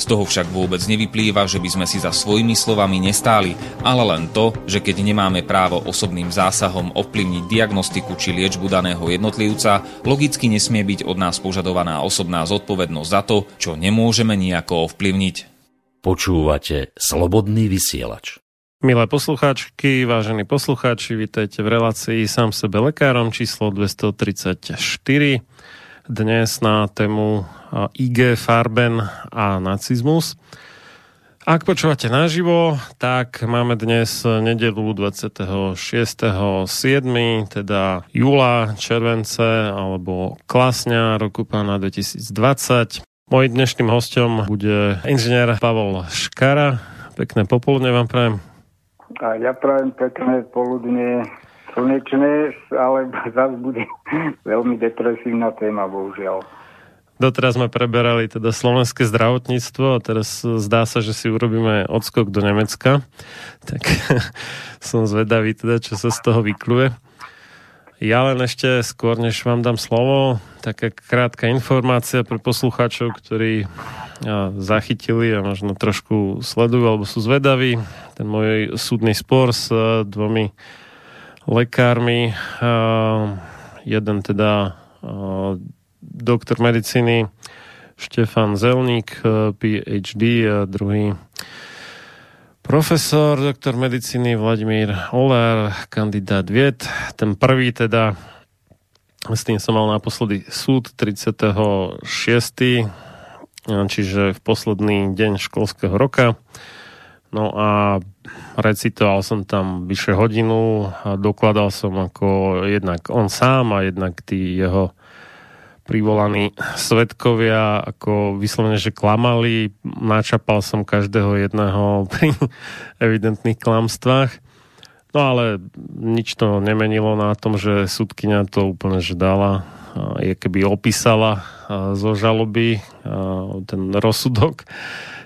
Z toho však vôbec nevyplýva, že by sme si za svojimi slovami nestáli, ale len to, že keď nemáme právo osobným zásahom ovplyvniť diagnostiku či liečbu daného jednotlivca, logicky nesmie byť od nás požadovaná osobná zodpovednosť za to, čo nemôžeme nejako ovplyvniť. Počúvate Slobodný vysielač. Milé poslucháčky, vážení poslucháči, vítajte v relácii sám sebe lekárom číslo 234. Dnes na tému IG, Farben a nacizmus. Ak počúvate naživo, tak máme dnes nedelu 26.7., teda júla, července alebo klasňa roku pána 2020. Mojím dnešným hostom bude inžinier Pavol Škara. Pekné popoludne vám prajem. A ja prajem pekné poludne slnečné, ale zase bude veľmi depresívna téma, bohužiaľ. Doteraz sme preberali teda slovenské zdravotníctvo a teraz zdá sa, že si urobíme odskok do Nemecka. Tak som zvedavý teda, čo sa z toho vykluje. Ja len ešte skôr, než vám dám slovo, taká krátka informácia pre poslucháčov, ktorí zachytili a možno trošku sledujú alebo sú zvedaví. Ten môj súdny spor s dvomi lekármi. Jeden teda doktor medicíny Štefan Zelník, PhD a druhý Profesor, doktor medicíny Vladimír Oler, kandidát vied. Ten prvý teda, s tým som mal naposledy súd 36. Čiže v posledný deň školského roka. No a recitoval som tam vyše hodinu a dokladal som ako jednak on sám a jednak tí jeho privolaní svetkovia ako vyslovene, že klamali. Načapal som každého jedného pri evidentných klamstvách. No ale nič to nemenilo na tom, že sudkynia to úplne že dala, je keby opísala zo žaloby ten rozsudok.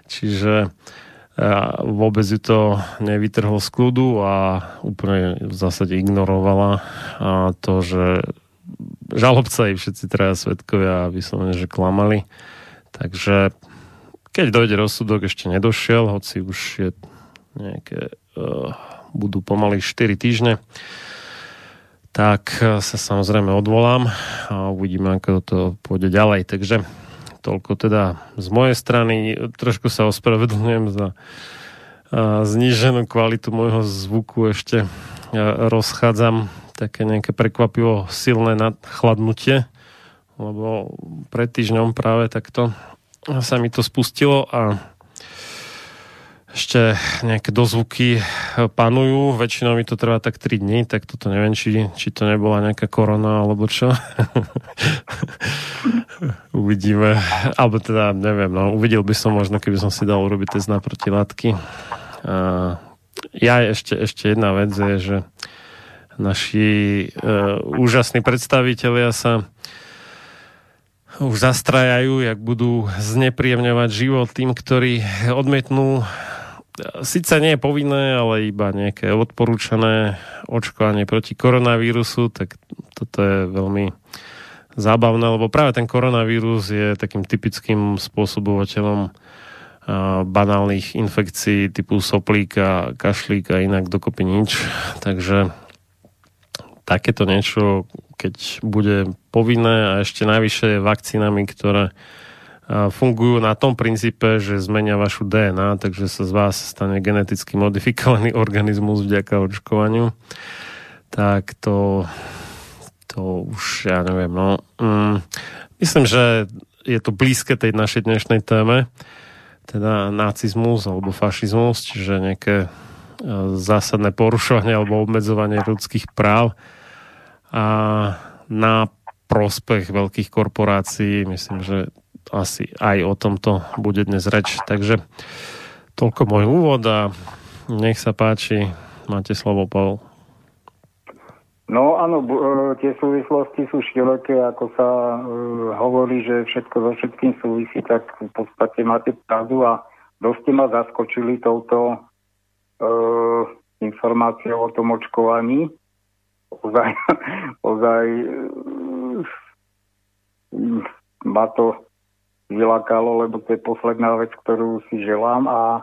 Čiže vôbec ju to nevytrhol z kľudu a úplne v zásade ignorovala to, že žalobca i všetci traja svetkovia vyslovene, že klamali. Takže keď dojde rozsudok, ešte nedošiel, hoci už je nejaké, uh, budú pomaly 4 týždne, tak sa samozrejme odvolám a uvidíme, ako to pôjde ďalej. Takže toľko teda z mojej strany. Trošku sa ospravedlňujem za zníženú kvalitu môjho zvuku ešte rozchádzam také nejaké prekvapivo silné nadchladnutie, lebo pred týždňom práve takto sa mi to spustilo a ešte nejaké dozvuky panujú. Väčšinou mi to trvá tak 3 dní, tak toto neviem, či, či to nebola nejaká korona alebo čo. Uvidíme. Alebo teda neviem, no uvidel by som možno, keby som si dal urobiť test na protilátky. A ja ešte, ešte jedna vec je, že naši uh, úžasní predstavitelia sa už zastrajajú, jak budú znepríjemňovať život tým, ktorí odmietnú síce nie je povinné, ale iba nejaké odporúčané očkovanie proti koronavírusu, tak toto je veľmi zábavné, lebo práve ten koronavírus je takým typickým spôsobovateľom banálnych infekcií typu soplík a kašlík a inak dokopy nič. Takže takéto niečo, keď bude povinné a ešte najvyššie vakcínami, ktoré fungujú na tom princípe, že zmenia vašu DNA, takže sa z vás stane geneticky modifikovaný organizmus vďaka očkovaniu, tak to, to už ja neviem, no. Mm, myslím, že je to blízke tej našej dnešnej téme, teda nacizmus alebo fašizmus, čiže nejaké e, zásadné porušovanie alebo obmedzovanie ľudských práv na prospech veľkých korporácií. Myslím, že asi aj o tomto bude dnes reč. Takže toľko môj úvod a nech sa páči, máte slovo, Pavel. No áno, e, tie súvislosti sú široké, ako sa uh, hovorí, že všetko so všetkým súvisí, tak v podstate máte pravdu a dosť ma zaskočili touto uh, informáciou o tom očkovaní. Ozaj, ozaj uh, ma to vylákalo, lebo to je posledná vec, ktorú si želám a e,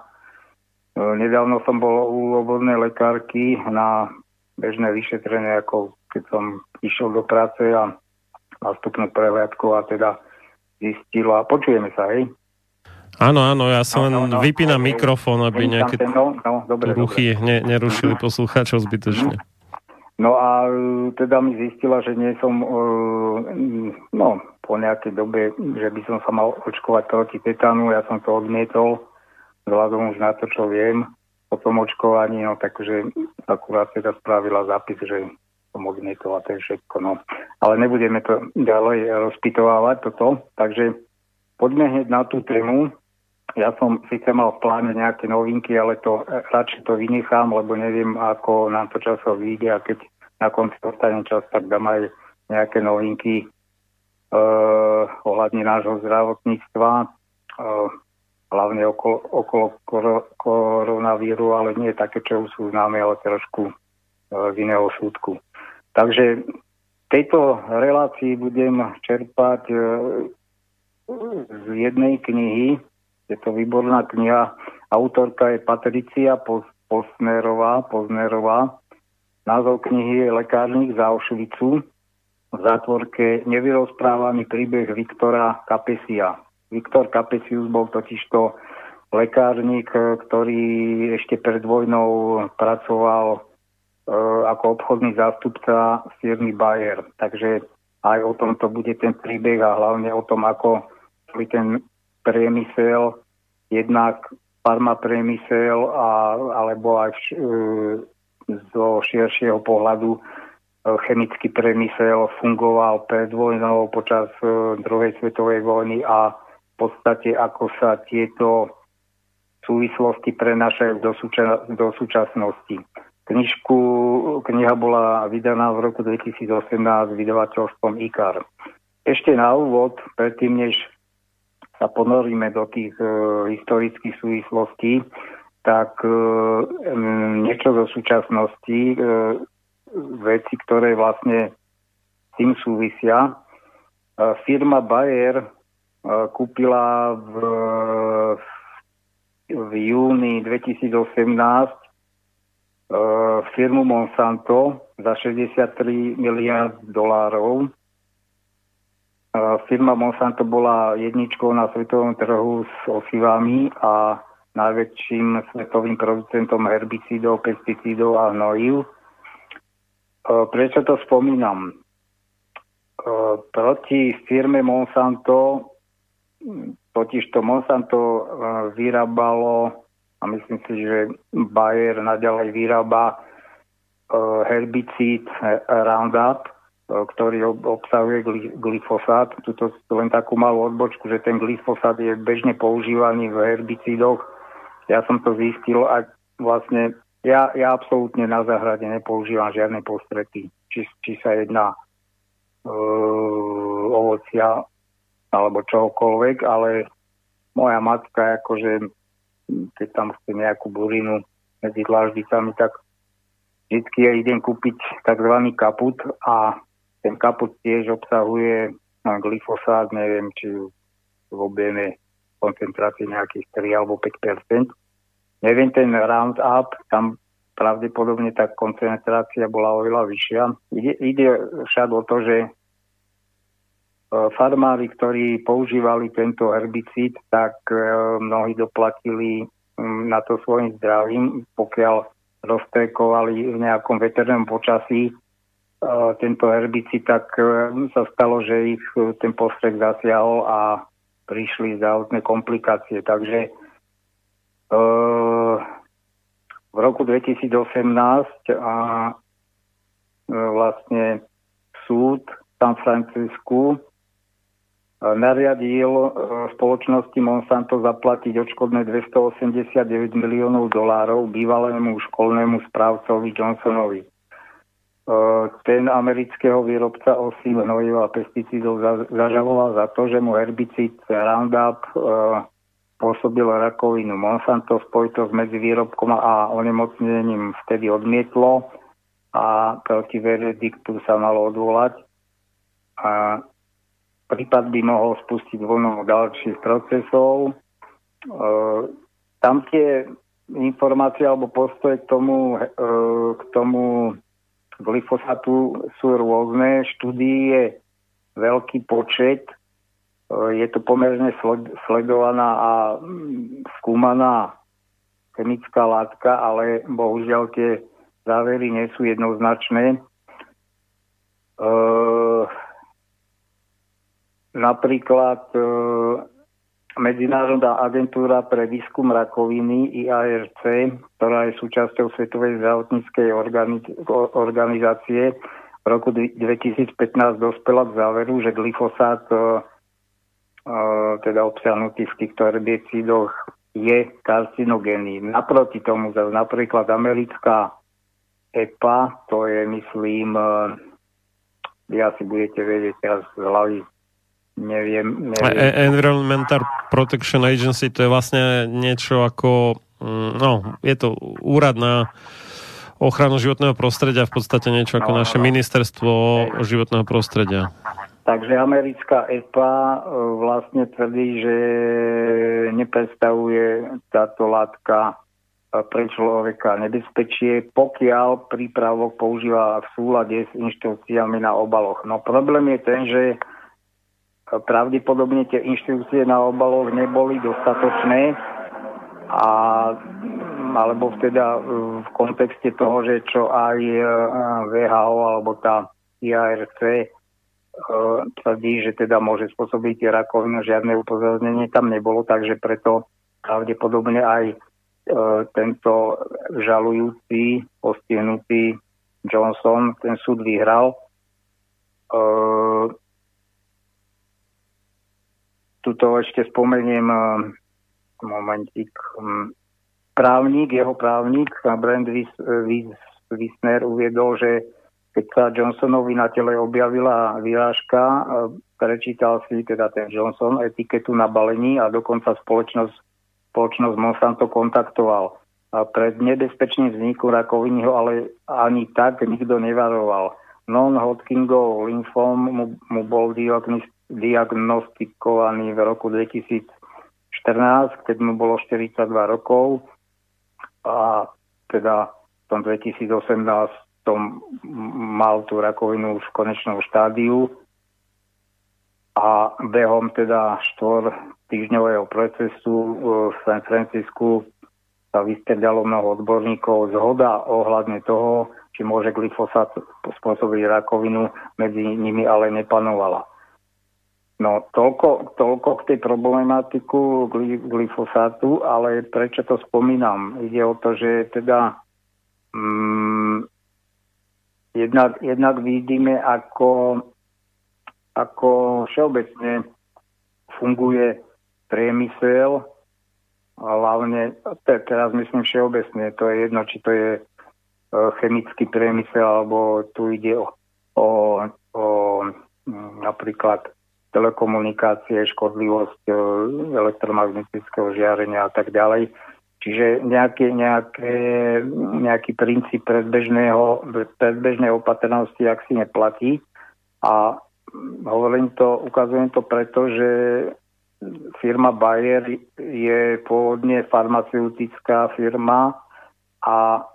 nedávno som bol u obvodnej lekárky na bežné vyšetrenie, ako keď som išiel do práce a nastupnú prehliadku a teda zistila, počujeme sa, hej? Áno, áno, ja som no, len no, no, vypínam no, mikrofón, aby nejaké no, no, dobre, ruchy dobre. Ne, nerušili mhm. poslucháčov zbytočne. No a e, teda mi zistila, že nie som, e, no, po nejakej dobe, že by som sa mal očkovať proti tetánu. Ja som to odmietol, vzhľadom už na to, čo viem o tom očkovaní, no takže akurát teda spravila zápis, že som odmietol a to je všetko. No. Ale nebudeme to ďalej rozpitovávať toto, takže poďme hneď na tú tému. Ja som síce mal v pláne nejaké novinky, ale to radšej to vynechám, lebo neviem, ako nám to časo vyjde a keď na konci dostane čas, tak dám aj nejaké novinky uh, ohľadne nášho zdravotníctva, uh, hlavne okolo, okolo kor- koronavíru, ale nie také, čo už sú známe, ale trošku uh, z iného súdku. Takže v tejto relácii budem čerpať uh, z jednej knihy, je to výborná kniha, autorka je Patricia Posnerová, Poznerová. Názov knihy je Lekárnik za Auschwitzu v zátvorke nevyrozprávaný príbeh Viktora Kapesia. Viktor Kapesius bol totižto lekárnik, ktorý ešte pred vojnou pracoval e, ako obchodný zástupca firmy Bayer. Takže aj o tomto bude ten príbeh a hlavne o tom, ako celý ten priemysel, jednak farmapriemysel a, alebo aj e, zo širšieho pohľadu E, chemický priemysel fungoval pred vojnou počas e, druhej svetovej vojny a v podstate ako sa tieto súvislosti prenašajú do, súča- do súčasnosti. Knižku, kniha bola vydaná v roku 2018 vydavateľstvom IKAR. Ešte na úvod, predtým než sa ponoríme do tých e, historických súvislostí, tak e, niečo zo súčasnosti e, veci, ktoré vlastne s tým súvisia. Firma Bayer kúpila v, v júni 2018 firmu Monsanto za 63 miliard dolárov. Firma Monsanto bola jedničkou na svetovom trhu s osivami a najväčším svetovým producentom herbicídov, pesticídov a hnojív. Prečo to spomínam? Proti firme Monsanto, totiž to Monsanto vyrábalo, a myslím si, že Bayer naďalej vyrába herbicíd Roundup, ktorý obsahuje glyfosát. Tuto len takú malú odbočku, že ten glyfosát je bežne používaný v herbicídoch. Ja som to zistil a vlastne ja, ja absolútne na záhrade nepoužívam žiadne postrety. Či, či sa jedná uh, ovocia alebo čokoľvek, ale moja matka, akože keď tam chce nejakú burinu medzi dlaždicami, tak vždy ja idem kúpiť tzv. kaput a ten kaput tiež obsahuje glyfosát, neviem, či v objeme koncentrácie nejakých 3 alebo 5% Neviem, ten Roundup, tam pravdepodobne tá koncentrácia bola oveľa vyššia. Ide, ide však o to, že e, farmári, ktorí používali tento herbicíd, tak e, mnohí doplatili na to svojim zdravím, pokiaľ roztrekovali v nejakom veternom počasí tento herbicid, tak e, sa stalo, že ich e, ten postrek zasiahol a prišli zdravotné komplikácie. Takže v roku 2018 a vlastne súd v San Francisku nariadil spoločnosti Monsanto zaplatiť odškodné 289 miliónov dolárov bývalému školnému správcovi Johnsonovi ten amerického výrobca osív hnojiv a pesticídov zažaloval za to, že mu herbicid Roundup pôsobil rakovinu. Monsanto spojitosť medzi výrobkom a onemocnením vtedy odmietlo a proti verediktu sa malo odvolať. A prípad by mohol spustiť vlnu ďalších procesov. Tam tie informácie alebo postoje k tomu, k tomu glyfosátu sú rôzne, štúdií je veľký počet, e, je to pomerne sledovaná a mm, skúmaná chemická látka, ale bohužiaľ tie závery nie sú jednoznačné. E, napríklad e, Medzinárodná agentúra pre výskum rakoviny IARC, ktorá je súčasťou Svetovej zdravotníckej organizácie, v roku 2015 dospela k záveru, že glyfosát uh, teda obsiahnutý v týchto herbicídoch je karcinogénny. Naproti tomu zase napríklad americká EPA, to je myslím, uh, vy asi budete vedieť teraz z hlavy neviem. neviem. E- Environmental Protection Agency to je vlastne niečo ako, mm, no, je to úrad na ochranu životného prostredia, v podstate niečo ako no, naše no. ministerstvo Hej. životného prostredia. Takže americká EPA e, vlastne tvrdí, že nepredstavuje táto látka e, pre človeka nebezpečie, pokiaľ prípravok používa v súlade s inštrukciami na obaloch. No problém je ten, že pravdepodobne tie inštitúcie na obaloch neboli dostatočné a alebo teda v kontexte toho, že čo aj e, VHO alebo tá IARC e, tvrdí, že teda môže spôsobiť rakovinu, žiadne upozornenie tam nebolo, takže preto pravdepodobne aj e, tento žalujúci, postihnutý Johnson ten súd vyhral. Tuto ešte spomeniem eh, momentík. Hm, právnik, jeho právnik, Brand Wisner uviedol, že keď sa Johnsonovi na tele objavila vyrážka, eh, prečítal si teda ten Johnson etiketu na balení a dokonca spoločnosť, spoločnosť Monsanto kontaktoval. A pred nebezpečným vzniku rakoviny ho ale ani tak nikto nevaroval. Non-Hodgkinov lymfóm mu, mu bol diagnostikovaný v roku 2014, keď mu bolo 42 rokov a teda v tom 2018 tom mal tú rakovinu už v konečnom štádiu. a behom teda štvor týždňového procesu v San Francisku sa vystredalo mnoho odborníkov. Zhoda ohľadne toho, či môže glyfosát spôsobiť rakovinu, medzi nimi ale nepanovala. No, toľko, toľko k tej problematiku glyfosátu, ale prečo to spomínam? Ide o to, že teda mm, jednak, jednak vidíme, ako, ako všeobecne funguje priemysel, hlavne, teraz myslím všeobecne, to je jedno, či to je e, chemický priemysel, alebo tu ide o, o, o napríklad telekomunikácie, škodlivosť e, elektromagnetického žiarenia a tak ďalej. Čiže nejaké, nejaké, nejaký princíp predbežného, predbežnej opatrnosti, ak si neplatí. A hovorím to, ukazujem to preto, že firma Bayer je pôvodne farmaceutická firma a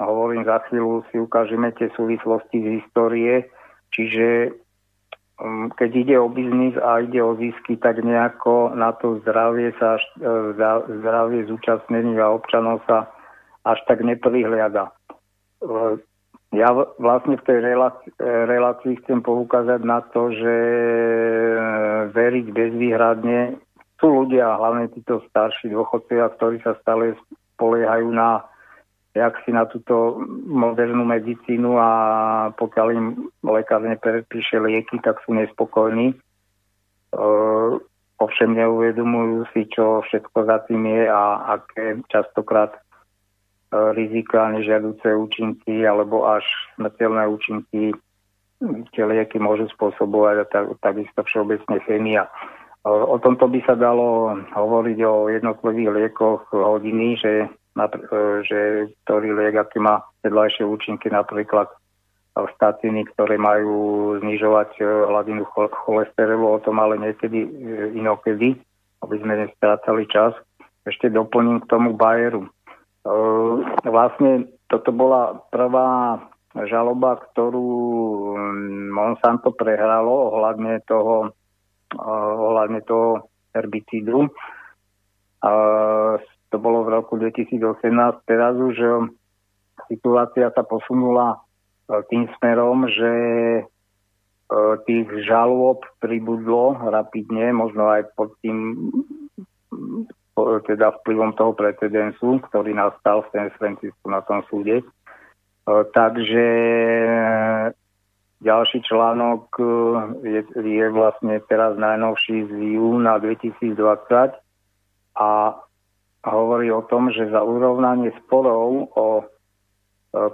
hovorím za chvíľu si ukážeme tie súvislosti z histórie, čiže keď ide o biznis a ide o zisky, tak nejako na to zdravie sa e, zdravie zúčastnených a občanov sa až tak neprihliada. E, ja vlastne v tej relácii, e, relácii chcem poukázať na to, že veriť bezvýhradne sú ľudia, hlavne títo starší dôchodcovia, ktorí sa stále spoliehajú na jak si na túto modernú medicínu a pokiaľ im lekár nepredpíše lieky, tak sú nespokojní. E, ovšem neuvedomujú si, čo všetko za tým je a aké častokrát rizika, nežiaduce účinky alebo až smrteľné účinky tie lieky môžu spôsobovať a tak, takisto všeobecne chemia. O tomto by sa dalo hovoriť o jednotlivých liekoch hodiny, že že ktorý liek, aký má vedľajšie účinky, napríklad statiny, ktoré majú znižovať e, hladinu cholesterolu, o tom ale niekedy e, inokedy, aby sme nestrácali čas. Ešte doplním k tomu Bayeru. Vlastne toto bola prvá žaloba, ktorú mm, Monsanto prehralo ohľadne toho, ohľadne toho herbicídu to bolo v roku 2018. Teraz už e, situácia sa posunula e, tým smerom, že e, tých žalôb pribudlo rapidne, možno aj pod tým teda vplyvom toho precedensu, ktorý nastal v San Francisco na tom súde. Takže ďalší článok je, je vlastne teraz najnovší z júna 2020 a hovorí o tom, že za urovnanie sporov o e,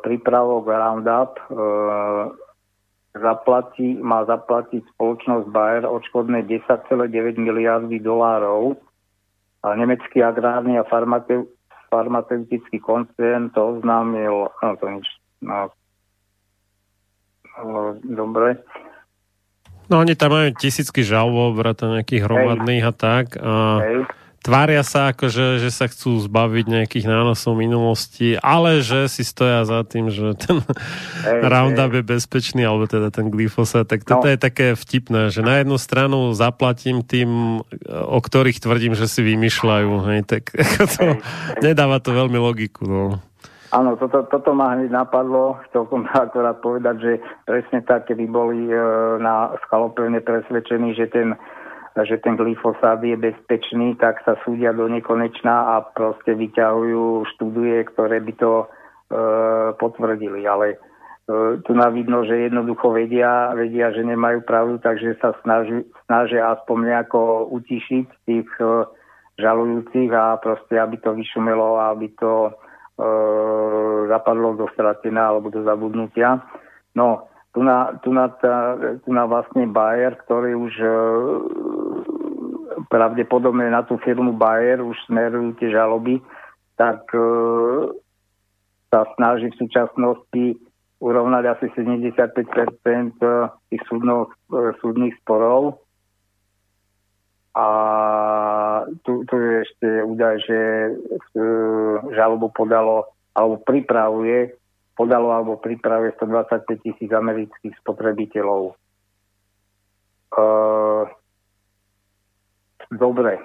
prípravok Roundup e, zaplatí, má zaplatiť spoločnosť Bayer odškodné 10,9 miliardy dolárov. A nemecký agrárny a farmate, farmaceutický koncern to oznámil, no to nič, no, no dobre. No oni tam majú tisícky žalov, vrata nejakých hromadných a tak. A... Hej tvária sa ako, že, že sa chcú zbaviť nejakých nánosov minulosti, ale že si stoja za tým, že ten hey, Roundup hey. je bezpečný, alebo teda ten glyfosát, tak toto no. je také vtipné, že na jednu stranu zaplatím tým, o ktorých tvrdím, že si vymýšľajú, hej, tak ako to, hey, hey. nedáva to veľmi logiku, no. Áno, toto, toto ma hneď napadlo, chcel som to akorát povedať, že presne tak, keby boli e, na skalopevne presvedčení, že ten že ten glyfosát je bezpečný, tak sa súdia do nekonečná a proste vyťahujú štúdie, ktoré by to e, potvrdili. Ale e, tu na vidno, že jednoducho vedia, vedia, že nemajú pravdu, takže sa snaží, snažia aspoň nejako utišiť tých e, žalujúcich a proste, aby to vyšumelo aby to e, zapadlo do stratená alebo do zabudnutia. No, tu na, tu na, ta, tu na vlastne Bayer, ktorý už e, pravdepodobne na tú firmu Bayer už smerujú tie žaloby, tak e, sa snaží v súčasnosti urovnať asi 75% e, tých súdno, súdnych sporov. A tu, tu je ešte údaj, že žalobu podalo alebo pripravuje podalo alebo pripravuje 125 tisíc amerických spotrebiteľov. Uh, dobre.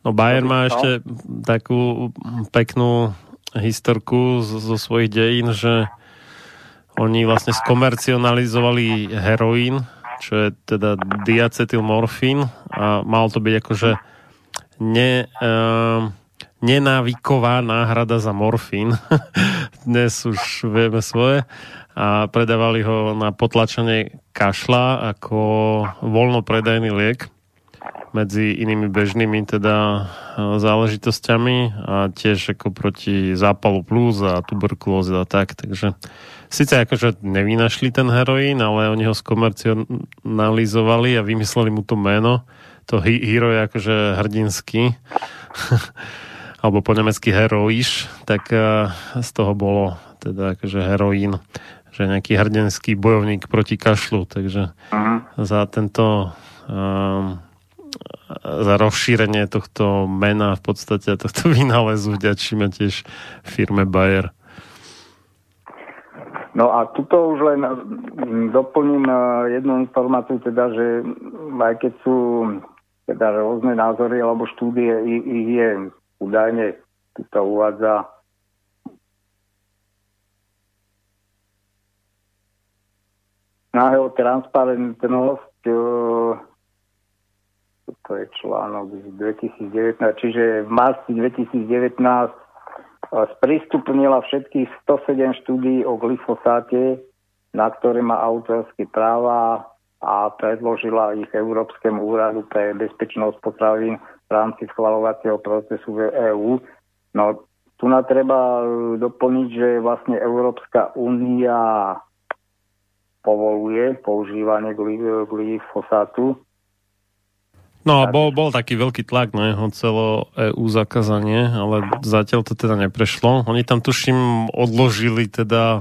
No Bayer má ešte takú peknú historku zo svojich dejín, že oni vlastne skomercionalizovali heroín, čo je teda diacetylmorfín a mal to byť akože ne, uh, nenávyková náhrada za morfín. Dnes už vieme svoje. A predávali ho na potlačenie kašla ako voľnopredajný liek medzi inými bežnými teda e, záležitosťami a tiež ako proti zápalu plus a tuberkulóze a tak, takže síce akože nevynašli ten heroín, ale oni ho skomercionalizovali a vymysleli mu to meno, to hero je akože hrdinský alebo po nemecky heroiš, tak e, z toho bolo teda akože heroín že nejaký hrdinský bojovník proti kašlu, takže uh-huh. za tento um, za rozšírenie tohto mena v podstate tohto vynálezu vďačíme tiež firme Bayer. No a tuto už len doplním e, jednu informáciu, teda, že aj keď sú teda rôzne názory alebo štúdie, ich je údajne, tu to uvádza na transparentnosť e, to je článok z 2019, čiže v marci 2019 eh, sprístupnila všetkých 107 štúdií o glyfosáte, na ktoré má autorské práva a predložila ich Európskemu úradu pre bezpečnosť potravín v rámci schvalovacieho procesu v EÚ. No, tu na treba doplniť, že vlastne Európska únia povoluje používanie glyfosátu No a bol, bol taký veľký tlak na jeho celo EU zakázanie, ale zatiaľ to teda neprešlo. Oni tam tuším odložili teda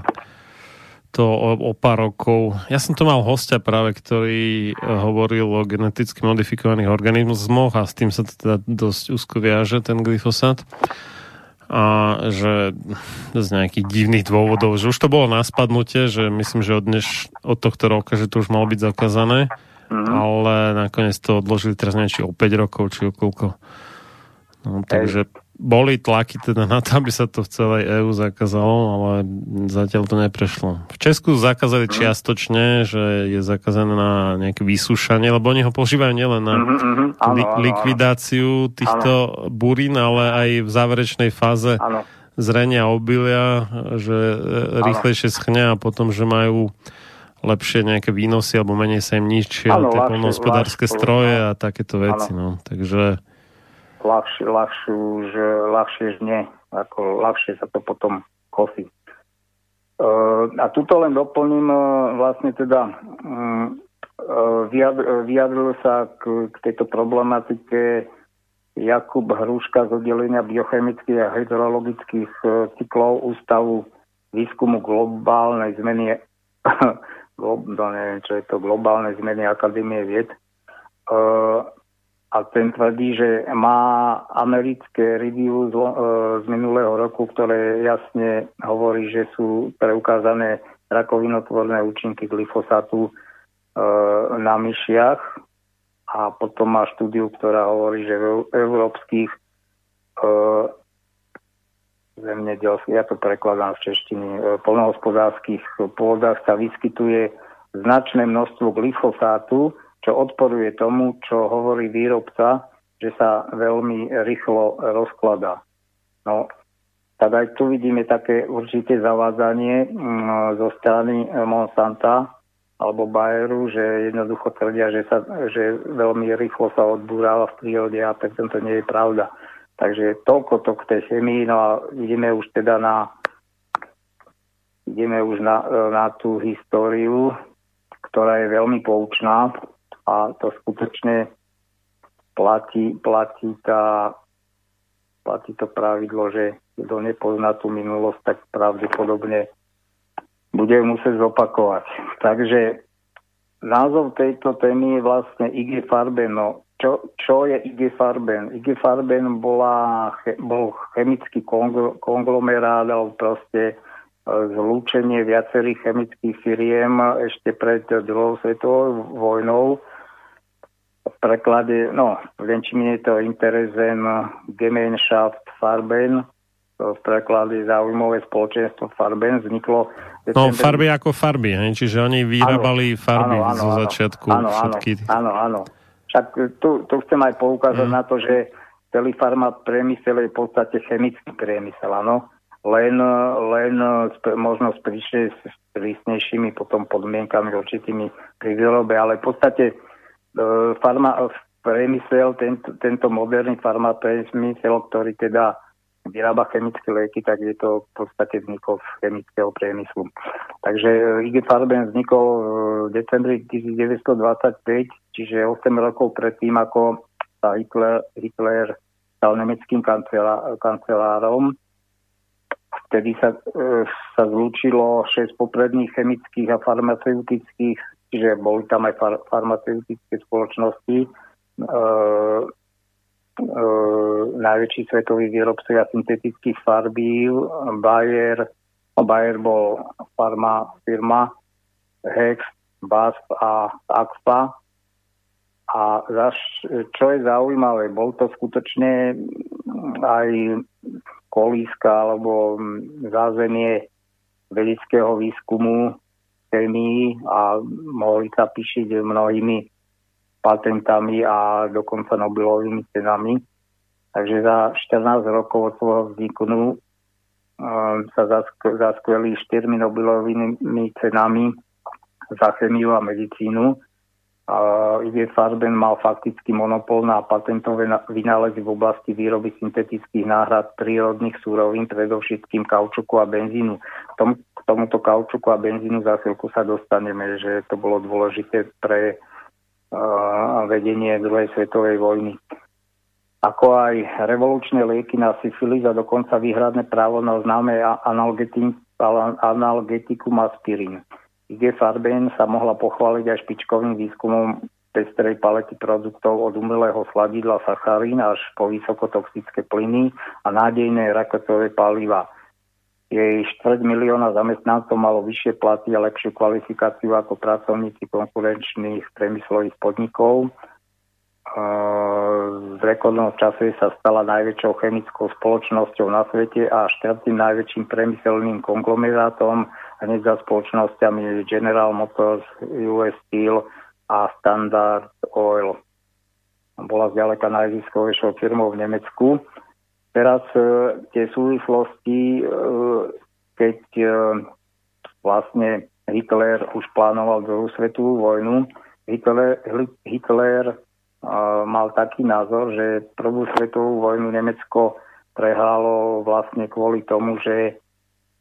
to o, o pár rokov. Ja som to mal hostia práve, ktorý eh, hovoril o geneticky modifikovaných organizmoch a s tým sa teda dosť úzko viaže, ten glyfosát. A že z nejakých divných dôvodov, že už to bolo na spadnutie, že myslím, že od, dneš, od tohto roka, že to už malo byť zakázané mm-hmm. ale nakoniec to odložili teraz neviem, či o 5 rokov, či o koľko. No, takže boli tlaky teda na to, aby sa to v celej EÚ zakázalo, ale zatiaľ to neprešlo. V Česku zakázali mm. čiastočne, že je zakázané na nejaké vysúšanie, lebo oni ho používajú nielen na mm-hmm, li- áno, likvidáciu týchto burín, ale aj v záverečnej fáze zrenia obilia, že rýchlejšie schne a potom, že majú lepšie nejaké výnosy alebo menej sa im ničia tie polnohospodárske stroje a takéto veci. No. Takže... Ľahšie, ľahšie, už, ľahšie žne, ako ľahšie sa to potom kosí. Uh, a tuto len doplním uh, vlastne teda um, uh, vyjadril sa k, k tejto problematike Jakub Hruška z oddelenia biochemických a hydrologických cyklov Ústavu výskumu globálnej zmeny no neviem, čo je to, globálne zmeny Akadémie vied. Uh, a ten tvrdí, že má americké review z, uh, z minulého roku, ktoré jasne hovorí, že sú preukázané rakovinotvorné účinky glyfosátu uh, na myšiach. A potom má štúdiu, ktorá hovorí, že v európskych uh, zemedelských, ja to prekladám v češtine, polnohospodárských pôdach sa vyskytuje značné množstvo glyfosátu, čo odporuje tomu, čo hovorí výrobca, že sa veľmi rýchlo rozkladá. No, tak aj tu vidíme také určité zavádzanie mm, zo strany Monsanta alebo Bayeru, že jednoducho tvrdia, že, sa, že veľmi rýchlo sa odbúrava v prírode a tak to nie je pravda. Takže toľko to k tej chemii, no a ideme už teda na ideme už na, na tú históriu ktorá je veľmi poučná a to skutočne platí, platí, tá, platí to pravidlo, že kto nepozná tú minulosť, tak pravdepodobne bude musieť zopakovať. Takže názov tejto témy je vlastne IG Farben. No, čo, čo je IG Farben? IG Farben bola, bol chemický konglomerát, alebo proste zlúčenie viacerých chemických firiem ešte pred druhou svetovou vojnou. Preklade, no, v Nemčine je to Interesen Gemeinschaft Farben, v preklade zaujímavé spoločenstvo Farben vzniklo... No, farby ako farby, hej? čiže oni vyrábali áno, farby áno, áno, zo začiatku. Áno, všetky... áno, áno. Však tu, tu chcem aj poukázať mm. na to, že celý farma priemysel je v podstate chemický priemysel, áno len, len možno s prísnejšími potom podmienkami určitými pri výrobe, ale v podstate farma, priemysel, tento, tento moderný farmapriemysel, ktorý teda vyrába chemické lieky, tak je to v podstate vznikol z chemického priemyslu. Takže e, IG Farben vznikol v decembri 1925, čiže 8 rokov predtým, ako sa Hitler, Hitler stal nemeckým kancelárom Vtedy sa, e, sa zlúčilo 6 popredných chemických a farmaceutických, čiže boli tam aj far, farmaceutické spoločnosti. E, e, najväčší svetový výrobcovia syntetických farbí, Bayer, Bayer bol farma firma, Hex, BASF a Axpa. A zaš, čo je zaujímavé, bol to skutočne aj kolíska alebo zázemie vedeckého výskumu chemii a mohli sa píšiť mnohými patentami a dokonca Nobelovými cenami. Takže za 14 rokov od svojho vzniku um, sa zaskveli štyrmi Nobelovými cenami za chemiu a medicínu IG Farben mal fakticky monopol na patentové vynálezy v oblasti výroby syntetických náhrad prírodných súrovín, predovšetkým kaučuku a benzínu. K, tom, tomuto kaučuku a benzínu chvíľku sa dostaneme, že to bolo dôležité pre uh, vedenie druhej svetovej vojny. Ako aj revolučné lieky na syfilis a dokonca výhradné právo na známe analgetikum aspirín. IG Farben sa mohla pochváliť aj špičkovým výskumom pestrej palety produktov od umelého sladidla sacharín až po vysokotoxické plyny a nádejné rakotové paliva. Jej štvrť milióna zamestnancov malo vyššie platy a lepšiu kvalifikáciu ako pracovníci konkurenčných priemyslových podnikov. V rekordnom čase sa stala najväčšou chemickou spoločnosťou na svete a štvrtým najväčším priemyselným konglomerátom hneď za spoločnosťami General Motors, US Steel a Standard Oil. Bola zďaleka najziskovejšou firmou v Nemecku. Teraz e, tie súvislosti, e, keď e, vlastne Hitler už plánoval druhú svetovú vojnu, Hitler, Hitler mal taký názor, že prvú svetovú vojnu Nemecko prehralo vlastne kvôli tomu, že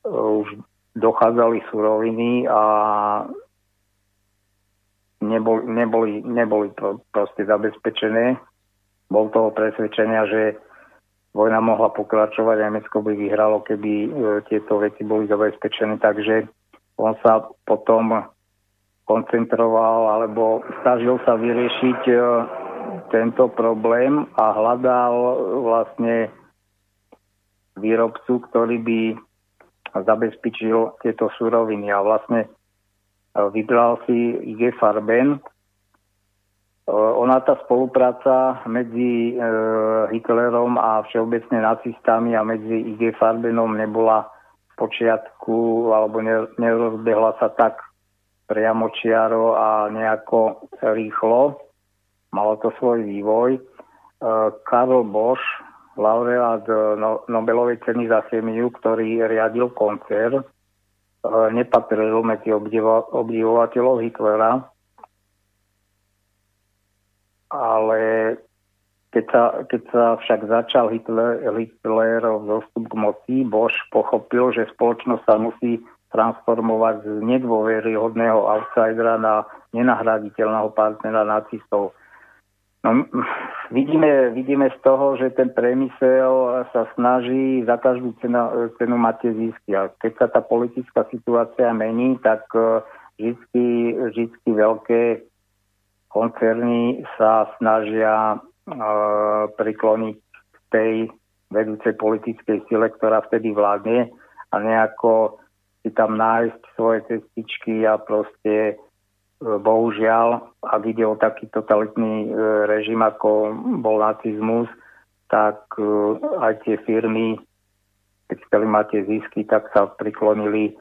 už dochádzali suroviny a neboli, neboli, neboli proste zabezpečené. Bol toho presvedčenia, že vojna mohla pokračovať a Nemecko by vyhralo, keby e, tieto veci boli zabezpečené. Takže on sa potom koncentroval alebo snažil sa vyriešiť e, tento problém a hľadal vlastne výrobcu, ktorý by zabezpečil tieto suroviny a vlastne e, vybral si IG Farben. E, ona tá spolupráca medzi e, Hitlerom a všeobecne nacistami a medzi IG Farbenom nebola v počiatku alebo nerozbehla sa tak priamočiaro a nejako rýchlo. Malo to svoj vývoj. Karl Bosch laureát e, no, Nobelovej ceny za chemiu, ktorý riadil koncert, e, nepatril medzi obdivo, obdivovateľov Hitlera, ale keď sa, keď sa však začal Hitler, Hitlerov zostup k moci, Bosch pochopil, že spoločnosť sa musí transformovať z nedôveryhodného outsidera na nenahraditeľného partnera nacistov. No, vidíme, vidíme z toho, že ten priemysel sa snaží za každú cenu, cenu mať tie zisky. A keď sa tá politická situácia mení, tak e, vždy, vždy veľké koncerny sa snažia uh, prikloniť tej vedúcej politickej sile, ktorá vtedy vládne a nejako si tam nájsť svoje cestičky a proste e, bohužiaľ, ak ide o taký totalitný e, režim, ako bol nacizmus, tak e, aj tie firmy, keď chceli mať tie zisky, tak sa priklonili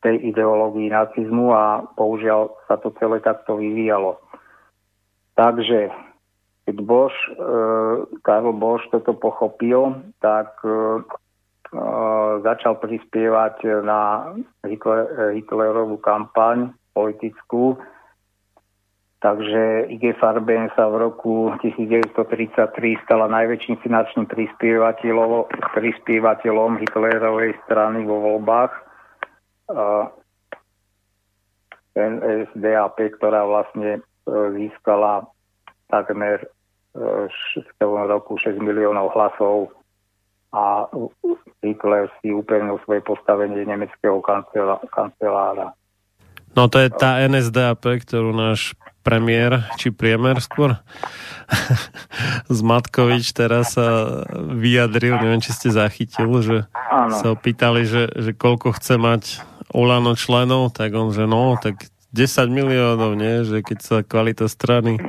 tej ideológii nacizmu a bohužiaľ sa to celé takto vyvíjalo. Takže keď Bož, e, Karol Bož toto pochopil, tak e, e, začal prispievať na Hitler, Hitlerovú kampaň politickú. Takže IG Farben sa v roku 1933 stala najväčším finančným prispievateľom, prispievateľom Hitlerovej strany vo voľbách. NSDAP, ktorá vlastne získala takmer v celom roku 6 miliónov hlasov a Hitler si upevnil svoje postavenie nemeckého kancelára. No to je tá NSDAP, ktorú náš premiér, či priemer skôr, Zmatkovič teraz sa vyjadril, neviem, či ste zachytil, že Áno. sa opýtali, že, že koľko chce mať Olano členov, tak on, že no, tak 10 miliónov, nie? Že keď sa kvalita strany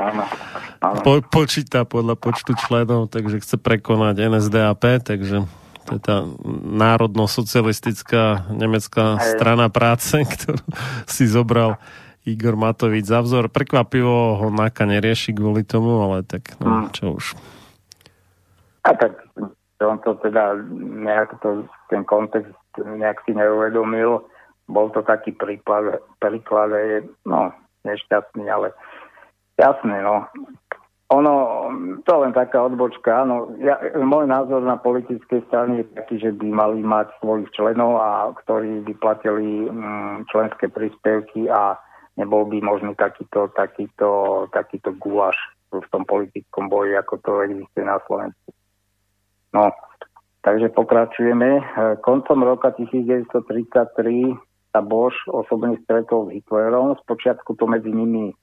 po, počíta podľa počtu členov, takže chce prekonať NSDAP, takže to je tá národno-socialistická nemecká strana práce, ktorú si zobral Igor Matovič za vzor. Prekvapivo ho Naka nerieši kvôli tomu, ale tak no, hm. čo už. A tak on to teda nejak to, ten kontext nejak si neuvedomil bol to taký príklad, príklad no, nešťastný, ale jasné, no. Ono, to len taká odbočka, áno. Ja, môj názor na politické strany je taký, že by mali mať svojich členov, a ktorí by platili mm, členské príspevky a nebol by možný takýto, takýto, takýto gulaš v tom politickom boji, ako to existuje na Slovensku. No, takže pokračujeme. Koncom roka 1933 sa Bosch osobne stretol s Hitlerom. Spočiatku to medzi nimi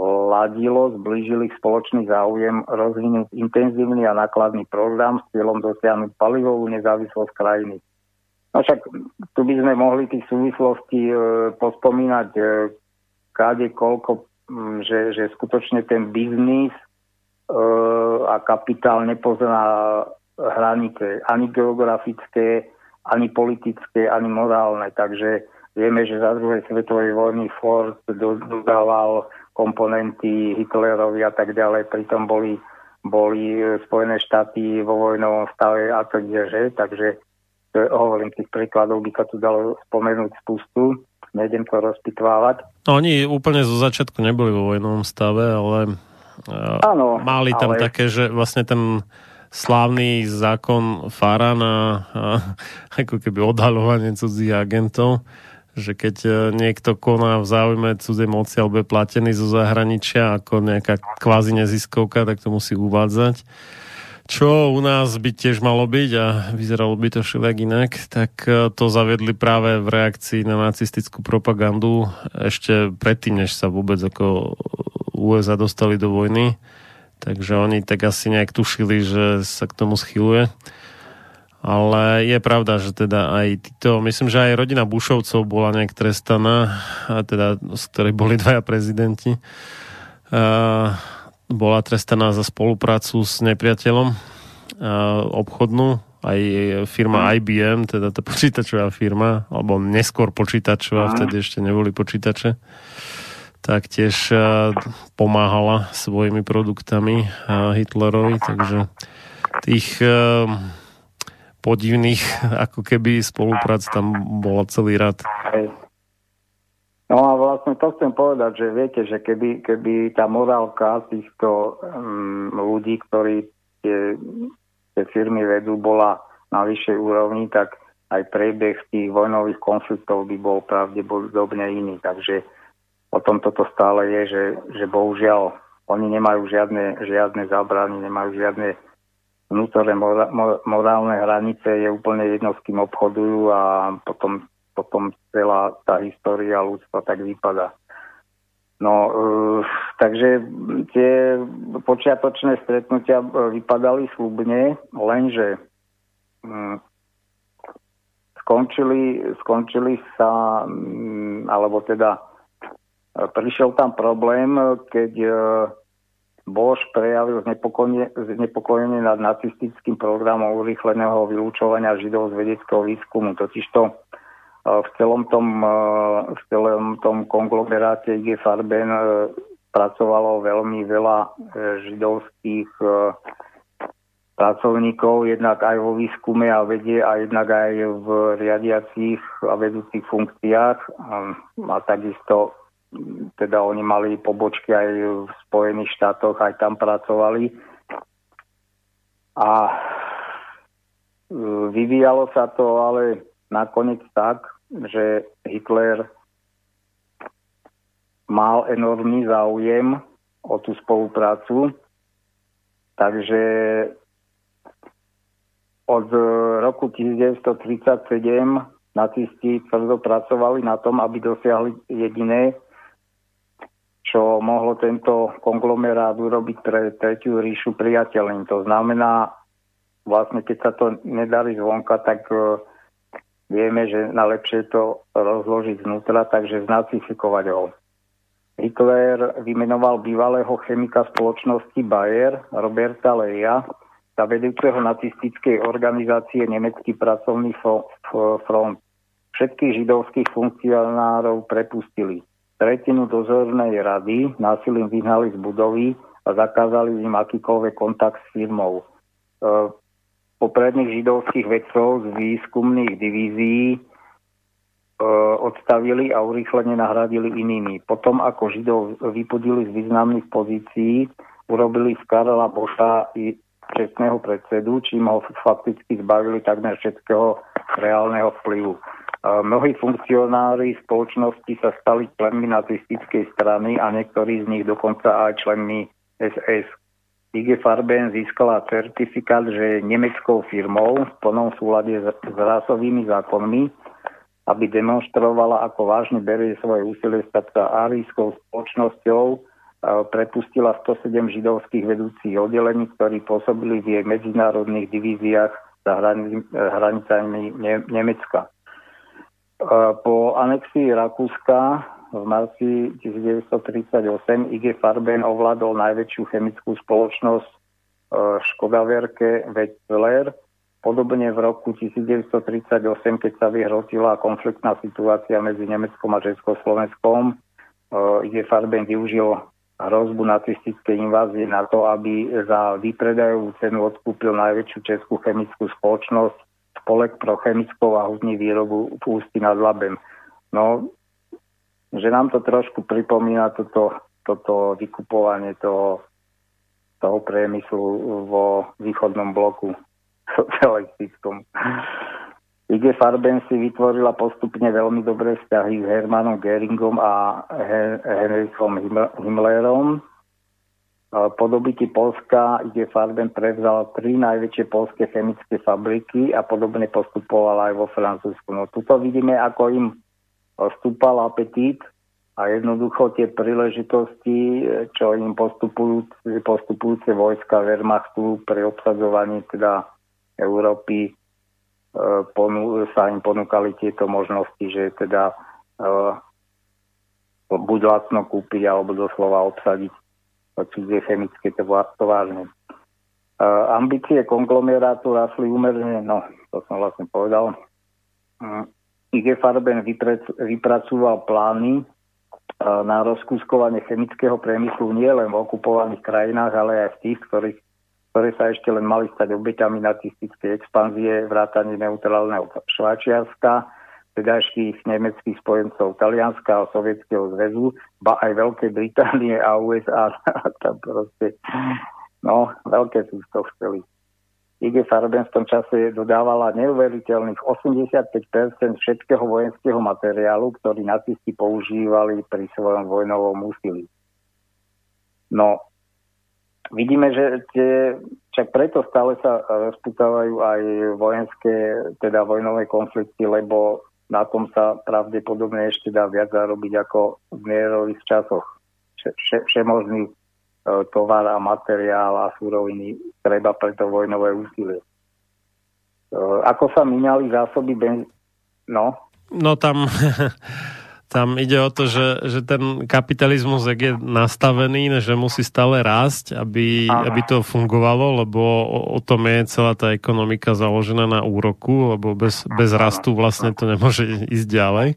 ladilo, zblížili spoločný záujem rozvinúť intenzívny a nákladný program s cieľom dosiahnuť palivovú nezávislosť krajiny. No však tu by sme mohli tých súvislostí e, pospomínať e, káde koľko, že, že skutočne ten biznis e, a kapitál nepozná hranice ani geografické, ani politické, ani morálne. Takže vieme, že za druhej svetovej vojny Ford dodával komponenty Hitlerovi a tak ďalej, pritom boli, boli Spojené štáty vo vojnovom stave a tak ďalej, takže hovorím, tých príkladov by sa tu dalo spomenúť spustu, nejdem to rozpitvávať. No, oni úplne zo začiatku neboli vo vojnovom stave, ale Áno, mali tam ale... také, že vlastne ten slávny zákon Farana, ako keby odhalovanie cudzích agentov, že keď e, niekto koná v záujme cudzej moci alebo je platený zo zahraničia ako nejaká kvázi neziskovka, tak to musí uvádzať. Čo u nás by tiež malo byť a vyzeralo by to všelijak inak, tak e, to zaviedli práve v reakcii na nacistickú propagandu ešte predtým, než sa vôbec ako USA dostali do vojny Takže oni tak asi nejak tušili, že sa k tomu schyluje. Ale je pravda, že teda aj títo, myslím, že aj rodina Bušovcov bola nejak trestaná, a teda z ktorej boli dvaja prezidenti, a bola trestaná za spoluprácu s nepriateľom a obchodnú, aj firma IBM, teda tá počítačová firma, alebo neskôr počítačová, vtedy ešte neboli počítače taktiež eh, pomáhala svojimi produktami eh, Hitlerovi, takže tých eh, podivných ako keby spoluprác tam bola celý rad. No a vlastne to chcem povedať, že viete, že keby, keby tá morálka týchto um, ľudí, ktorí tie, tie firmy vedú, bola na vyššej úrovni, tak aj priebeh tých vojnových konfliktov by bol pravdepodobne iný. Takže o tom toto stále je, že, že bohužiaľ oni nemajú žiadne, žiadne zábrany, nemajú žiadne vnútorné mora, morálne hranice, je úplne jedno, s kým obchodujú a potom, potom celá tá história ľudstva tak vypadá. No, uh, takže tie počiatočné stretnutia vypadali slubne, lenže um, skončili, skončili sa, mm, alebo teda prišiel tam problém, keď Bož prejavil znepokojenie nad nacistickým programom urýchleného vylúčovania židov z vedeckého výskumu. Totižto e, v celom tom, e, v celom tom konglomeráte IG Farben e, pracovalo veľmi veľa židovských pracovníkov, jednak aj vo výskume a vede a jednak aj v riadiacich a vedúcich funkciách a takisto teda oni mali pobočky aj v Spojených štátoch, aj tam pracovali. A e, vyvíjalo sa to ale nakoniec tak, že Hitler mal enormný záujem o tú spoluprácu, takže od roku 1937 nacisti tvrdo pracovali na tom, aby dosiahli jediné, čo mohlo tento konglomerát urobiť pre tretiu ríšu priateľným. To znamená, vlastne keď sa to nedarí zvonka, tak uh, vieme, že najlepšie je to rozložiť znútra, takže znacifikovať ho. Hitler vymenoval bývalého chemika spoločnosti Bayer, Roberta Leja, za vedúceho nacistickej organizácie Nemecký pracovný front. Všetkých židovských funkcionárov prepustili tretinu dozornej rady násilím vyhnali z budovy a zakázali im akýkoľvek kontakt s firmou. E, popredných židovských vedcov z výskumných divízií e, odstavili a urýchlene nahradili inými. Potom, ako židov vypudili z významných pozícií, urobili z Karla Boša čestného predsedu, čím ho fakticky zbavili takmer všetkého reálneho vplyvu. Mnohí funkcionári spoločnosti sa stali členmi nacistickej strany a niektorí z nich dokonca aj členmi SS. IG Farben získala certifikát, že je nemeckou firmou v plnom súlade s, s rásovými zákonmi, aby demonstrovala, ako vážne berie svoje úsilie stať sa árijskou spoločnosťou, prepustila 107 židovských vedúcich oddelení, ktorí pôsobili v jej medzinárodných divíziách za hranicami Nemecka. Po anexii Rakúska v marci 1938 IG Farben ovládol najväčšiu chemickú spoločnosť e, Škodaverke Wetzler. Podobne v roku 1938, keď sa vyhrotila konfliktná situácia medzi Nemeckom a Československom, e, IG Farben využil hrozbu nacistickej invázie na to, aby za vypredajovú cenu odkúpil najväčšiu českú chemickú spoločnosť spolek pro chemickou a hudní výrobu v Ústí nad Labem. No, že nám to trošku pripomína toto, toto vykupovanie toho, toho priemyslu vo východnom bloku socialistickom. IG Farben si vytvorila postupne veľmi dobré vzťahy s Hermanom Geringom a Henrichom Himmlerom, po dobytí Polska ide Farben prevzal tri najväčšie polské chemické fabriky a podobne postupoval aj vo Francúzsku. No tuto vidíme, ako im stúpal apetít a jednoducho tie príležitosti, čo im postupujúce, postupujúce vojska Wehrmachtu pri obsadzovaní teda Európy e, sa im ponúkali tieto možnosti, že teda e, buď lacno kúpiť alebo doslova obsadiť cudzie chemické továrne. Uh, ambície konglomerátu rasli úmerne, no to som vlastne povedal. Uh, IG Farben vypracoval plány na rozkúskovanie chemického priemyslu nie len v okupovaných krajinách, ale aj v tých, ktorých, ktoré sa ešte len mali stať obeťami nacistickej expanzie, vrátanie neutrálneho Švajčiarska, vtedajších nemeckých spojencov Talianska a Sovietskeho zväzu, ba aj Veľkej Británie a USA. tam proste, no, veľké sú toho chceli. IG Farben v tom čase dodávala neuveriteľných 85% všetkého vojenského materiálu, ktorý nacisti používali pri svojom vojnovom úsilí. No, vidíme, že tie, čak preto stále sa rozputávajú aj vojenské, teda vojnové konflikty, lebo na tom sa pravdepodobne ešte dá viac zarobiť ako v mierových časoch. Vše, všemožný e, tovar a materiál a súroviny treba pre to vojnové úsilie. E, ako sa minali zásoby benz, No. No tam, tam ide o to, že, že ten kapitalizmus, je nastavený, že musí stále rásť, aby, aby to fungovalo, lebo o, o tom je celá tá ekonomika založená na úroku, lebo bez, bez rastu vlastne to nemôže ísť ďalej.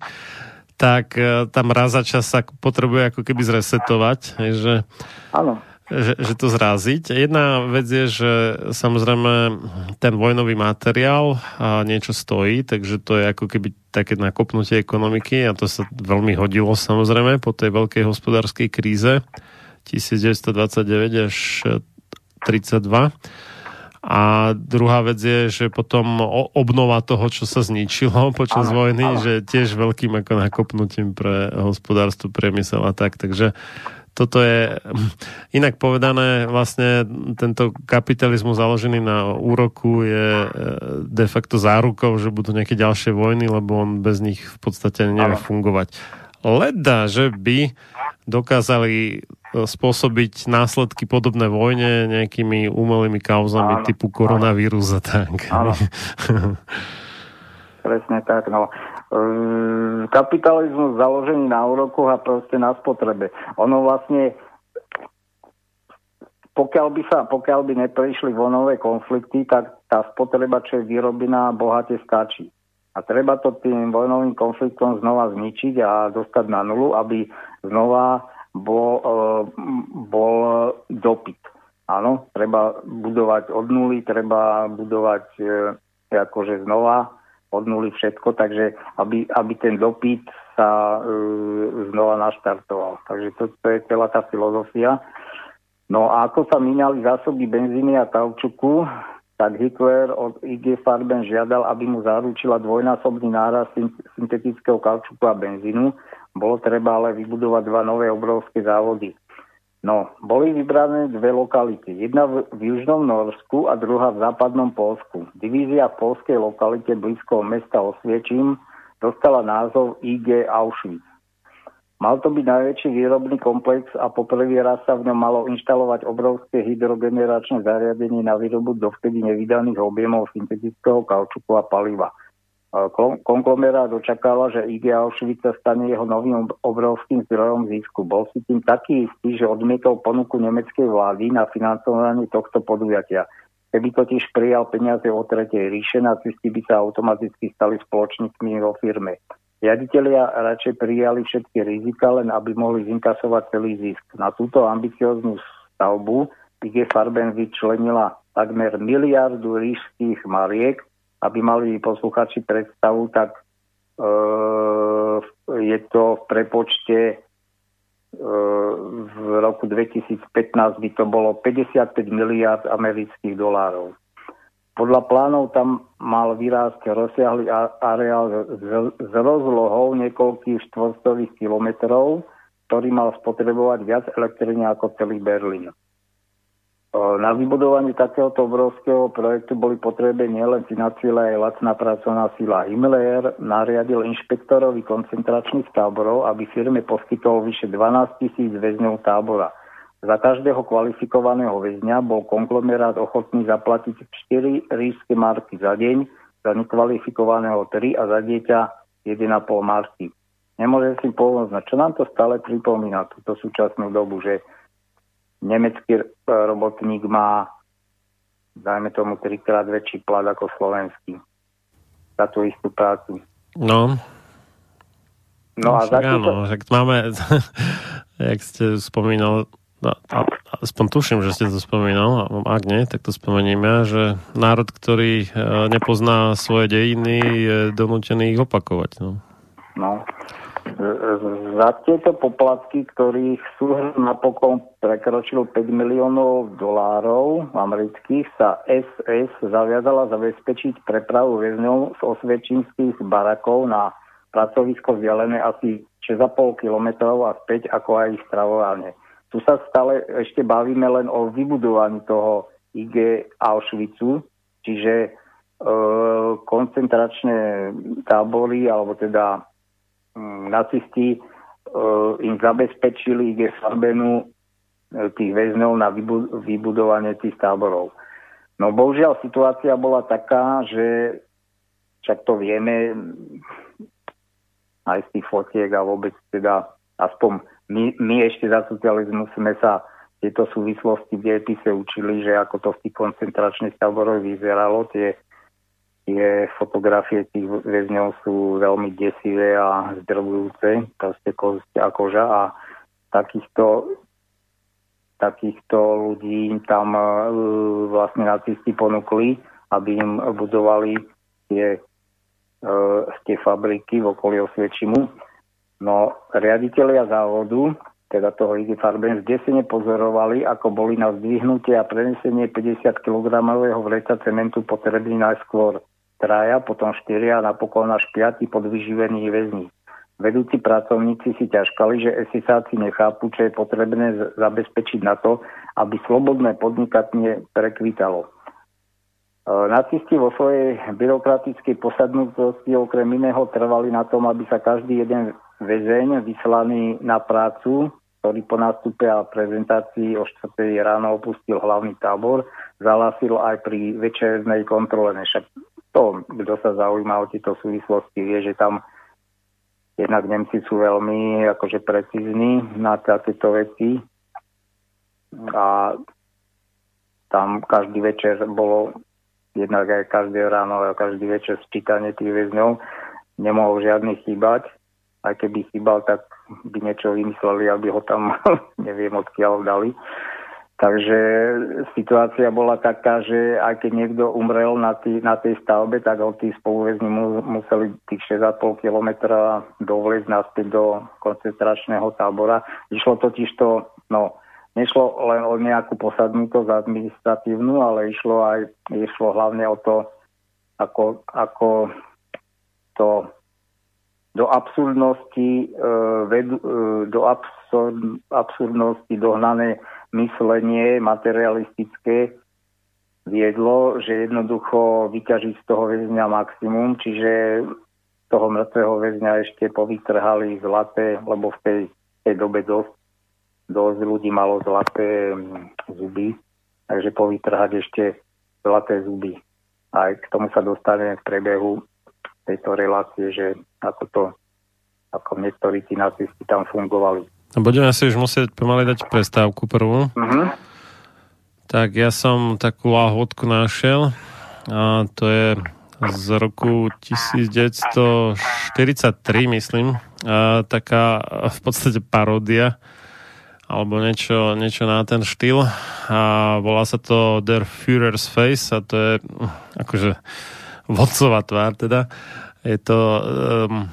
Tak e, tam raz za čas sa potrebuje ako keby zresetovať, že, Áno. Že, že to zraziť. Jedna vec je, že samozrejme ten vojnový materiál a niečo stojí, takže to je ako keby také nakopnutie ekonomiky a to sa veľmi hodilo samozrejme po tej veľkej hospodárskej kríze 1929 až 32 a druhá vec je, že potom obnova toho, čo sa zničilo počas áno, vojny, áno. že tiež veľkým ako nakopnutím pre hospodárstvo, priemysel a tak. Takže toto je inak povedané, vlastne tento kapitalizmus založený na úroku je e, de facto zárukou, že budú nejaké ďalšie vojny, lebo on bez nich v podstate nevie fungovať. Leda, že by dokázali spôsobiť následky podobné vojne nejakými umelými kauzami áno, typu koronavírus a tak. Áno. Presne tak, no. Kapitalizmus založený na úrokoch a proste na spotrebe. Ono vlastne pokiaľ by, sa, pokiaľ by neprišli vojnové konflikty, tak tá spotreba, čo je vyrobená, bohate stačí. A treba to tým vojnovým konfliktom znova zničiť a dostať na nulu, aby znova bol, e, bol dopyt. Áno, treba budovať od nuly, treba budovať e, akože znova od nuly všetko, takže aby, aby ten dopyt sa e, znova naštartoval. Takže to, to je celá tá filozofia. No a ako sa minali zásoby benzíny a kaučuku, tak Hitler od IG Farben žiadal, aby mu zaručila dvojnásobný náraz syntetického kaučuku a benzínu bolo treba ale vybudovať dva nové obrovské závody. No, boli vybrané dve lokality. Jedna v, v južnom Norsku a druhá v západnom Polsku. Divízia v polskej lokalite blízko mesta Osviečím dostala názov IG Auschwitz. Mal to byť najväčší výrobný komplex a poprvý raz sa v ňom malo inštalovať obrovské hydrogeneračné zariadenie na výrobu dovtedy nevydaných objemov syntetického kaučuku a paliva – Konglomerát očakáva, že IG Auschwitz sa stane jeho novým obrovským zdrojom zisku. Bol si tým taký istý, že odmietol ponuku nemeckej vlády na financovanie tohto podujatia. Keby totiž prijal peniaze od Tretej ríše, nacisti by sa automaticky stali spoločníkmi vo firme. Riaditeľia radšej prijali všetky rizika, len aby mohli zinkasovať celý zisk. Na túto ambicioznú stavbu IG Farben vyčlenila takmer miliardu ríšských mariek, aby mali posluchači predstavu, tak e, je to v prepočte e, v roku 2015 by to bolo 55 miliard amerických dolárov. Podľa plánov tam mal vyrásť rozsiahly areál s rozlohou niekoľkých štvorstových kilometrov, ktorý mal spotrebovať viac elektriny ako celý Berlín. Na vybudovanie takéhoto obrovského projektu boli potreby nielen financie, ale aj lacná pracovná sila. Himmler nariadil inšpektorovi koncentračných táborov, aby firme poskytol vyše 12 tisíc väzňov tábora. Za každého kvalifikovaného väzňa bol konglomerát ochotný zaplatiť 4 ríšske marky za deň, za nekvalifikovaného 3 a za dieťa 1,5 marky. Nemôže si pomôcť, čo nám to stále pripomína túto súčasnú dobu, že nemecký e, robotník má dajme tomu trikrát väčší plat ako slovenský za tú istú prácu. No. No a za áno, to... máme, jak ste spomínal, no, aspoň tuším, že ste to spomínal, ak nie, tak to spomeníme, že národ, ktorý e, nepozná svoje dejiny, je donútený ich opakovať. No. no. Za tieto poplatky, ktorých súhrn napokon prekročil 5 miliónov dolárov amerických, sa SS zaviazala zabezpečiť prepravu väzňov z osvedčinských barakov na pracovisko vzdialené asi 6,5 km a späť, ako aj ich stravovanie. Tu sa stále ešte bavíme len o vybudovaní toho IG Auschwitzu, čiže e, koncentračné tábory, alebo teda nacisti uh, im zabezpečili IG Farbenu uh, tých väzňov na vybudovanie tých táborov. No bohužiaľ situácia bola taká, že však to vieme aj z tých fotiek a vôbec teda aspoň my, my ešte za socializmu sme sa tieto súvislosti v dejepise učili, že ako to v tých koncentračných táboroch vyzeralo, tie, tie fotografie tých väzňov sú veľmi desivé a zdrvujúce, proste kost a koža a takýchto takýchto ľudí tam uh, vlastne nacisti ponúkli, aby im budovali tie tie fabriky v okolí Osviečimu. No, riaditeľia závodu, teda toho IG Farben, zdesene pozorovali, ako boli na zdvihnutie a prenesenie 50 kg vreca cementu potrební najskôr traja, potom štyria a napokon až piati podvyživení väzni. Vedúci pracovníci si ťažkali, že esisáci nechápu, čo je potrebné zabezpečiť na to, aby slobodné podnikanie prekvítalo. E, nacisti vo svojej byrokratickej posadnutosti okrem iného trvali na tom, aby sa každý jeden väzeň vyslaný na prácu, ktorý po nástupe a prezentácii o 4. ráno opustil hlavný tábor, zahlasil aj pri večernej kontrole. Však to, kto sa zaujíma o tieto súvislosti, vie, že tam jednak Nemci sú veľmi akože precízni na takéto veci a tam každý večer bolo jednak aj každé ráno a každý večer sčítanie tých väzňov nemohol žiadny chýbať. Aj keby chýbal, tak by niečo vymysleli, aby ho tam neviem odkiaľ dali. Takže situácia bola taká, že aj keď niekto umrel na, tý, na tej stavbe, tak ho tí spoluväzni mu, museli tých 6,5 kilometra dovliezť naspäť do koncentračného tábora. Išlo totiž to, no, nešlo len o nejakú posadnutosť administratívnu, ale išlo aj išlo hlavne o to, ako, ako to do absurdnosti, e, vedu, e, do absurd, absurdnosti dohnané myslenie materialistické viedlo, že jednoducho vyťažiť z toho väzňa maximum, čiže toho mŕtvého väzňa ešte povytrhali zlaté, lebo v tej, tej dobe dosť dosť ľudí malo zlaté mm, zuby, takže povytrhať ešte zlaté zuby. Aj k tomu sa dostaneme v prebehu tejto relácie, že ako to, ako niektorí tí nacisti tam fungovali. A budeme si už musieť pomaly dať prestávku prvú. Uh-huh. Tak ja som takú láhodku našiel a to je z roku 1943, myslím. A taká v podstate paródia alebo niečo, niečo na ten štýl a volá sa to Der Führer's Face a to je hm, akože vodcová tvár teda. Je to um,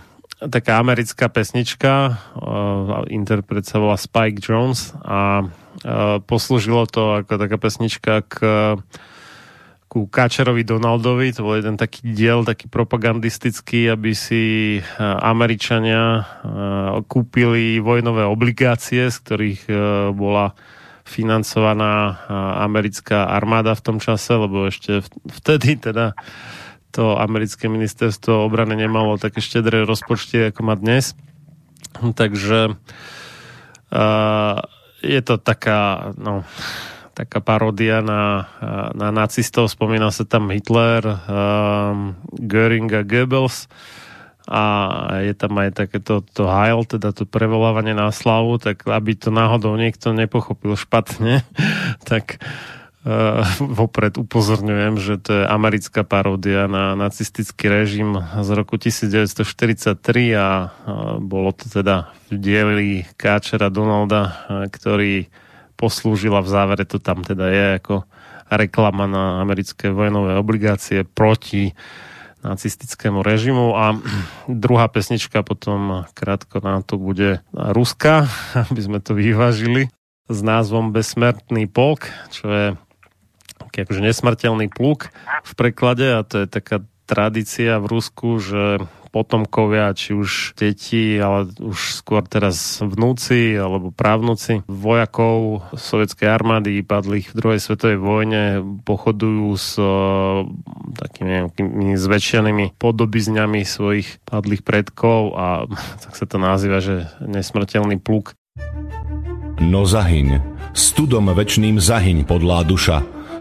taká americká pesnička, uh, interpret sa volá Spike Jones a uh, poslúžilo to ako taká pesnička k uh, ku Káčerovi Donaldovi, to bol jeden taký diel, taký propagandistický, aby si e, Američania kúpili vojnové obligácie, z ktorých bola financovaná americká armáda v tom čase, lebo ešte vtedy teda to americké ministerstvo obrany nemalo také štedré rozpočty, ako má dnes. Takže je to taká, no, taká paródia na, na nacistov. Spomína sa tam Hitler, um, Göring a Goebbels a je tam aj takéto to Heil, teda to prevolávanie na slavu, tak aby to náhodou niekto nepochopil špatne, tak uh, vopred upozorňujem, že to je americká paródia na nacistický režim z roku 1943 a uh, bolo to teda v dieli Káčera Donalda, uh, ktorý poslúžila v závere, to tam teda je ako reklama na americké vojnové obligácie proti nacistickému režimu. A druhá pesnička potom krátko na to bude Ruska, aby sme to vyvážili s názvom Besmrtný polk, čo je akože nesmrteľný pluk v preklade a to je taká tradícia v Rusku, že potomkovia, či už deti, ale už skôr teraz vnúci alebo právnuci vojakov sovietskej armády padlých v druhej svetovej vojne pochodujú s takými nejakými zväčšenými podobizňami svojich padlých predkov a tak sa to nazýva, že nesmrteľný pluk. No zahyň, studom večným zahyň podlá duša,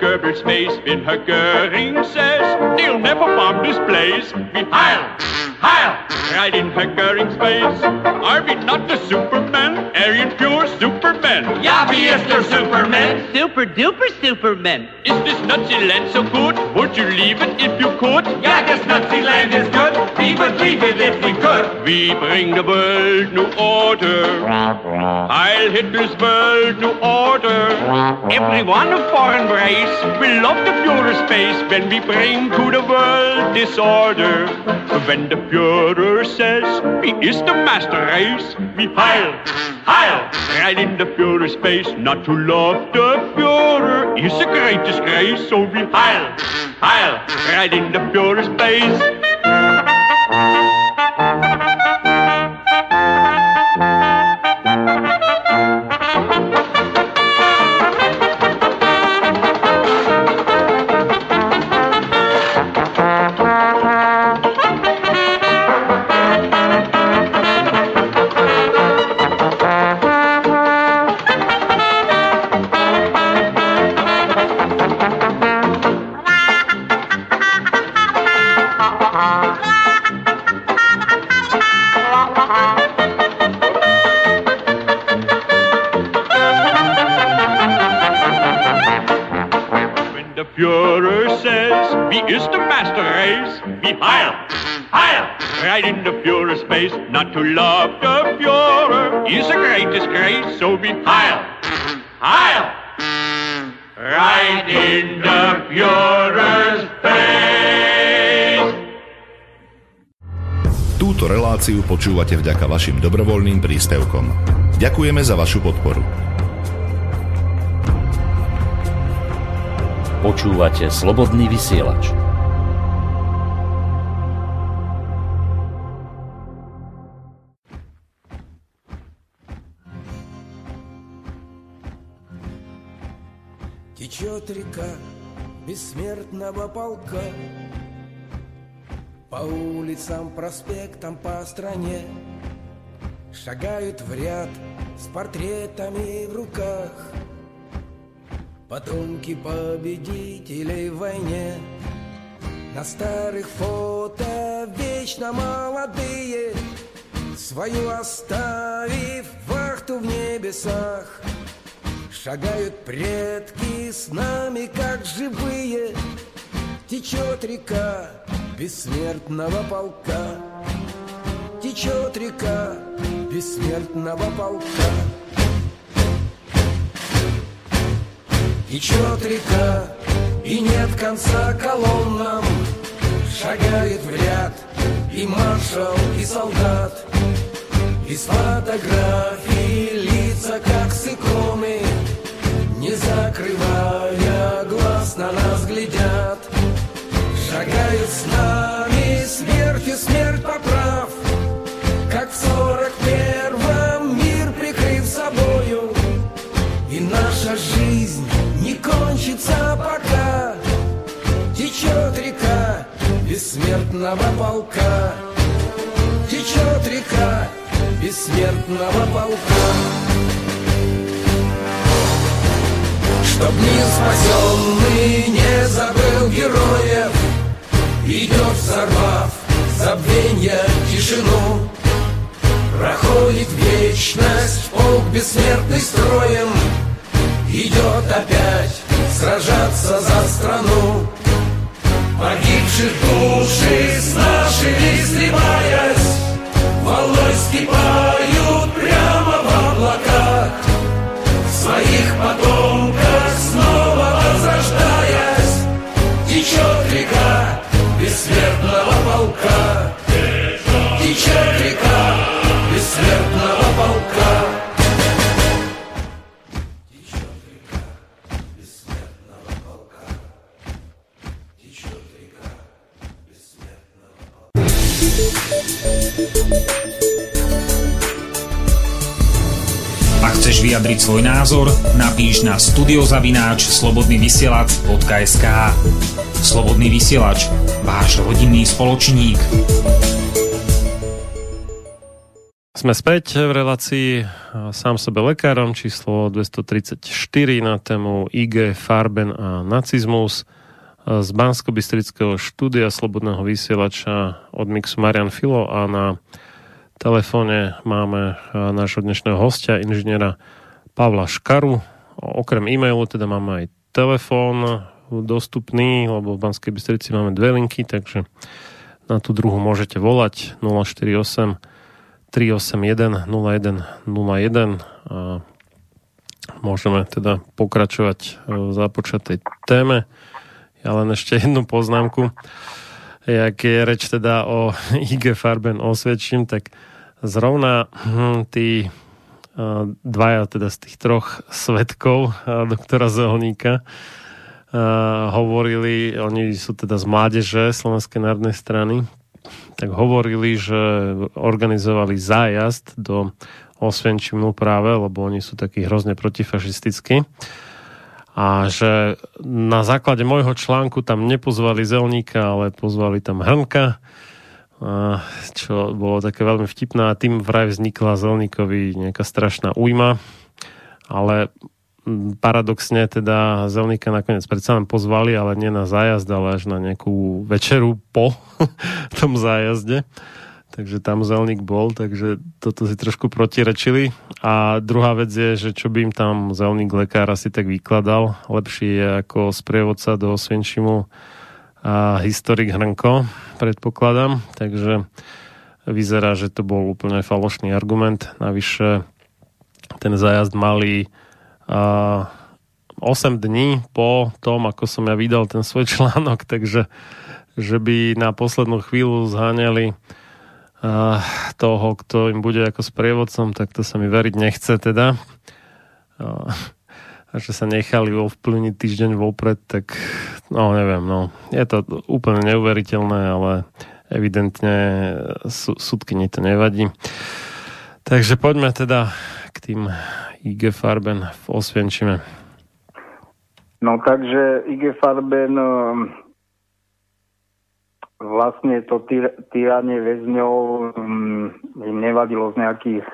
Goebbels face, vil have says, they'll never bomb this place. We heil, heil, right in her Göring's face. Are we not the Superman? Aryan pure Superman. Yeah, we is the Superman? Super duper Superman. Is this Nazi land so good? Would you leave it if you could? Yeah, this Nazi land is good. It if we could. We bring the world new order. I'll hit this world new order. Everyone of foreign race will love the pure space when we bring to the world disorder. When the Führer says he is the master race, we heil, heil, right in the Führer space. Not to love the Führer is a great disgrace, so we heil, heil, right in the Führer space. Not to love the Führer is a great disgrace, so be Heil, Heil, right in the Führer's face. Túto reláciu počúvate vďaka vašim dobrovoľným príspevkom. Ďakujeme za vašu podporu. Počúvate Slobodný vysielač. Река бессмертного полка. По улицам, проспектам, по стране Шагают в ряд с портретами в руках. Потомки победителей в войне. На старых фото вечно молодые. Свою оставив вахту в небесах Шагают предки с нами, как живые. Течет река бессмертного полка. Течет река бессмертного полка. Течет река, и нет конца колоннам. Шагает в ряд и маршал, и солдат. Из фотографий лица, как с иконы не закрывая глаз, на нас глядят. Шагают с нами смерть и смерть поправ. Как в сорок первом мир прикрыв собою. И наша жизнь не кончится пока. Течет река бессмертного полка. Течет река бессмертного полка. Чтоб мир спасенный не забыл героев, Идет взорвав забвенье тишину, Проходит вечность, полк бессмертный строем, Идет опять сражаться за страну. Погибших души с нашими сливаясь, Волной скипают прямо в облаках. Своих потомках снова возрождаясь. Течет река бессмертного полка. Течет река бессмертного полка Ak chceš vyjadriť svoj názor, napíš na studiozavináč slobodnyvysielac.sk Slobodný vysielač, váš rodinný spoločník. Sme späť v relácii sám sebe lekárom číslo 234 na tému IG, Farben a nacizmus z bansko štúdia Slobodného vysielača od Mixu Marian Filo a na telefóne máme nášho dnešného hostia, inžiniera Pavla Škaru. Okrem e-mailu teda máme aj telefón dostupný, lebo v Banskej Bystrici máme dve linky, takže na tú druhu môžete volať 048 381 0101 a môžeme teda pokračovať v započatej téme. Ja len ešte jednu poznámku. Jak je reč teda o IG Farben osvedčím, tak zrovna hm, tí uh, dvaja teda z tých troch svetkov uh, doktora Zelníka uh, hovorili, oni sú teda z mládeže Slovenskej národnej strany, tak hovorili, že organizovali zájazd do Osvenčimu práve, lebo oni sú takí hrozne protifašistickí. A že na základe môjho článku tam nepozvali Zelníka, ale pozvali tam Hrnka, čo bolo také veľmi vtipné a tým vraj vznikla Zelníkovi nejaká strašná újma, ale paradoxne teda Zelníka nakoniec predsa len pozvali, ale nie na zájazd, ale až na nejakú večeru po tom zájazde. Takže tam Zelník bol, takže toto si trošku protirečili. A druhá vec je, že čo by im tam Zelník lekár asi tak vykladal, lepšie je ako sprievodca do Osvienčimu a historik Hrnko, predpokladám. Takže vyzerá, že to bol úplne falošný argument. Navyše ten zájazd mali uh, 8 dní po tom, ako som ja vydal ten svoj článok, takže že by na poslednú chvíľu zháňali uh, toho, kto im bude ako sprievodcom, tak to sa mi veriť nechce teda. Uh, a že sa nechali ovplyvniť týždeň vopred, tak no neviem, no. Je to úplne neuveriteľné, ale evidentne súdkyni to nevadí. Takže poďme teda k tým IG Farben v Osvienčime. No takže IG Farben um, vlastne to týranie väzňov um, im nevadilo z nejakých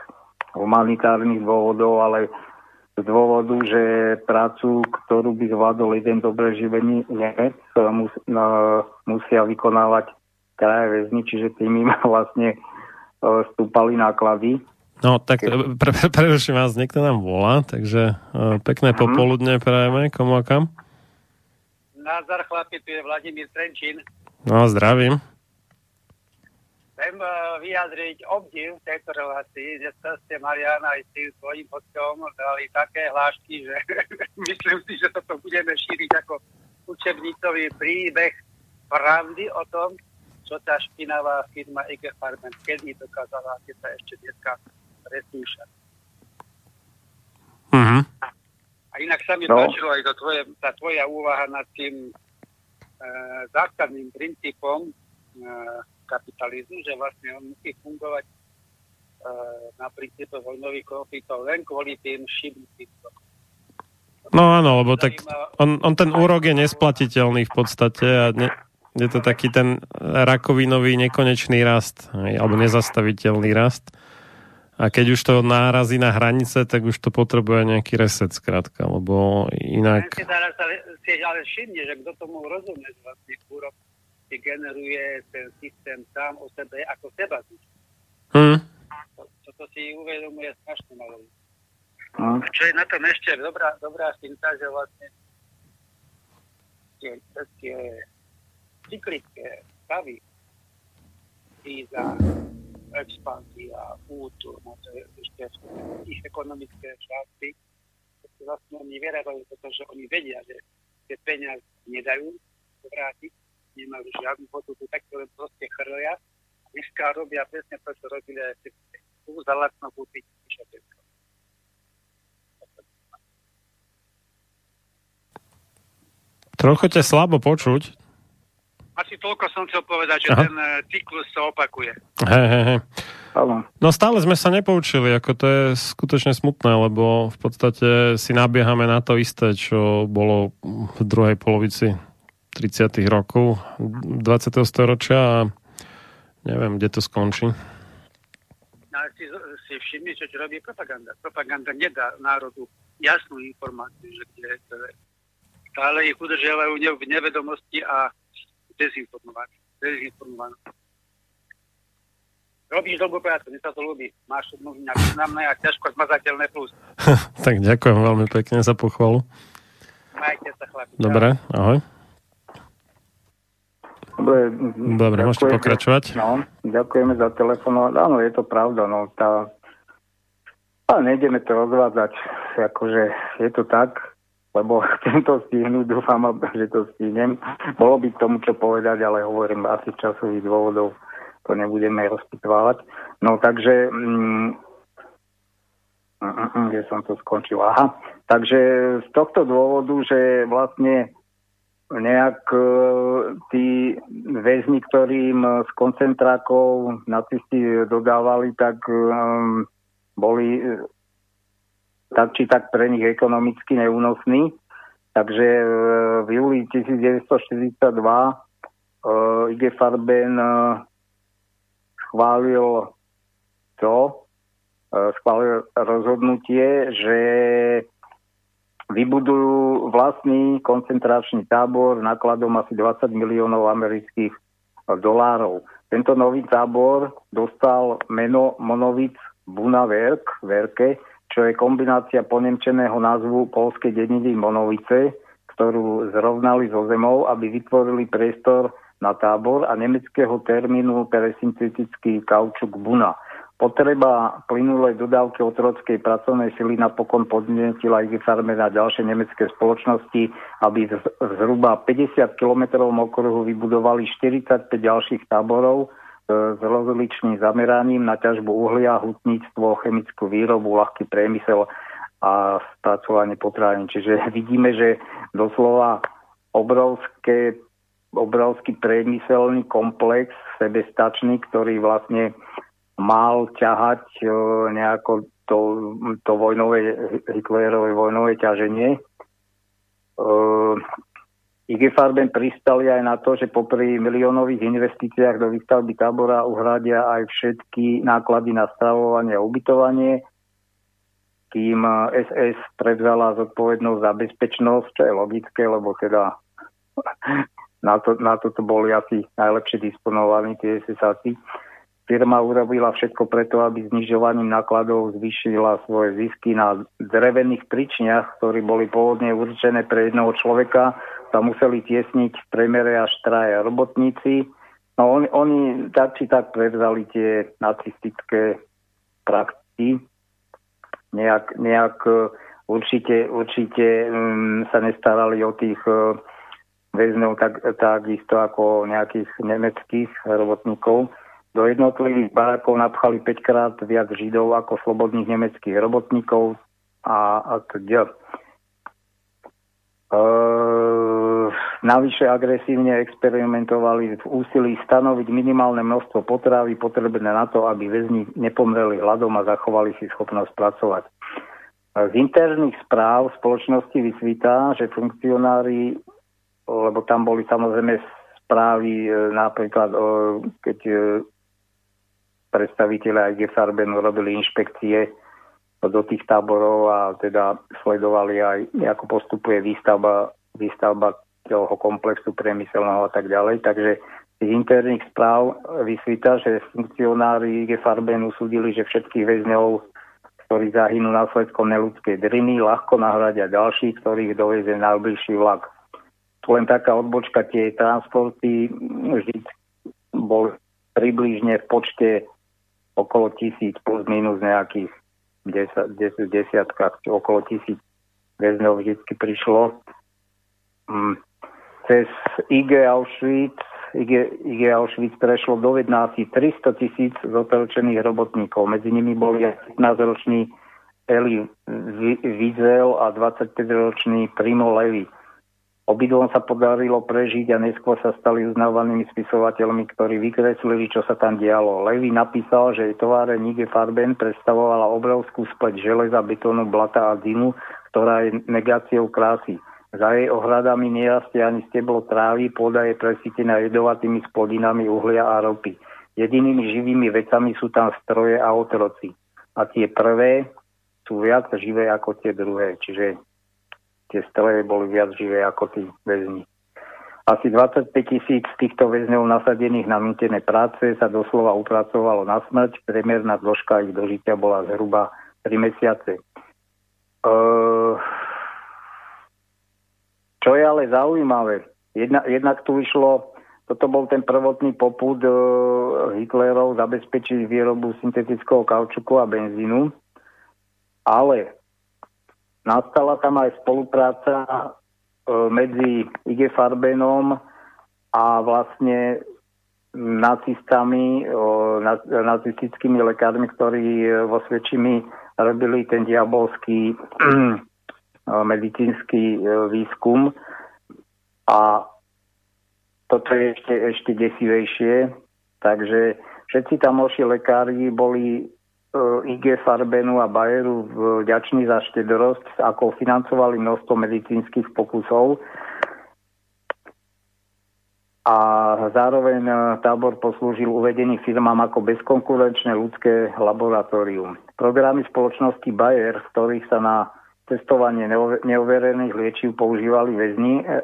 humanitárnych dôvodov, ale z dôvodu, že prácu, ktorú by zvládol jeden dobre živený Nemec, mus, no, musia vykonávať kraje väzni, čiže tým im vlastne e, stúpali náklady. No tak e, pre, pre, preruším vás, niekto nám volá, takže uh, pekné mm. popoludne prajeme, komu a kam? Názar chlapi, tu je Vladimír Trenčín. No, zdravím chcem eh, vyjadriť obdiv tejto relácii, že ste Mariana aj s tým svojím hostom dali také hlášky, že myslím si, že toto budeme šíriť ako učebnicový príbeh pravdy o tom, čo tá špinavá firma IG Farben kedy dokázala, keď sa ešte dneska presúša. Uh-huh. A inak sa mi no. páčilo aj to tvoje, tá tvoja úvaha nad tým e, základným princípom e, kapitalizmu, že vlastne on musí fungovať e, na princípe vojnových konfliktov len kvôli tým šibnutým No áno, lebo tak on, on ten úrok je nesplatiteľný v podstate a ne, je to taký ten rakovinový nekonečný rast, alebo nezastaviteľný rast. A keď už to nárazí na hranice, tak už to potrebuje nejaký reset skrátka, lebo inak... Si ale všimne, že kto tomu rozumie, že vlastne úrok si generuje ten systém sám o sebe ako seba. Hmm. Toto si uvedomuje strašne malo. No. Čo je na tom ešte dobrá, dobrá finta, že vlastne tie, tie cyklické stavy, kríza, expanzia, útur, no to je ešte ich ekonomické časti, vlastne oni vyrábajú, pretože oni vedia, že tie peniaze nedajú vrátiť, nemajú žiadnu hodnotu, tak to len proste chrlia. Dneska robia presne to, čo robili aj tu za lacno kúpiť. Trochu ťa slabo počuť asi toľko som chcel povedať, že Aha. ten uh, cyklus sa opakuje. Hej, hej, hej. No stále sme sa nepoučili, ako to je skutočne smutné, lebo v podstate si nabiehame na to isté, čo bolo v druhej polovici 30. rokov 20. storočia a neviem, kde to skončí. No, si, si všimni, čo robí propaganda. Propaganda nedá národu jasnú informáciu, že kde to je. Stále ich udržiavajú v nevedomosti a dezinformovaný. dezinformovaný. Robíš dobrú prácu, mne sa to ľúbi. Máš to nejak významné a ťažko zmazateľné plus. tak ďakujem veľmi pekne za pochvalu. Majte sa, chlapi. Dobre, ahoj. Dobre, Dobre môžete pokračovať. No, ďakujeme za telefón. Áno, je to pravda. No, tá... Ale nejdeme to rozvádzať. Akože je to tak, lebo chcem to stihnúť, dúfam, že to stihnem. Bolo by k tomu čo povedať, ale hovorím, asi časových dôvodov to nebudeme rozpitvávať. No takže, mm, mm, mm, kde som to skončil? Aha, takže z tohto dôvodu, že vlastne nejak e, tí väzni, ktorým z koncentrákov nacisti dodávali, tak um, boli tak či tak pre nich ekonomicky neúnosný. Takže e, v júli 1942 IG Farben e, schválil to, e, schválil rozhodnutie, že vybudujú vlastný koncentračný tábor nákladom asi 20 miliónov amerických dolárov. Tento nový tábor dostal meno Monovic Bunaverk, Verke, čo je kombinácia ponemčeného názvu polskej dediny Monovice, ktorú zrovnali so zemou, aby vytvorili priestor na tábor a nemeckého termínu pre syntetický kaučuk Buna. Potreba plynulej dodávky otrockej pracovnej sily napokon podnetila IG Farmer a ďalšie nemecké spoločnosti, aby v zhruba 50 km okruhu vybudovali 45 ďalších táborov, s rozličným zameraním na ťažbu uhlia, hutníctvo, chemickú výrobu, ľahký priemysel a spracovanie potravín. Čiže vidíme, že doslova obrovské, obrovský priemyselný komplex, sebestačný, ktorý vlastne mal ťahať e, nejako to, to vojnové, Hitlerové vojnové ťaženie. E, IG Farben pristali aj na to, že popri miliónových investíciách do výstavby tábora uhradia aj všetky náklady na stravovanie a ubytovanie, kým SS prevzala zodpovednosť za bezpečnosť, čo je logické, lebo teda na, to, na toto boli asi najlepšie disponovaní tie SS-áci. Firma urobila všetko preto, aby znižovaním nákladov zvýšila svoje zisky na drevených pričniach, ktorí boli pôvodne určené pre jedného človeka, sa museli tiesniť v premere až traja robotníci. No on, oni tak či tak prevzali tie nacistické praktiky. Nejak, nejak e, určite, určite um, sa nestarali o tých uh, väzňov tak, takisto ako nejakých nemeckých robotníkov. Do jednotlivých barákov napchali 5 krát viac Židov ako slobodných nemeckých robotníkov a, a teda. Uh, Navyše agresívne experimentovali v úsilí stanoviť minimálne množstvo potravy potrebné na to, aby väzni nepomreli hladom a zachovali si schopnosť pracovať. Z interných správ spoločnosti vysvítá, že funkcionári, lebo tam boli samozrejme správy e, napríklad, keď e, predstaviteľe IG Farbenu robili inšpekcie do tých táborov a teda sledovali aj, ako postupuje výstavba, výstavba toho komplexu priemyselného a tak ďalej. Takže z interných správ vysvíta, že funkcionári IG Farbenu súdili, že všetkých väzňov, ktorí zahynú následkom neludskej driny, ľahko nahradia ďalší, ktorých dovezie najbližší vlak. Len taká odbočka, tie transporty vždy bol približne v počte okolo tisíc plus minus nejakých 10, 10 desiatkách, okolo tisíc väzňov vždy prišlo. Mm, cez IG Auschwitz, IG, IG Auschwitz prešlo do Vedna asi 300 tisíc zotelčených robotníkov. Medzi nimi boli 15-ročný Eli Wiesel a 25-ročný Primo Levi. Obidvom sa podarilo prežiť a neskôr sa stali uznávanými spisovateľmi, ktorí vykreslili, čo sa tam dialo. Levi napísal, že továre Nige Farben predstavovala obrovskú spleť železa, betónu, blata a dymu, ktorá je negáciou krásy. Za jej ohradami nerastie ani steblo trávy, pôda je presítená jedovatými splodinami uhlia a ropy. Jedinými živými vecami sú tam stroje a otroci. A tie prvé sú viac živé ako tie druhé. Čiže tie stroje boli viac živé ako tí väzni. Asi 25 tisíc týchto väzňov nasadených na nutené práce sa doslova upracovalo na smrť. Priemerná dĺžka ich dožitia bola zhruba 3 mesiace. Uh, čo je ale zaujímavé, jedna, jednak tu išlo, toto bol ten prvotný poput e, Hitlerov zabezpečiť výrobu syntetického kaučuku a benzínu, ale nastala tam aj spolupráca e, medzi IG Farbenom a vlastne nacistami, na, nacistickými lekármi, ktorí vo Svedčimi robili ten diabolský medicínsky e, výskum. A toto je ešte, ešte desivejšie, takže všetci tamoši lekári boli e, IG Farbenu a Bayeru vďační za štedrosť, ako financovali množstvo medicínskych pokusov a zároveň e, tábor poslúžil uvedený firmám ako bezkonkurenčné ľudské laboratórium. Programy spoločnosti Bayer, z ktorých sa na testovanie neoverených liečiv používali väzni. E, e,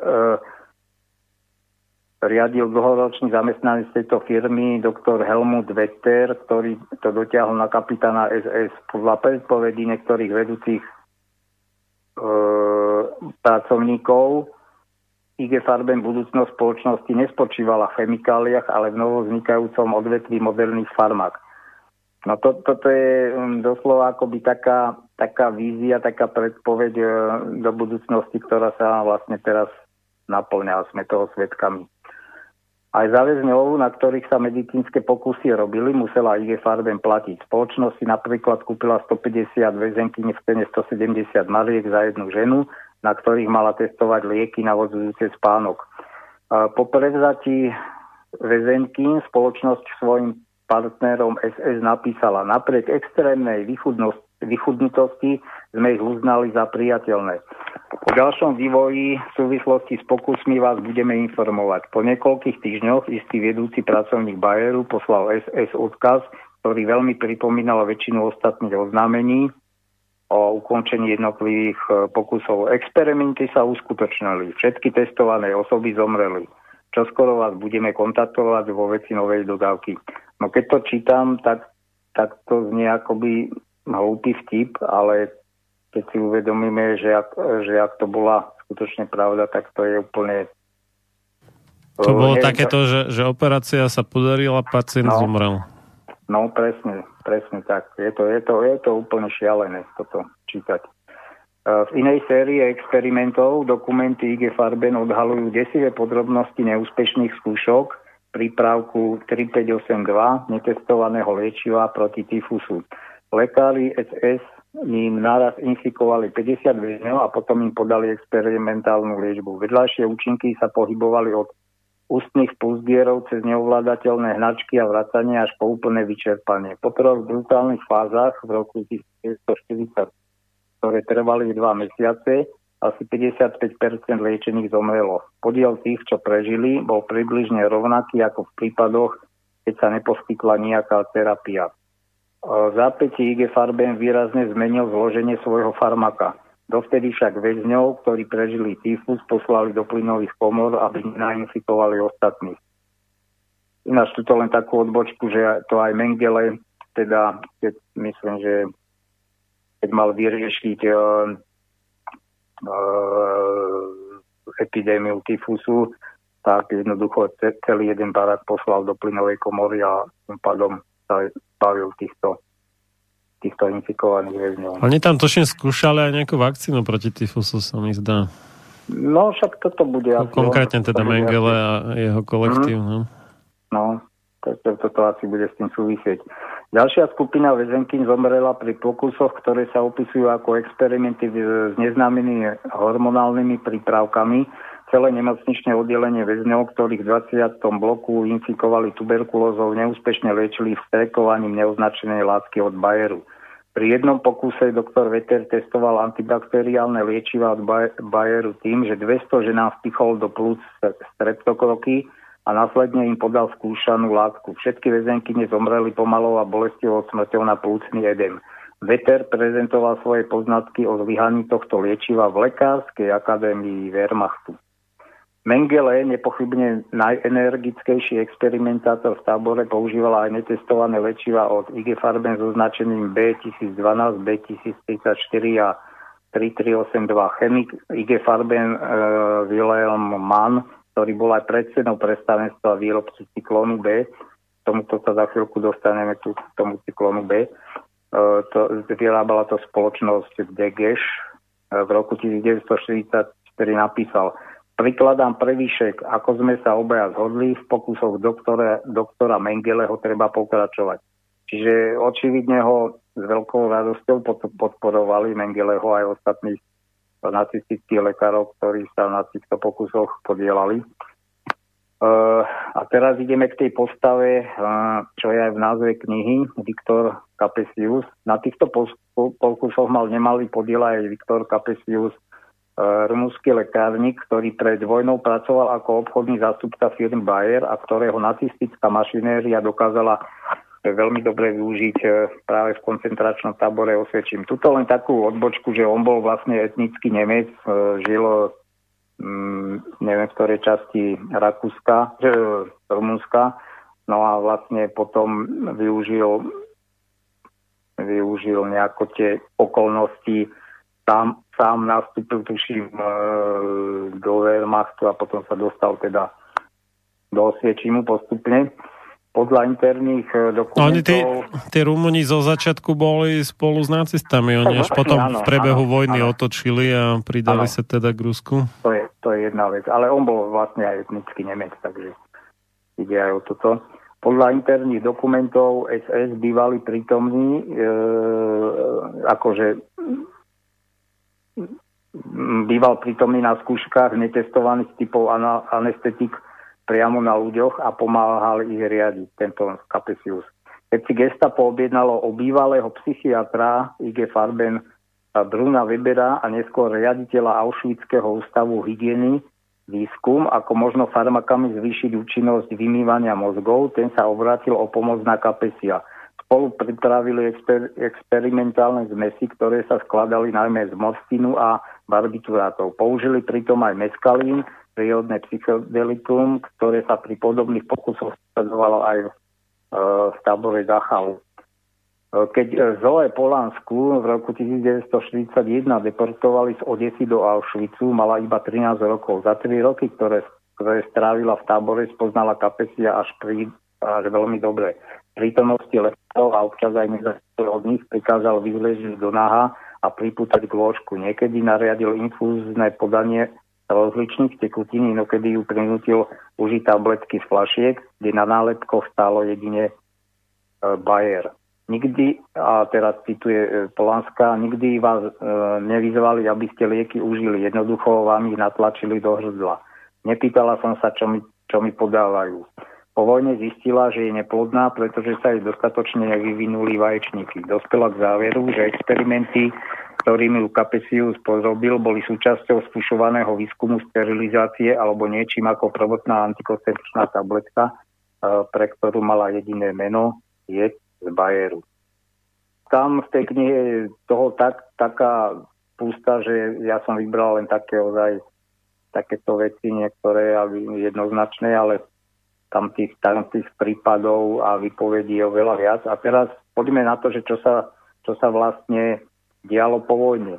riadil dlhoročný zamestnanec tejto firmy doktor Helmut Vetter, ktorý to dotiahol na kapitána SS. Podľa predpovedí niektorých vedúcich e, pracovníkov IG Farben budúcnosť spoločnosti nespočívala v chemikáliách, ale v novovznikajúcom odvetví moderných farmák. No to, toto je um, doslova akoby taká, taká vízia, taká predpoveď uh, do budúcnosti, ktorá sa vlastne teraz naplňa a sme toho svetkami. Aj za väzňov, na ktorých sa medicínske pokusy robili, musela IG Farben platiť. Spoločnosť si napríklad kúpila 150 väzenky v cene 170 mariek za jednu ženu, na ktorých mala testovať lieky navodzujúce spánok. Po prevzatí väzenky spoločnosť svojim partnerom SS napísala, napriek extrémnej vychudnutosti sme ich uznali za priateľné. O ďalšom vývoji v súvislosti s pokusmi vás budeme informovať. Po niekoľkých týždňoch istý vedúci pracovník Bayeru poslal SS odkaz, ktorý veľmi pripomínal väčšinu ostatných oznámení o ukončení jednotlivých e, pokusov. Experimenty sa uskutočnili. Všetky testované osoby zomreli. Čoskoro vás budeme kontaktovať vo veci novej dodávky. No keď to čítam, tak, tak to znie akoby hlúpy vtip, ale keď si uvedomíme, že ak, že ak to bola skutočne pravda, tak to je úplne... To bolo neviem, takéto, že, že operácia sa podarila, pacient no, zomrel. No presne, presne tak. Je to, je, to, je to úplne šialené toto čítať. E, v inej sérii experimentov dokumenty IG Farben odhalujú desivé podrobnosti neúspešných skúšok, prípravku 3582 netestovaného liečiva proti tyfusu. Lekári SS im naraz infikovali 50 väzňov a potom im podali experimentálnu liečbu. Vedľajšie účinky sa pohybovali od ústnych púzdierov cez neovládateľné hnačky a vracanie až po úplné vyčerpanie. Po troch brutálnych fázach v roku 1940, ktoré trvali dva mesiace, asi 55% liečených zomrelo. Podiel tých, čo prežili, bol približne rovnaký ako v prípadoch, keď sa neposkytla nejaká terapia. V zápätí IG Farben výrazne zmenil zloženie svojho farmaka. Dovtedy však väzňov, ktorí prežili tyfus, poslali do plynových komor, aby nainfikovali ostatných. Ináč to len takú odbočku, že to aj Mengele, teda keď myslím, že keď mal vyriešiť uh, uh, epidémiu tyfusu, tak jednoducho celý jeden barak poslal do plynovej komory a tým pádom sa týchto týchto infikovaných väzňov. Oni tam točne skúšali aj nejakú vakcínu proti tyfusu, sa mi zdá. No však toto bude no, asi... Konkrétne teda Mengele asi... a jeho kolektív. Mm. No, no toto, toto asi bude s tým súvisieť. Ďalšia skupina väzenkyň zomrela pri pokusoch, ktoré sa opisujú ako experimenty s neznámymi hormonálnymi prípravkami. Celé nemocničné oddelenie väzňov, ktorých v 20. bloku infikovali tuberkulózou, neúspešne liečili vstrekovaním neoznačenej látky od Bayeru. Pri jednom pokuse doktor Veter testoval antibakteriálne liečiva od Bayeru tým, že 200 ženám vpichol do plúc streptokroky a následne im podal skúšanú látku. Všetky väzenky nezomreli pomalou a bolestivou smrťou na plúcný edem. Veter prezentoval svoje poznatky o zlyhaní tohto liečiva v Lekárskej akadémii Wehrmachtu. Mengele, nepochybne najenergickejší experimentátor v tábore, používala aj netestované lečiva od IG Farben so značením B1012, B1034 a 3382. Chemik IG Farben e, Wilhelm Mann, ktorý bol aj predsedom predstavenstva výrobcu cyklónu B, tomuto sa za chvíľku dostaneme tu k tomu cyklónu B, e, to, vyrábala to spoločnosť Degeš, e, v roku 1944 napísal Prikladám prevýšek, ako sme sa obaja zhodli, v pokusoch doktora, doktora Mengeleho treba pokračovať. Čiže očividne ho s veľkou radosťou podporovali Mengeleho aj ostatných nacistických lekárov, ktorí sa na týchto pokusoch podielali. Uh, a teraz ideme k tej postave, uh, čo je aj v názve knihy, Viktor Capesius. Na týchto pokusoch mal nemalý podiel aj Viktor Capesius, E, rumúnsky lekárnik, ktorý pred vojnou pracoval ako obchodný zástupca firmy Bayer a ktorého nacistická mašinéria dokázala veľmi dobre využiť e, práve v koncentračnom tábore Osviečím. Tuto len takú odbočku, že on bol vlastne etnický Nemec, e, žil mm, neviem v ktorej časti Rakúska, Rumunska, no a vlastne potom využil využil nejako tie okolnosti tam sám nastúpil, tuším, e, do Wehrmachtu a potom sa dostal teda do Osviečimu postupne. Podľa interných dokumentov... No, oni tí, tí Rumuni zo začiatku boli spolu s nacistami, oni až potom áno, v prebehu áno, vojny áno. otočili a pridali áno. sa teda k Rusku. To je, to je jedna vec, ale on bol vlastne aj etnický Nemec, takže ide aj o toto. Podľa interných dokumentov SS bývali prítomní, e, akože býval prítomný na skúškach netestovaných typov anestetik priamo na ľuďoch a pomáhal ich riadiť, tento Capesius. Keď si gestapo objednalo o bývalého psychiatra IG Farben Bruna Webera a neskôr riaditeľa Auschwitzského ústavu hygieny výskum, ako možno farmakami zvýšiť účinnosť vymývania mozgov, ten sa obrátil o pomoc na Kapesia spolu pripravili exper- experimentálne zmesy, ktoré sa skladali najmä z morfínu a barbiturátov. Použili pritom aj meskalín, prírodné psychodelikum, ktoré sa pri podobných pokusoch skladovalo aj v, e, v tábore Dachau. E, keď Zoe Polánsku v roku 1941 deportovali z Odesy do Auschwitzu, mala iba 13 rokov. Za 3 roky, ktoré, ktoré strávila v tábore, spoznala kapesia až, pri, až veľmi dobre prítomnosti lekárov a občas aj nezávisle od nich prikázal vyzležiť do náha a pripútať k lôžku. Niekedy nariadil infúzne podanie rozličných tekutín, inokedy ju prinútil užiť tabletky z flašiek, kde na nálepkoch stálo jedine e, Bayer. Nikdy, a teraz cituje e, Polanska, nikdy vás e, nevyzvali, aby ste lieky užili. Jednoducho vám ich natlačili do hrdla. Nepýtala som sa, čo mi, čo mi podávajú. Po vojne zistila, že je neplodná, pretože sa jej dostatočne nevyvinuli vaječníky. Dospela k záveru, že experimenty, ktorými ju Kapesius porobil, boli súčasťou skúšovaného výskumu sterilizácie alebo niečím ako prvotná antikoncepčná tabletka, e, pre ktorú mala jediné meno, je z Bajeru. Tam v tej knihe je toho tak, taká pústa, že ja som vybral len také ozaj takéto veci, niektoré jednoznačné, ale tam tých, tam tých prípadov a vypovedí je oveľa viac. A teraz poďme na to, že čo sa, čo sa vlastne dialo po vojne.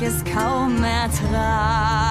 Ich es kaum ertrag.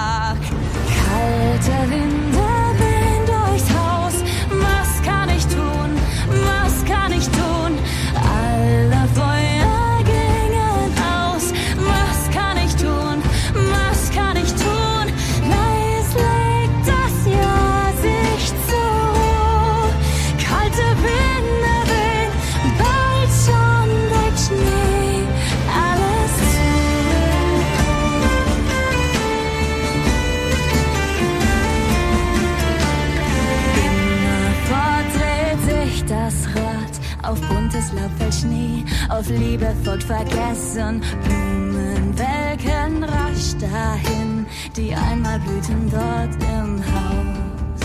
Folgt Vergessen. Blumen welken rasch dahin, die einmal blühten dort im Haus.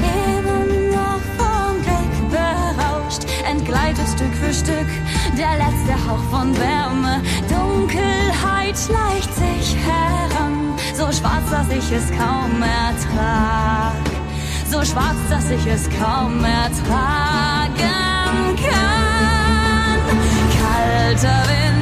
Eben noch vom Glück berauscht, entgleitet Stück für Stück der letzte Hauch von Wärme. Dunkelheit schleicht sich heran, so schwarz, dass ich es kaum ertrag. So schwarz, dass ich es kaum ertragen words of it.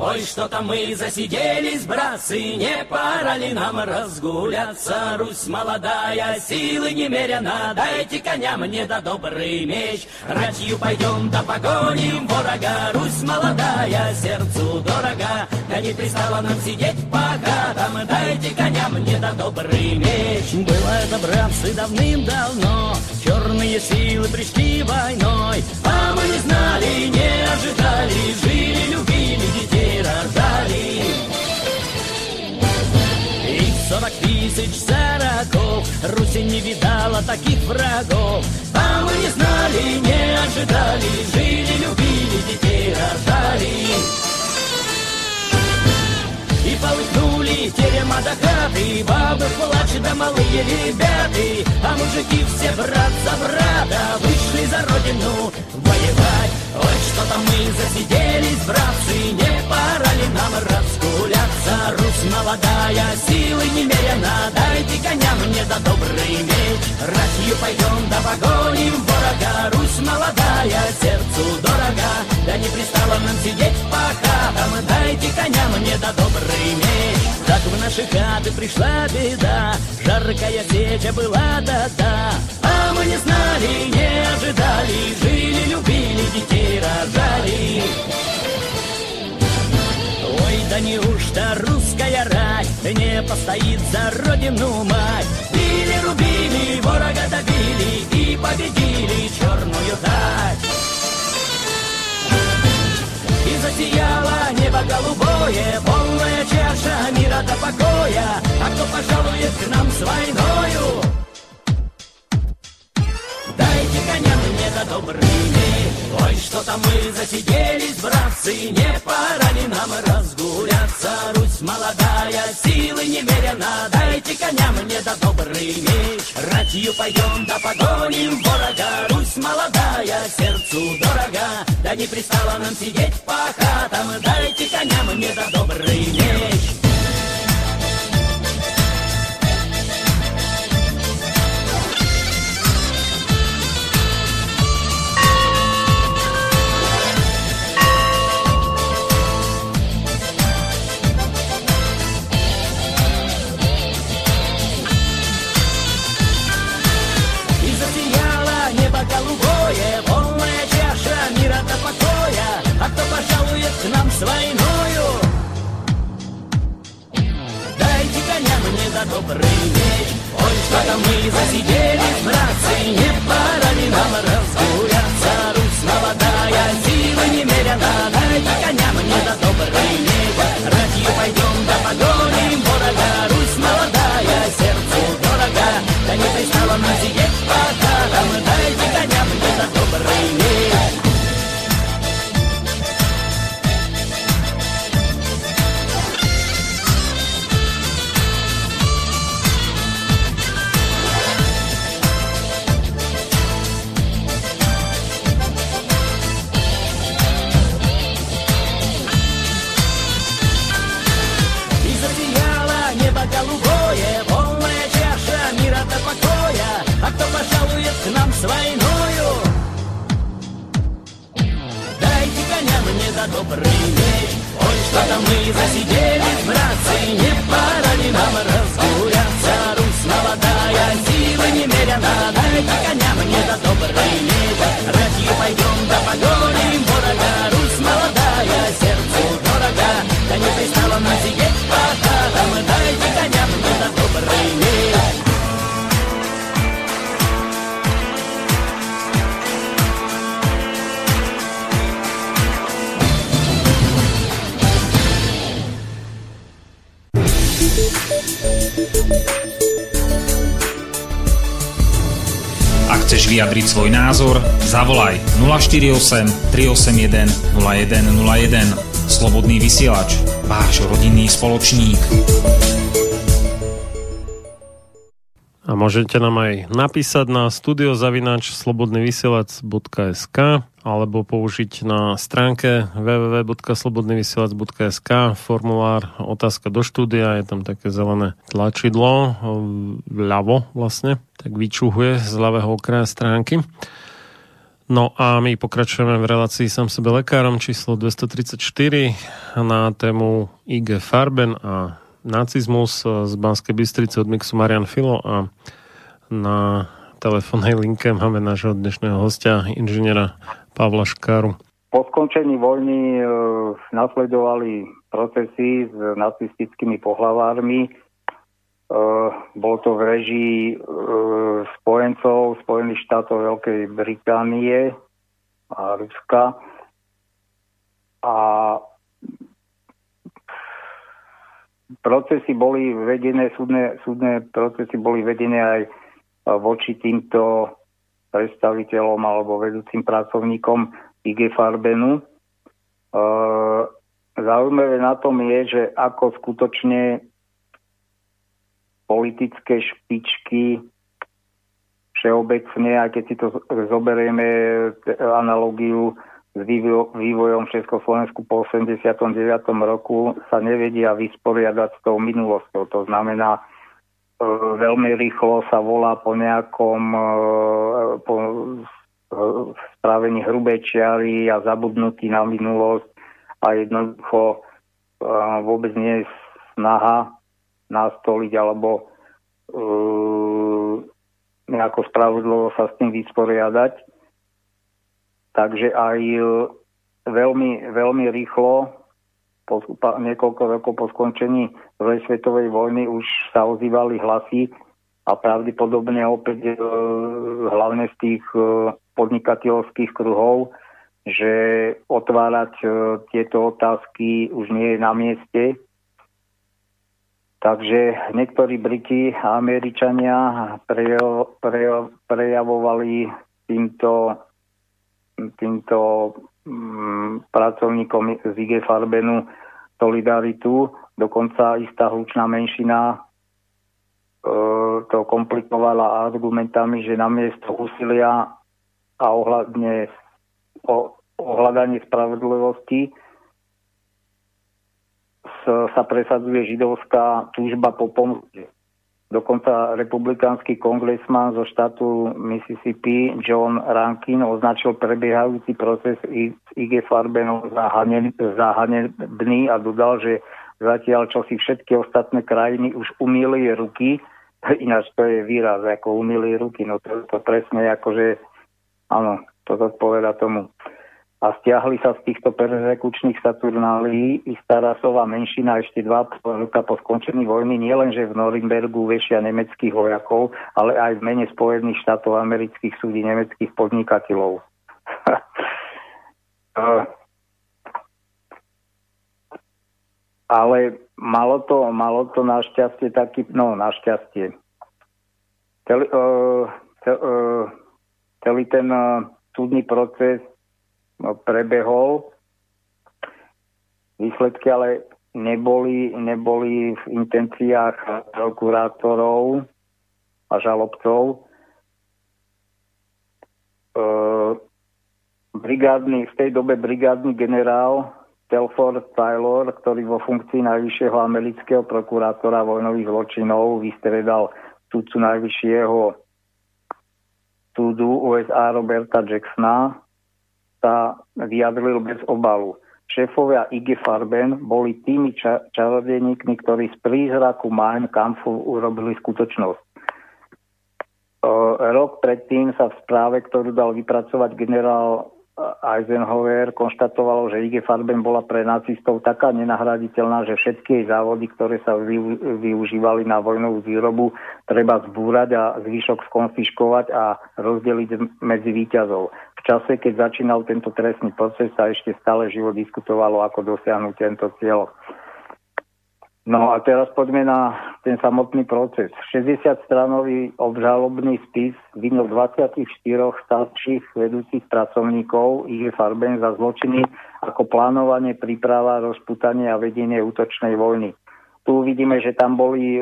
Ой, что-то мы засиделись, братцы, не пора ли нам разгуляться? Русь молодая, силы немерено, дайте коня мне да добрый меч. Ратью пойдем да погоним ворога, Русь молодая, сердцу дорога. Да не пристало нам сидеть по хатам, дайте коня мне да добрый меч. Было это, братцы, давным-давно, черные силы пришли войной, а мы не знали, не ожидали, жили, любили тысяч сороков. Руси не видала таких врагов. А мы не знали, не ожидали. Жили, любили, детей рожали и полыхнули терема до хаты, Бабы плачут, да малые ребята, А мужики все брат за брата Вышли за родину воевать. Ой, что-то мы засиделись, братцы, Не пора ли нам разгуляться? Русь молодая, силы немерено, Дайте коня мне да добрый меч. Ратью пойдем да погоним ворога, Русь молодая, сердцу дорога, Да не пристало нам сидеть по хатам, Дайте коня мне да добрый меч. Так в наши хаты пришла беда, Жаркая сеча была да-да, А мы не знали, не ожидали, Жили, любили, детей рожали. Ой, да неужто русская рать Не постоит за родину мать Били, рубили, ворога добили И победили черную дать засияло небо голубое Полная чаша мира до покоя. А кто пожалует к нам с войною. Дайте коня мне да добрый меч Ой, что-то мы засиделись, братцы Не пора ли нам разгуляться? Русь молодая, силы немерено Дайте коня мне да добрый меч. Ратью пойдем да погоним ворога Русь молодая, сердцу дорога. Да не пристало нам сидеть по хатам Дайте коня мне да добрый меч к нам с войною? Дайте коня мне да добрый меч. Ой, что-то мы засиделись, братцы, не пора ли нам разгуляться? Русь молодая, силы немерено, дайте коня мне да добрый меч. Ратью пойдем да погоним ворога, Русь молодая, сердцу дорога, да не пристало нам сидеть с войною? Дайте коня мне да добрый меч. Ой, что-то мы засиделись, братцы, не пора ли нам разгуляться? Русь молодая, силы немерено, дайте коня мне да добрый меч. Ратью пойдем да погоним chceš vyjadriť svoj názor, zavolaj 048 381 0101. Slobodný vysielač, váš rodinný spoločník. Môžete nám aj napísať na studiozavinač slobodnyvysielac.sk alebo použiť na stránke www.slobodnyvysielac.sk formulár otázka do štúdia, je tam také zelené tlačidlo vľavo vlastne, tak vyčuhuje z ľavého okraja stránky. No a my pokračujeme v relácii sám sebe lekárom číslo 234 na tému IG Farben a nacizmus z Banskej Bystrice od Mixu Marian Filo a na telefónnej linke máme nášho dnešného hostia, inžiniera Pavla Škáru. Po skončení vojny e, nasledovali procesy s nacistickými pohlavármi, Uh, bol to v režii uh, spojencov Spojených štátov Veľkej Británie a Ruska. A procesy boli vedené, súdne, súdne procesy boli vedené aj voči týmto predstaviteľom alebo vedúcim pracovníkom IG Farbenu. Uh, zaujímavé na tom je, že ako skutočne politické špičky všeobecne, aj keď si to zoberieme analogiu s vývojom v Československu po 89. roku, sa nevedia vysporiadať s tou minulosťou. To znamená, e, veľmi rýchlo sa volá po nejakom e, po správení hrubej čiary a zabudnutí na minulosť a jednoducho e, vôbec nie je snaha nastoliť alebo nejako spravodlivo sa s tým vysporiadať. Takže aj uh, veľmi, veľmi rýchlo, po, niekoľko rokov po skončení druhej svetovej vojny už sa ozývali hlasy a pravdepodobne opäť uh, hlavne z tých uh, podnikateľských kruhov, že otvárať uh, tieto otázky už nie je na mieste, Takže niektorí Briti a Američania prejavovali týmto, týmto mm, pracovníkom z IG Farbenu solidaritu. Dokonca istá hlučná menšina e, to komplikovala argumentami, že namiesto úsilia a ohľadne, o, ohľadanie spravodlivosti sa presadzuje židovská túžba po pomoci. Dokonca republikánsky kongresman zo štátu Mississippi John Rankin označil prebiehajúci proces IG Farbenov za hanebný a dodal, že zatiaľ čo si všetky ostatné krajiny už umýli ruky, ináč to je výraz, ako umýli ruky, no to, to presne akože, áno, to zodpoveda tomu a stiahli sa z týchto persekučných Saturnálí istá rasová menšina ešte dva roka po skončení vojny nielenže v Norimbergu vešia nemeckých vojakov, ale aj v mene Spojených štátov amerických súdí nemeckých podnikateľov. ale malo to, malo to našťastie taký, no našťastie. Celý, uh, uh, celý ten uh, súdny proces prebehol. Výsledky ale neboli, neboli v intenciách prokurátorov a žalobcov. E, brigádny, v tej dobe brigádny generál Telford Taylor, ktorý vo funkcii najvyššieho amerického prokurátora vojnových zločinov vystredal súdcu najvyššieho súdu USA Roberta Jacksona, sa vyjadril bez obalu. Šéfovia IG Farben boli tými ča- čarodejníkmi, ktorí z prízraku Mein Kampfu urobili skutočnosť. rok predtým sa v správe, ktorú dal vypracovať generál Eisenhower konštatovalo, že IG Farben bola pre nacistov taká nenahraditeľná, že všetky jej závody, ktoré sa využívali na vojnovú výrobu, treba zbúrať a zvyšok skonfiškovať a rozdeliť medzi výťazov. V čase, keď začínal tento trestný proces, sa ešte stále živo diskutovalo, ako dosiahnuť tento cieľ. No a teraz poďme na ten samotný proces. 60-stranový obžalobný spis vinil 24 starších vedúcich pracovníkov IG Farben za zločiny ako plánovanie, príprava, rozputanie a vedenie útočnej vojny. tu vidíme, že tam boli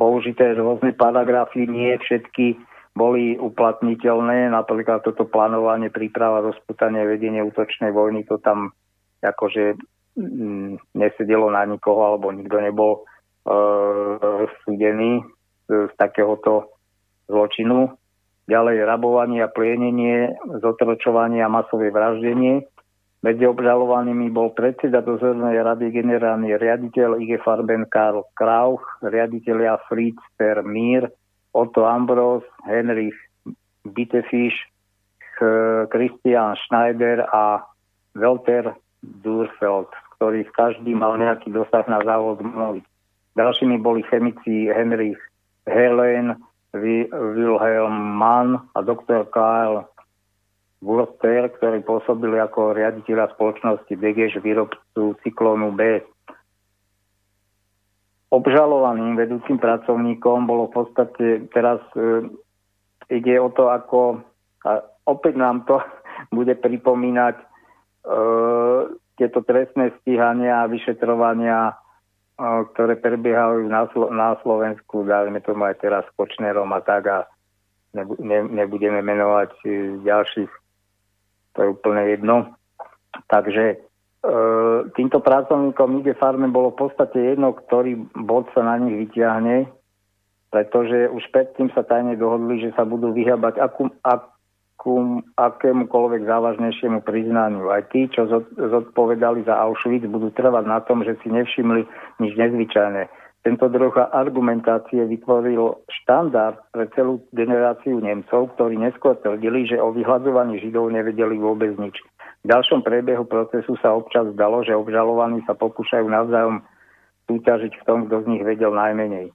použité rôzne paragrafy, nie všetky boli uplatniteľné, napríklad toto plánovanie, príprava, rozputanie, vedenie útočnej vojny, to tam akože mm, nesedelo na nikoho, alebo nikto nebol e, súdený z, z takéhoto zločinu. Ďalej rabovanie a plienenie, zotročovanie a masové vraždenie. Medzi obžalovanými bol predseda dozornej rady generálny riaditeľ IG Farben Karl Krauch, riaditeľia Fritz Per Mir, Otto Ambros, Henrich Bittefisch, Christian Schneider a Walter Durfeld, ktorých každý mal nejaký dosah na závod mnohých. Ďalšími boli chemici Henrich Helen, Wilhelm Mann a doktor Karl Wurster, ktorí pôsobili ako riaditeľa spoločnosti Degeš výrobcu cyklónu B. Obžalovaným vedúcim pracovníkom bolo v podstate teraz e, ide o to, ako a opäť nám to bude pripomínať e, tieto trestné stíhania a vyšetrovania ktoré prebiehajú na, Slo- na Slovensku, dáme tomu aj teraz s Kočnerom a tak a nebu- ne- nebudeme menovať e, ďalších, to je úplne jedno. Takže e, týmto pracovníkom ide farme bolo v podstate jedno, ktorý bod sa na nich vyťahne, pretože už predtým sa tajne dohodli, že sa budú vyhábať akú, ak, ku akémukoľvek závažnejšiemu priznaniu. Aj tí, čo zodpovedali za Auschwitz, budú trvať na tom, že si nevšimli nič nezvyčajné. Tento druh argumentácie vytvoril štandard pre celú generáciu Nemcov, ktorí neskôr tvrdili, že o vyhľadzovaní Židov nevedeli vôbec nič. V ďalšom priebehu procesu sa občas zdalo, že obžalovaní sa pokúšajú navzájom súťažiť v tom, kto z nich vedel najmenej.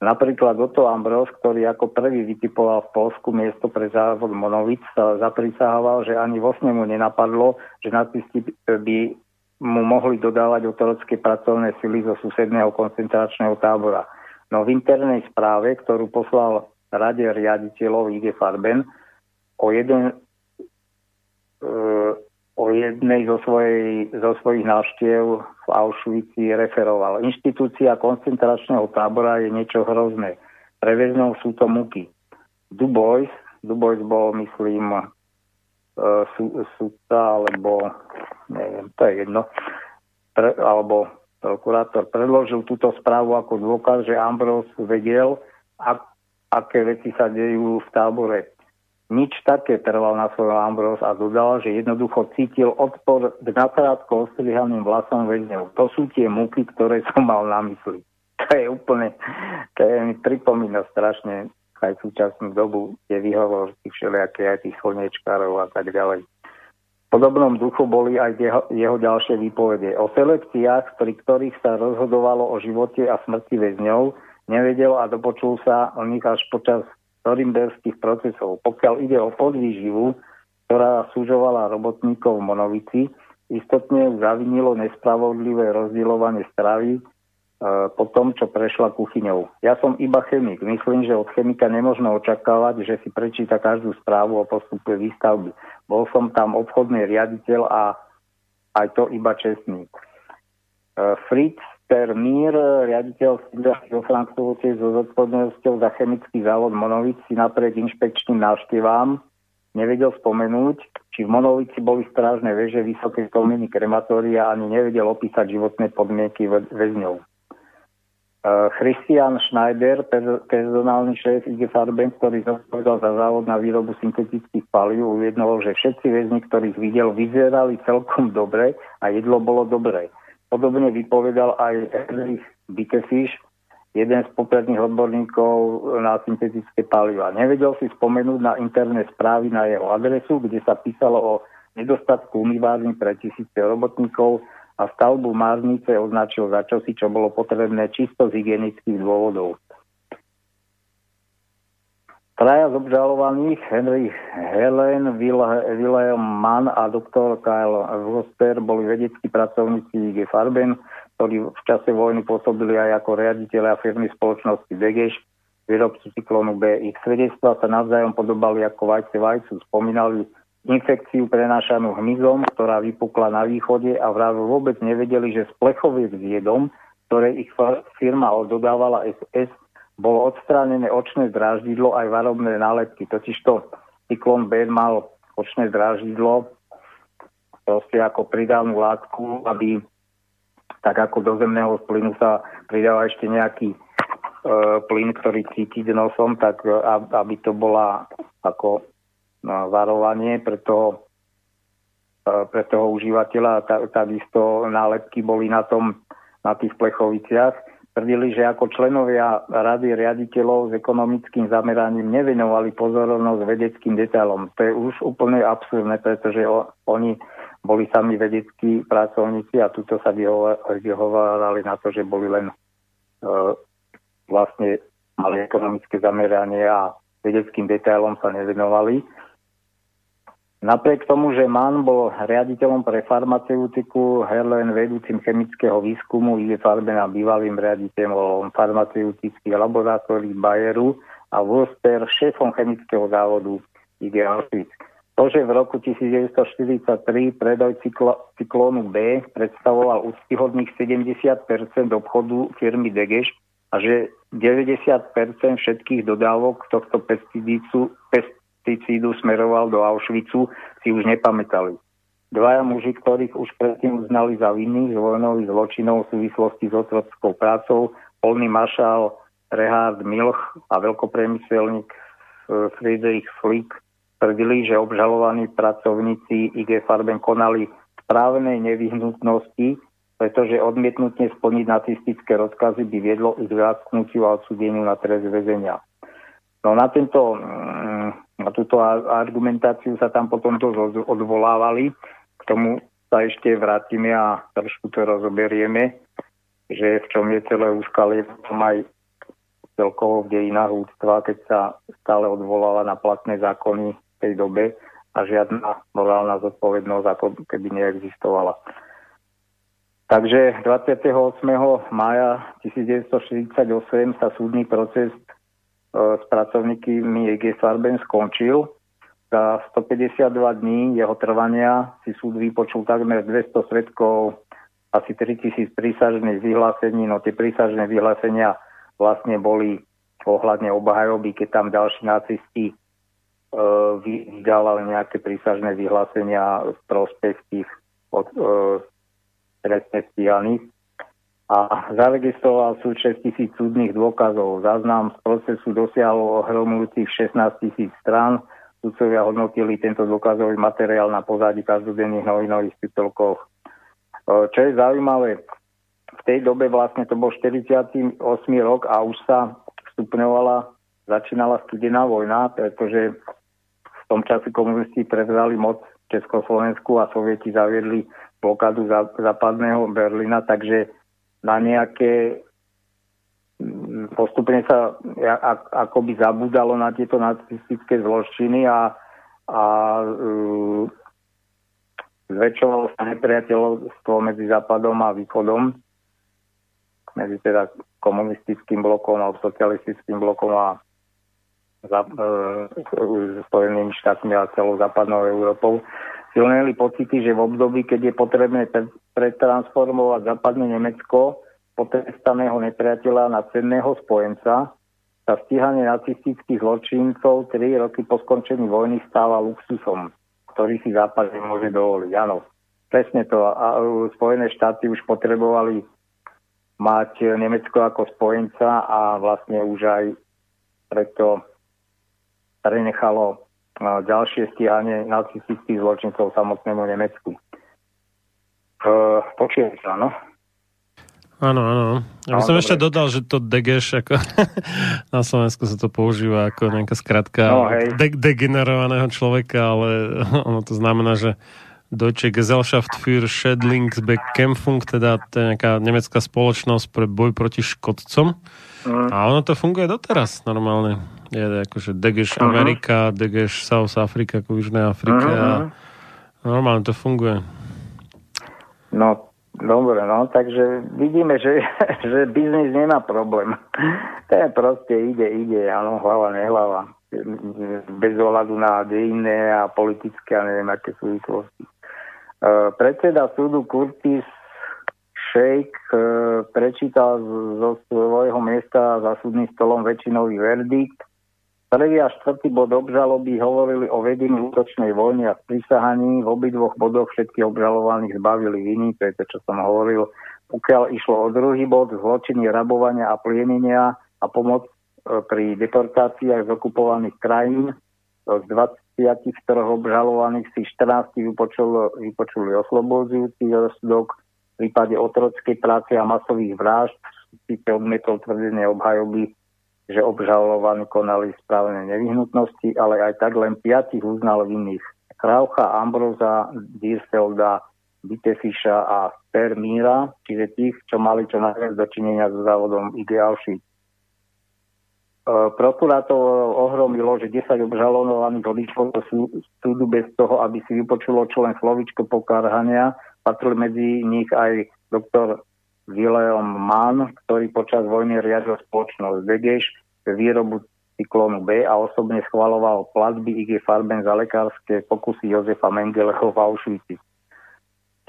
Napríklad Otto Ambros, ktorý ako prvý vytipoval v Polsku miesto pre závod Monovic, sa zaprisahával, že ani vo snemu nenapadlo, že nacisti by mu mohli dodávať otorocké pracovné sily zo susedného koncentračného tábora. No v internej správe, ktorú poslal Rade riaditeľov IG Farben, o jeden e, o jednej zo, svojej, zo svojich návštev v Auschwitzi referoval. Inštitúcia koncentračného tábora je niečo hrozné. Pre väzňov sú to muky. Dubois, Dubois bol, myslím, e, sudca, alebo neviem, to je jedno, pre, alebo prokurátor predložil túto správu ako dôkaz, že Ambrose vedel, ak, aké veci sa dejú v tábore. Nič také trval na svojom Ambrose a dodal, že jednoducho cítil odpor k nakrátko ostrihaným vlasom väzňov. To sú tie múky, ktoré som mal na mysli. To je úplne, to je, mi pripomína strašne aj súčasnú dobu, tie výhovorky všelijaké aj tých slnečkárov a tak ďalej. V podobnom duchu boli aj jeho, jeho ďalšie výpovede. O selekciách, pri ktorých sa rozhodovalo o živote a smrti väzňov, nevedel a dopočul sa o nich až počas norimberských procesov. Pokiaľ ide o podvýživu, ktorá súžovala robotníkov v Monovici, istotne zavinilo nespravodlivé rozdielovanie stravy e, po tom, čo prešla kuchyňou. Ja som iba chemik. Myslím, že od chemika nemôžno očakávať, že si prečíta každú správu o postupe výstavby. Bol som tam obchodný riaditeľ a aj to iba čestný. E, Fritz Mír, riaditeľ sídla vo Frankfurte so zodpovednosťou za chemický závod Monovic si napriek inšpekčným návštevám nevedel spomenúť, či v Monovici boli strážne veže, vysoké kominy, krematória, ani nevedel opísať životné podmienky väzňov. E, Christian Schneider, personálny šéf IG Farben, ktorý zodpovedal za závod na výrobu syntetických palív, uviedol, že všetci väzni, ktorých videl, vyzerali celkom dobre a jedlo bolo dobré. Podobne vypovedal aj Erich Bikefisch, jeden z popredných odborníkov na syntetické paliva. Nevedel si spomenúť na interné správy na jeho adresu, kde sa písalo o nedostatku umývárny pre tisíce robotníkov a stavbu márnice označil za čosi, čo bolo potrebné čisto z hygienických dôvodov. Traja z obžalovaných, Henry Helen, Wilhelm Mann a doktor Kyle Voster boli vedeckí pracovníci IG Farben, ktorí v čase vojny pôsobili aj ako riaditeľe a firmy spoločnosti Degeš, výrobcu cyklónu B. Ich svedectva sa navzájom podobali ako vajce vajcu. Spomínali infekciu prenášanú hmyzom, ktorá vypukla na východe a vraj vôbec nevedeli, že z plechoviek s jedom ktoré ich firma dodávala SS, bolo odstránené očné dráždidlo aj varobné nálepky. Totižto Cyklon B mal očné dráždidlo proste ako pridávnu látku, aby tak ako do zemného plynu sa pridáva ešte nejaký e, plyn, ktorý cítiť nosom, tak e, aby to bola ako no, varovanie pre toho, e, pre toho užívateľa. Takisto nálepky boli na tom na tých plechoviciach tvrdili, že ako členovia rady riaditeľov s ekonomickým zameraním nevenovali pozornosť vedeckým detailom. To je už úplne absurdné, pretože oni boli sami vedeckí pracovníci a tuto sa vyhovárali na to, že boli len e, vlastne mali ekonomické zameranie a vedeckým detailom sa nevenovali. Napriek tomu, že Mann bol riaditeľom pre farmaceutiku, Herlen vedúcim chemického výskumu, Ide Farben bývalým riaditeľom farmaceutických laboratórií Bayeru a Wurster šéfom chemického závodu Ide Auschwitz. To, že v roku 1943 predaj cyklo, cyklónu B predstavoval úctyhodných 70% obchodu firmy Degeš a že 90% všetkých dodávok tohto pesticídu, pesticídu smeroval do Auschwitzu, si už nepamätali. Dvaja muži, ktorých už predtým uznali za vinných z vojnových zločinov v súvislosti s otrockou prácou, polný maršál Rehard Milch a veľkopriemyselník eh, Friedrich Flick tvrdili, že obžalovaní pracovníci IG Farben konali správnej nevyhnutnosti, pretože odmietnutie splniť nacistické rozkazy by viedlo ich zatknutiu a odsudeniu na trest väzenia. No na, tento, mm, na túto argumentáciu sa tam potom dosť odvolávali. K tomu sa ešte vrátime a trošku to rozoberieme, že v čom je celé úskalie tom aj celkovo v dejinách úctva, keď sa stále odvoláva na platné zákony v tej dobe a žiadna morálna zodpovednosť ako keby neexistovala. Takže 28. mája 1948 sa súdny proces s pracovníkmi EG Farben skončil. Za 152 dní jeho trvania si súd vypočul takmer 200 svetkov, asi 3000 prísažných vyhlásení, no tie prísažné vyhlásenia vlastne boli ohľadne obhajoby, keď tam ďalší nacisti e, vydávali nejaké prísažné vyhlásenia v prospech tých od, e, stíhaných a zaregistroval sú 6 tisíc súdnych dôkazov. Záznam z procesu dosiahol ohromujúcich 16 tisíc strán. Sudcovia hodnotili tento dôkazový materiál na pozadí každodenných novinových titulkoch. Čo je zaujímavé, v tej dobe vlastne to bol 48. rok a už sa vstupňovala, začínala studená vojna, pretože v tom čase komunisti prevzali moc Československu a sovieti zaviedli blokádu západného Berlína, takže na nejaké mm, postupne sa akoby zabúdalo na tieto nacistické zločiny a, a uh, zväčšovalo sa nepriateľstvo medzi Západom a Východom, medzi teda komunistickým blokom a socialistickým blokom a e, Spojenými štátmi a celou západnou Európou silnili pocity, že v období, keď je potrebné pretransformovať západné Nemecko, potrestaného nepriateľa na cenného spojenca, sa stíhanie nacistických zločincov 3 roky po skončení vojny stáva luxusom, ktorý si západ nemôže dovoliť. Áno, presne to. A Spojené štáty už potrebovali mať Nemecko ako spojenca a vlastne už aj preto prenechalo ďalšie stíhanie nacistických zločincov samotnému Nemecku. Uh, počujem sa, no? Áno, áno. Ja by som no, ešte dodal, že to degeš, ako na Slovensku sa to používa ako nejaká skratka no, de- degenerovaného človeka, ale ono to znamená, že Deutsche Gesellschaft für Schädlingsbekämpfung, teda to je nejaká nemecká spoločnosť pre boj proti škodcom. A ono to funguje doteraz normálne je akože Degeš. Amerika, Degeš South Africa, ako Južnej Afrike a normálne to funguje. No, dobre, no, takže vidíme, že, že biznis nemá problém. Ten proste ide, ide, áno, hlava, nehlava. Bez ohľadu na dejinné a politické a neviem, aké súvislosti. Uh, predseda súdu Curtis šejk e, prečítal zo svojho miesta za súdnym stolom väčšinový verdikt. Prvý a štvrtý bod obžaloby hovorili o vedení útočnej vojny a prisahaní. V obidvoch bodoch všetky obžalovaných zbavili viny, to je to, čo som hovoril. Pokiaľ išlo o druhý bod, zločiny rabovania a plienenia a pomoc e, pri deportáciách z okupovaných krajín, z 24 obžalovaných si 14 vypočul, vypočuli oslobodzujúci rozsudok, v prípade otrockej práce a masových vražd síce odmietol tvrdenie obhajoby, že obžalovaní konali správne nevyhnutnosti, ale aj tak len piatich uznal vinných. Kraucha, Ambroza, Dirfelda, Bitefiša a Permíra, čiže tých, čo mali čo najviac dočinenia so závodom Idealších. E, prokurátor ohromilo, že 10 obžalovaných odišlo do súdu bez toho, aby si vypočulo čo len slovičko pokarhania. Patril medzi nich aj doktor Wilhelm Mann, ktorý počas vojny riadil spoločnosť Degeš výrobu cyklónu B a osobne schvaloval platby IG Farben za lekárske pokusy Jozefa Mengeleho v Auschwitz.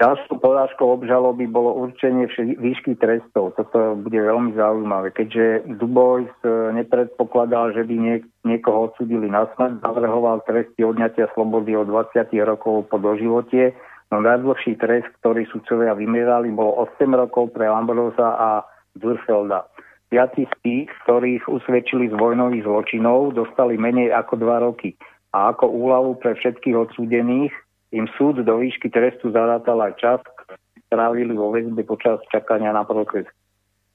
Ďalšou porážkou obžaloby bolo určenie výšky trestov. Toto bude veľmi zaujímavé. Keďže Dubois e, nepredpokladal, že by niek- niekoho odsudili na smrť, navrhoval tresty odňatia slobody od 20 rokov po doživotie, no najdlhší trest, ktorý sudcovia vymierali, bolo 8 rokov pre Lambrosa a Durfelda. Piatí z tých, ktorých usvedčili z vojnových zločinov, dostali menej ako 2 roky. A ako úľavu pre všetkých odsúdených im súd do výšky trestu zarátal aj čas, strávili vo väzbe počas čakania na proces.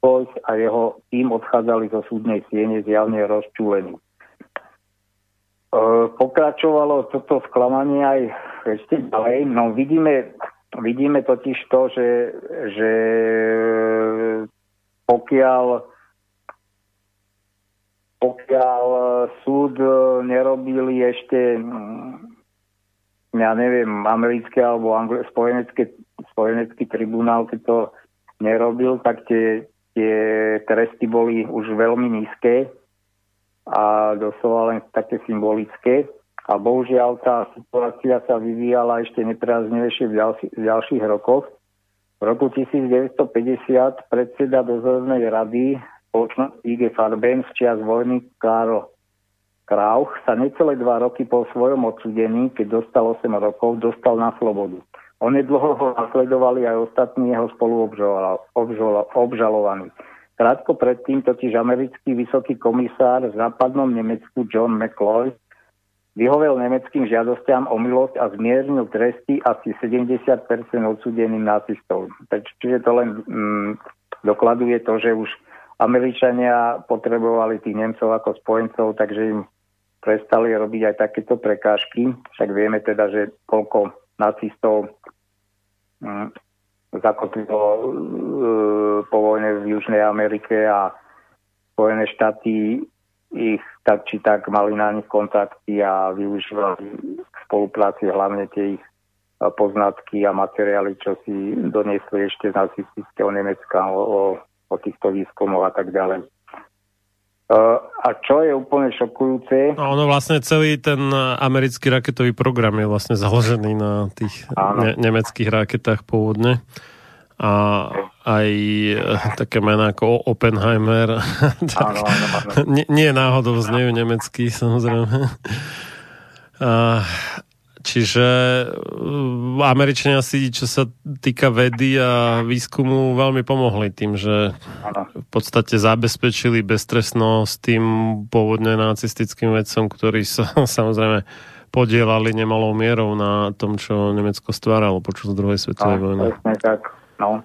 Poľs a jeho tým odchádzali zo súdnej siene zjavne rozčúlení. E, pokračovalo toto sklamanie aj ešte ďalej. No vidíme, vidíme totiž to, že, že pokiaľ pokiaľ súd nerobili ešte ja neviem, americké alebo angle, spojenecké, spojenecký tribunál, keď to nerobil, tak tie, tie tresty boli už veľmi nízke a doslova len také symbolické. A bohužiaľ tá situácia sa vyvíjala ešte nepriaznejšie v, ďalši, v ďalších rokoch. V roku 1950 predseda dozornej rady spoločnosti IG Farben z čias vojny Karl Krauch sa necelé dva roky po svojom odsudení, keď dostal 8 rokov, dostal na slobodu. dlho ho nasledovali aj ostatní jeho spoluobžalovaní. Krátko predtým totiž americký vysoký komisár v západnom Nemecku John McCloy vyhovel nemeckým žiadostiam o milosť a zmiernil tresty asi 70% odsudeným nacistov. Čiže to len mm, dokladuje to, že už Američania potrebovali tých Nemcov ako spojencov, takže im prestali robiť aj takéto prekážky. Však vieme teda, že koľko nacistov hm, zakotvilo e, po vojne v Južnej Amerike a Spojené štáty ich tak či tak mali na nich kontakty a využívali v spolupráci hlavne tie ich poznatky a materiály, čo si doniesli ešte z nacistického Nemecka o, o, o týchto výskumoch a tak ďalej. Uh, a čo je úplne šokujúce... No, ono vlastne celý ten americký raketový program je vlastne založený na tých ne- nemeckých raketách pôvodne. A aj eh, také mená ako Oppenheimer. tak, áno, áno, áno. Nie, nie náhodou znejú nemecký, samozrejme. A, Čiže uh, Američania si, čo sa týka vedy a výskumu, veľmi pomohli tým, že v podstate zabezpečili beztrestnosť tým pôvodne nacistickým vedcom, ktorí sa samozrejme podielali nemalou mierou na tom, čo Nemecko stváralo počas druhej svetovej vojny. no.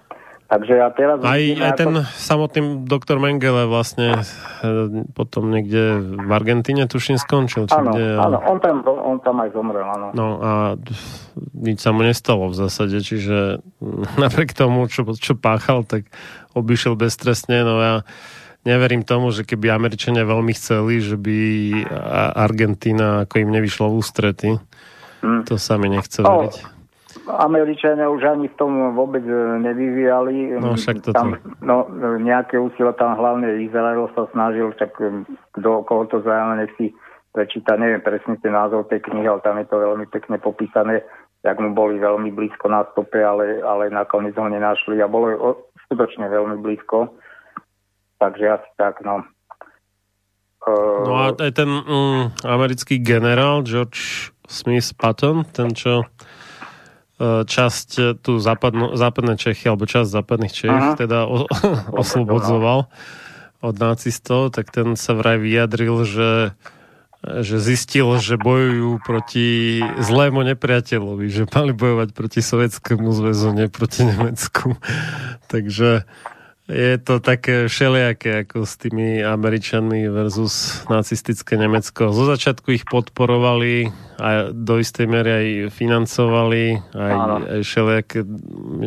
Takže ja teraz... Aj, aj ten samotný doktor Mengele vlastne e, potom niekde v Argentíne tuším skončil. Či áno, kde, áno, on tam, on tam aj zomrel, áno. No a nič sa mu nestalo v zásade, čiže napriek tomu, čo, čo páchal, tak obišiel beztrestne, no ja neverím tomu, že keby Američania veľmi chceli, že by Argentína ako im nevyšlo v ústrety. Hmm. To sa mi nechce no, veriť. Američania už ani v tom vôbec e, nevyvíjali. No však to tam, no, nejaké úsilie tam hlavne Izrael sa snažil, tak e, kto koho to zaujíma, nech si prečíta, neviem presne ten názov tej knihy, ale tam je to veľmi pekne popísané, jak mu boli veľmi blízko na stope, ale, ale nakoniec ho nenašli. A bolo skutočne veľmi blízko. Takže asi tak, no. Uh... No a ten mm, americký generál George Smith Patton, ten čo časť tu západno, západné Čechy, alebo časť západných Čech, uh-huh. teda o, oslobodzoval od nacistov, tak ten sa vraj vyjadril, že že zistil, že bojujú proti zlému nepriateľovi, že mali bojovať proti Sovietskému zväzu, nie proti Nemecku. Takže je to také všelijaké ako s tými Američanmi versus nacistické Nemecko. Zo začiatku ich podporovali a do istej miery aj financovali, aj, aj všelijaké,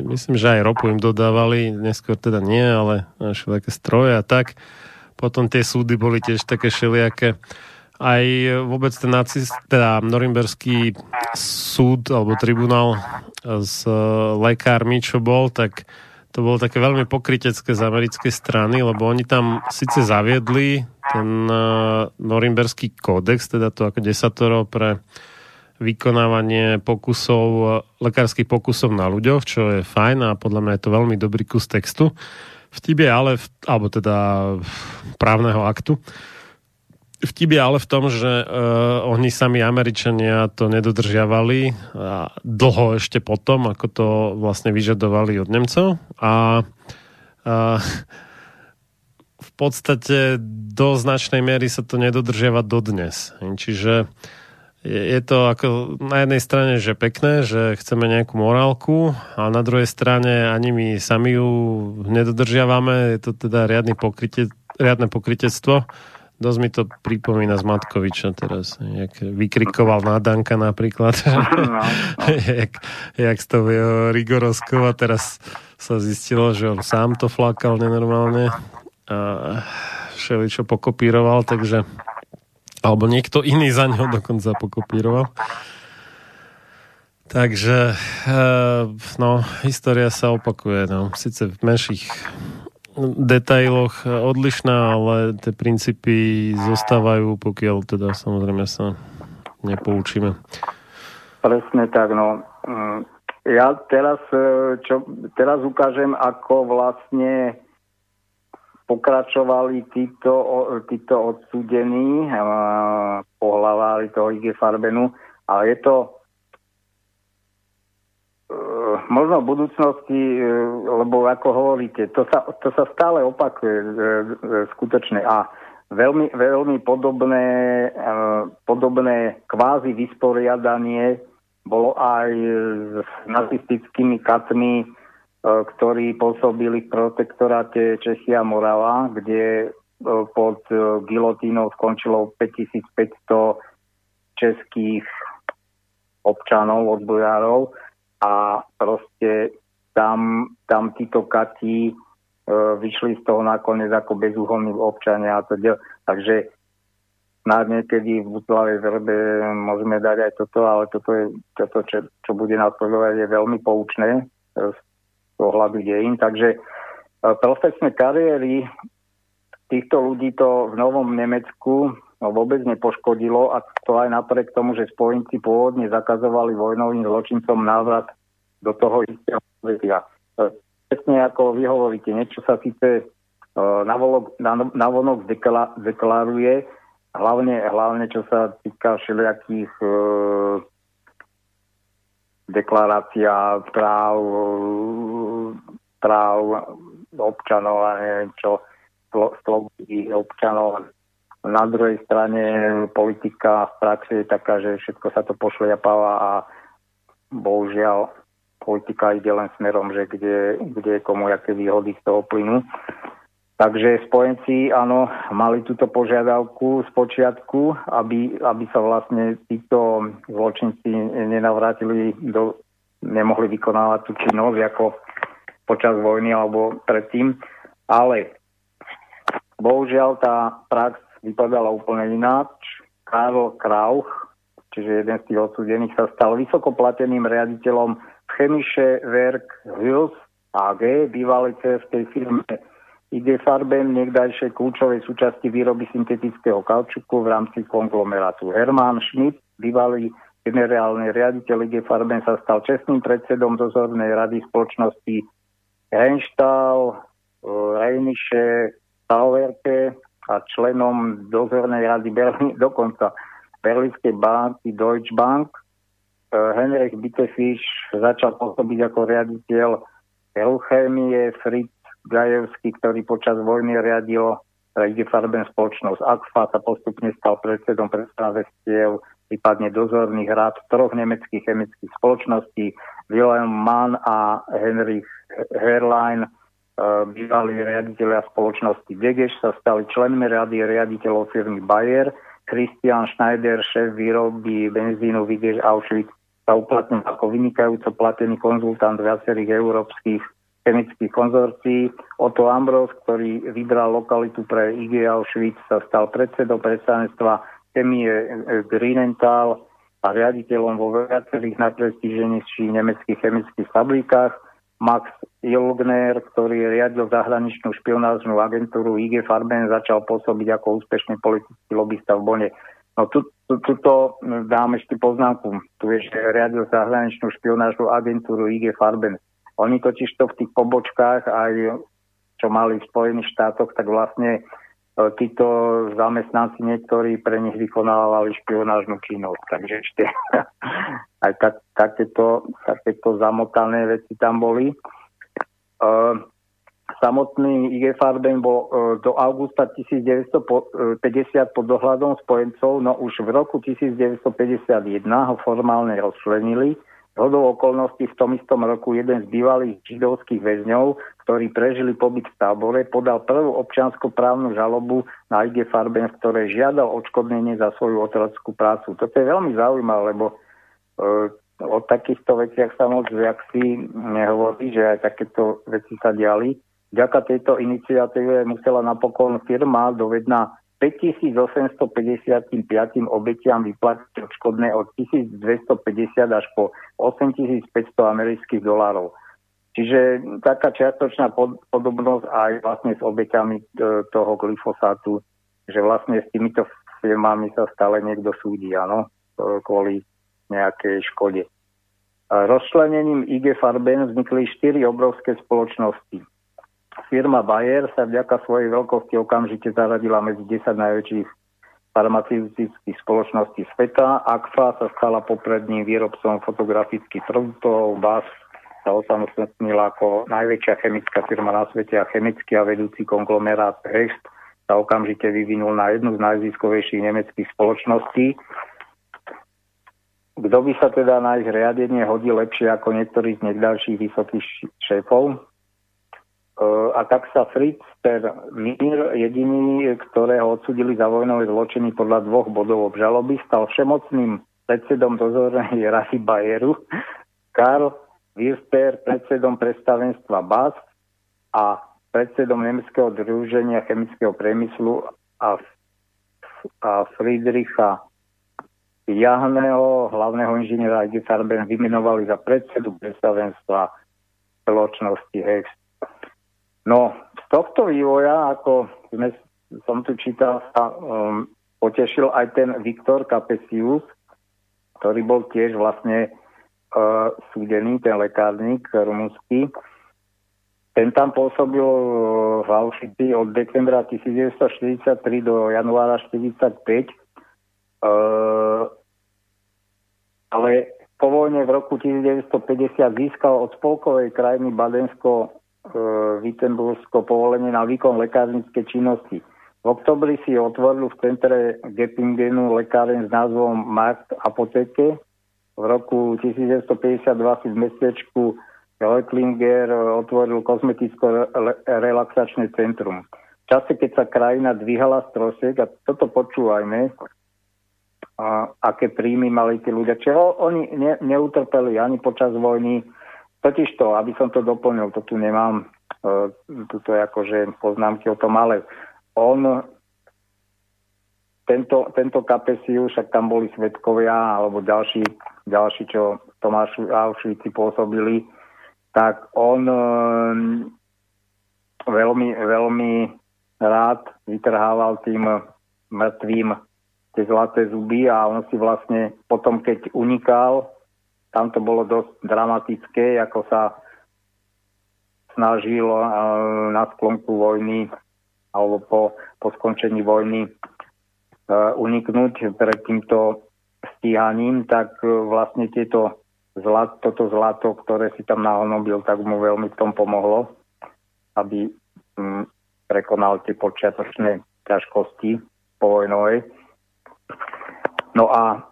myslím, že aj ropu im dodávali, neskôr teda nie, ale všelijaké stroje a tak. Potom tie súdy boli tiež také všelijaké aj vôbec ten nacist, teda Norimberský súd alebo tribunál s lekármi, čo bol, tak to bolo také veľmi pokrytecké z americkej strany, lebo oni tam síce zaviedli ten uh, Norimberský kódex, teda to ako desatoro pre vykonávanie pokusov, lekárskych pokusov na ľuďoch, čo je fajn a podľa mňa je to veľmi dobrý kus textu. Vtip je ale, v, alebo teda právneho aktu, Vtip je ale v tom, že uh, oni sami Američania to nedodržiavali a dlho ešte potom, ako to vlastne vyžadovali od Nemcov. A uh, v podstate do značnej miery sa to nedodržiava dodnes. Čiže je, je to ako na jednej strane, že pekné, že chceme nejakú morálku a na druhej strane ani my sami ju nedodržiavame, je to teda riadne pokryte, riadne pokrytectvo Dosť mi to pripomína z Matkoviča teraz, jak vykrikoval na Danka napríklad, no, no. jak, jak z toho jeho Rigoroskova teraz sa zistilo, že on sám to flakal nenormálne a všeli čo pokopíroval, takže alebo niekto iný za ňo dokonca pokopíroval. Takže, eh, no, história sa opakuje, no, síce v menších detailoch odlišná, ale tie princípy zostávajú, pokiaľ teda samozrejme sa nepoučíme. Presne tak, no. Mm, ja teraz, e, čo, teraz ukážem, ako vlastne pokračovali títo, títo odsúdení pohlavári toho IG Farbenu, ale je to Eh, možno v budúcnosti, eh, lebo ako hovoríte, to sa, to sa stále opakuje eh, skutočne. A veľmi, veľmi podobné, podobné kvázi vysporiadanie bolo aj s nacistickými katmi, ktorí pôsobili v protektoráte Čechia Morava, kde pod gilotínou skončilo 5500 českých občanov, odbojárov a proste tam, tam títo kati e, vyšli z toho nakoniec ako bezúhonní občania a to del- Takže na niekedy v Butlavej verbe môžeme dať aj toto, ale toto, je, toto čo, čo bude nasledovať, je veľmi poučné e, z pohľadu dejín. Takže e, profesné kariéry týchto ľudí to v Novom Nemecku vôbec nepoškodilo a to aj napriek tomu, že spojenci pôvodne zakazovali vojnovým zločincom návrat do toho istého svetia. E, presne ako vy hovoríte, niečo sa síce e, na vonok deklaruje, hlavne, hlavne čo sa týka všelijakých e, deklarácia práv, práv občanov a neviem čo, slobody občanov na druhej strane politika v praxi je taká, že všetko sa to pošliapáva a bohužiaľ politika ide len smerom, že kde, kde komu aké výhody z toho plynú. Takže spojenci, áno, mali túto požiadavku z počiatku, aby, aby sa vlastne títo zločinci nenavrátili do, nemohli vykonávať tú činnosť ako počas vojny alebo predtým. Ale bohužiaľ tá prax vypadala úplne ináč. Karl Krauch, čiže jeden z tých odsúdených, sa stal vysokoplateným riaditeľom Chemische Werk Hüls AG, bývalej cerskej firme IG Farben, niekdajšej kľúčovej súčasti výroby syntetického kaučuku v rámci konglomerátu. Hermann Schmidt, bývalý generálny riaditeľ IG Farben, sa stal čestným predsedom dozornej rady spoločnosti Henštal, Rejniše, Tauerke a členom dozornej rady Berlín, dokonca Berlínskej banky Deutsche Bank. Henrich Bittefisch začal pôsobiť ako riaditeľ Euchémie, Fritz Gajevský, ktorý počas vojny riadil Farben spoločnosť AXFA sa postupne stal predsedom predstavestiev, prípadne dozorných rád troch nemeckých chemických spoločností, Wilhelm Mann a Henrich Herlein, e, bývalí riaditeľia spoločnosti Degeš, sa stali členmi rady riaditeľov firmy Bayer, Christian Schneider, šéf výroby benzínu Vigeš Auschwitz, sa uplatnil ako vynikajúco platený konzultant viacerých európskych chemických konzorcií. Otto Ambros, ktorý vybral lokalitu pre IG Auschwitz, sa stal predsedom predstavenstva chemie Greenenthal a riaditeľom vo viacerých najprestíženejších nemeckých chemických fabrikách. Max Ilgner, ktorý riadil zahraničnú špionážnu agentúru IG Farben, začal pôsobiť ako úspešný politický lobbysta v Bone. No tu, tu, tuto dám ešte poznámku. Tu je, že riadil zahraničnú špionážnu agentúru IG Farben. Oni totiž to v tých pobočkách aj čo mali v Spojených štátoch, tak vlastne títo zamestnanci niektorí pre nich vykonávali špionážnu činnosť. Takže ešte aj tak, takéto, takéto zamotané veci tam boli. Uh, samotný IG Farben bol uh, do augusta 1950 pod dohľadom spojencov, no už v roku 1951 ho formálne rozčlenili Hodou okolností v tom istom roku jeden z bývalých židovských väzňov, ktorí prežili pobyt v tábore, podal prvú občianskoprávnu žalobu na IG Farben, v ktorej žiadal odškodnenie za svoju otrockú prácu. Toto je veľmi zaujímavé, lebo e, o takýchto veciach sa moc viac si nehovorí, že aj takéto veci sa diali. Vďaka tejto iniciatíve musela napokon firma dovedná 5855 obetiam vyplatiť odškodné od 1250 až po 8500 amerických dolárov. Čiže taká čiastočná podobnosť aj vlastne s obeťami e, toho glyfosátu, že vlastne s týmito firmami sa stále niekto súdi, áno, e, kvôli nejakej škode. Rozčlenením IG Farben vznikli štyri obrovské spoločnosti firma Bayer sa vďaka svojej veľkosti okamžite zaradila medzi 10 najväčších farmaceutických spoločností sveta. AKFA sa stala popredným výrobcom fotografických produktov, BAS sa osamostatnila ako najväčšia chemická firma na svete a chemický a vedúci konglomerát Hecht sa okamžite vyvinul na jednu z najziskovejších nemeckých spoločností. Kto by sa teda na ich riadenie hodil lepšie ako niektorí z niekdalších vysokých šéfov? a tak sa Fritz per Mir, jediný, ktorého odsudili za vojnové zločiny podľa dvoch bodov obžaloby, stal všemocným predsedom dozornej rady Bayeru, Karl Wirster predsedom predstavenstva BAS a predsedom Nemeckého druženia chemického priemyslu a, a Friedricha Jahného, hlavného inžiniera IG Farben, vymenovali za predsedu predstavenstva spoločnosti Hext. No, z tohto vývoja, ako sme, som tu čítal, sa um, potešil aj ten Viktor Capesius, ktorý bol tiež vlastne súdený, ten lekárnik rumunský. Ten tam pôsobil uh, v Auschwitz od decembra 1943 do januára 1945. Uh, ale po vojne v roku 1950 získal od spolkovej krajiny Badensko Wittenburgsko povolenie na výkon lekárnickej činnosti. V oktobri si otvoril v centre Geppingenu lekáren s názvom Markt Apoteke. V roku 1952 si v mestečku Reutlinger otvoril kozmeticko-relaxačné centrum. V čase, keď sa krajina dvíhala z trosek, a toto počúvajme, a aké príjmy mali tí ľudia. Čiže oni ne, neutrpeli ani počas vojny, Totiž to, aby som to doplnil, to tu nemám, e, tuto akože poznámky o tom, ale on, tento, tento Kapesiu, však tam boli svetkovia, alebo ďalší, ďalší čo v Auschwitzi pôsobili, tak on e, veľmi, veľmi rád vytrhával tým mŕtvým tie zlaté zuby a on si vlastne potom, keď unikal tam to bolo dosť dramatické, ako sa snažil uh, na sklonku vojny alebo po, po skončení vojny uniknúť pred týmto stíhaním, tak uh, vlastne tieto zlat, toto zlato, ktoré si tam nahonobil, tak mu veľmi v tom pomohlo, aby um, prekonal tie počiatočné ťažkosti povojnovej. No a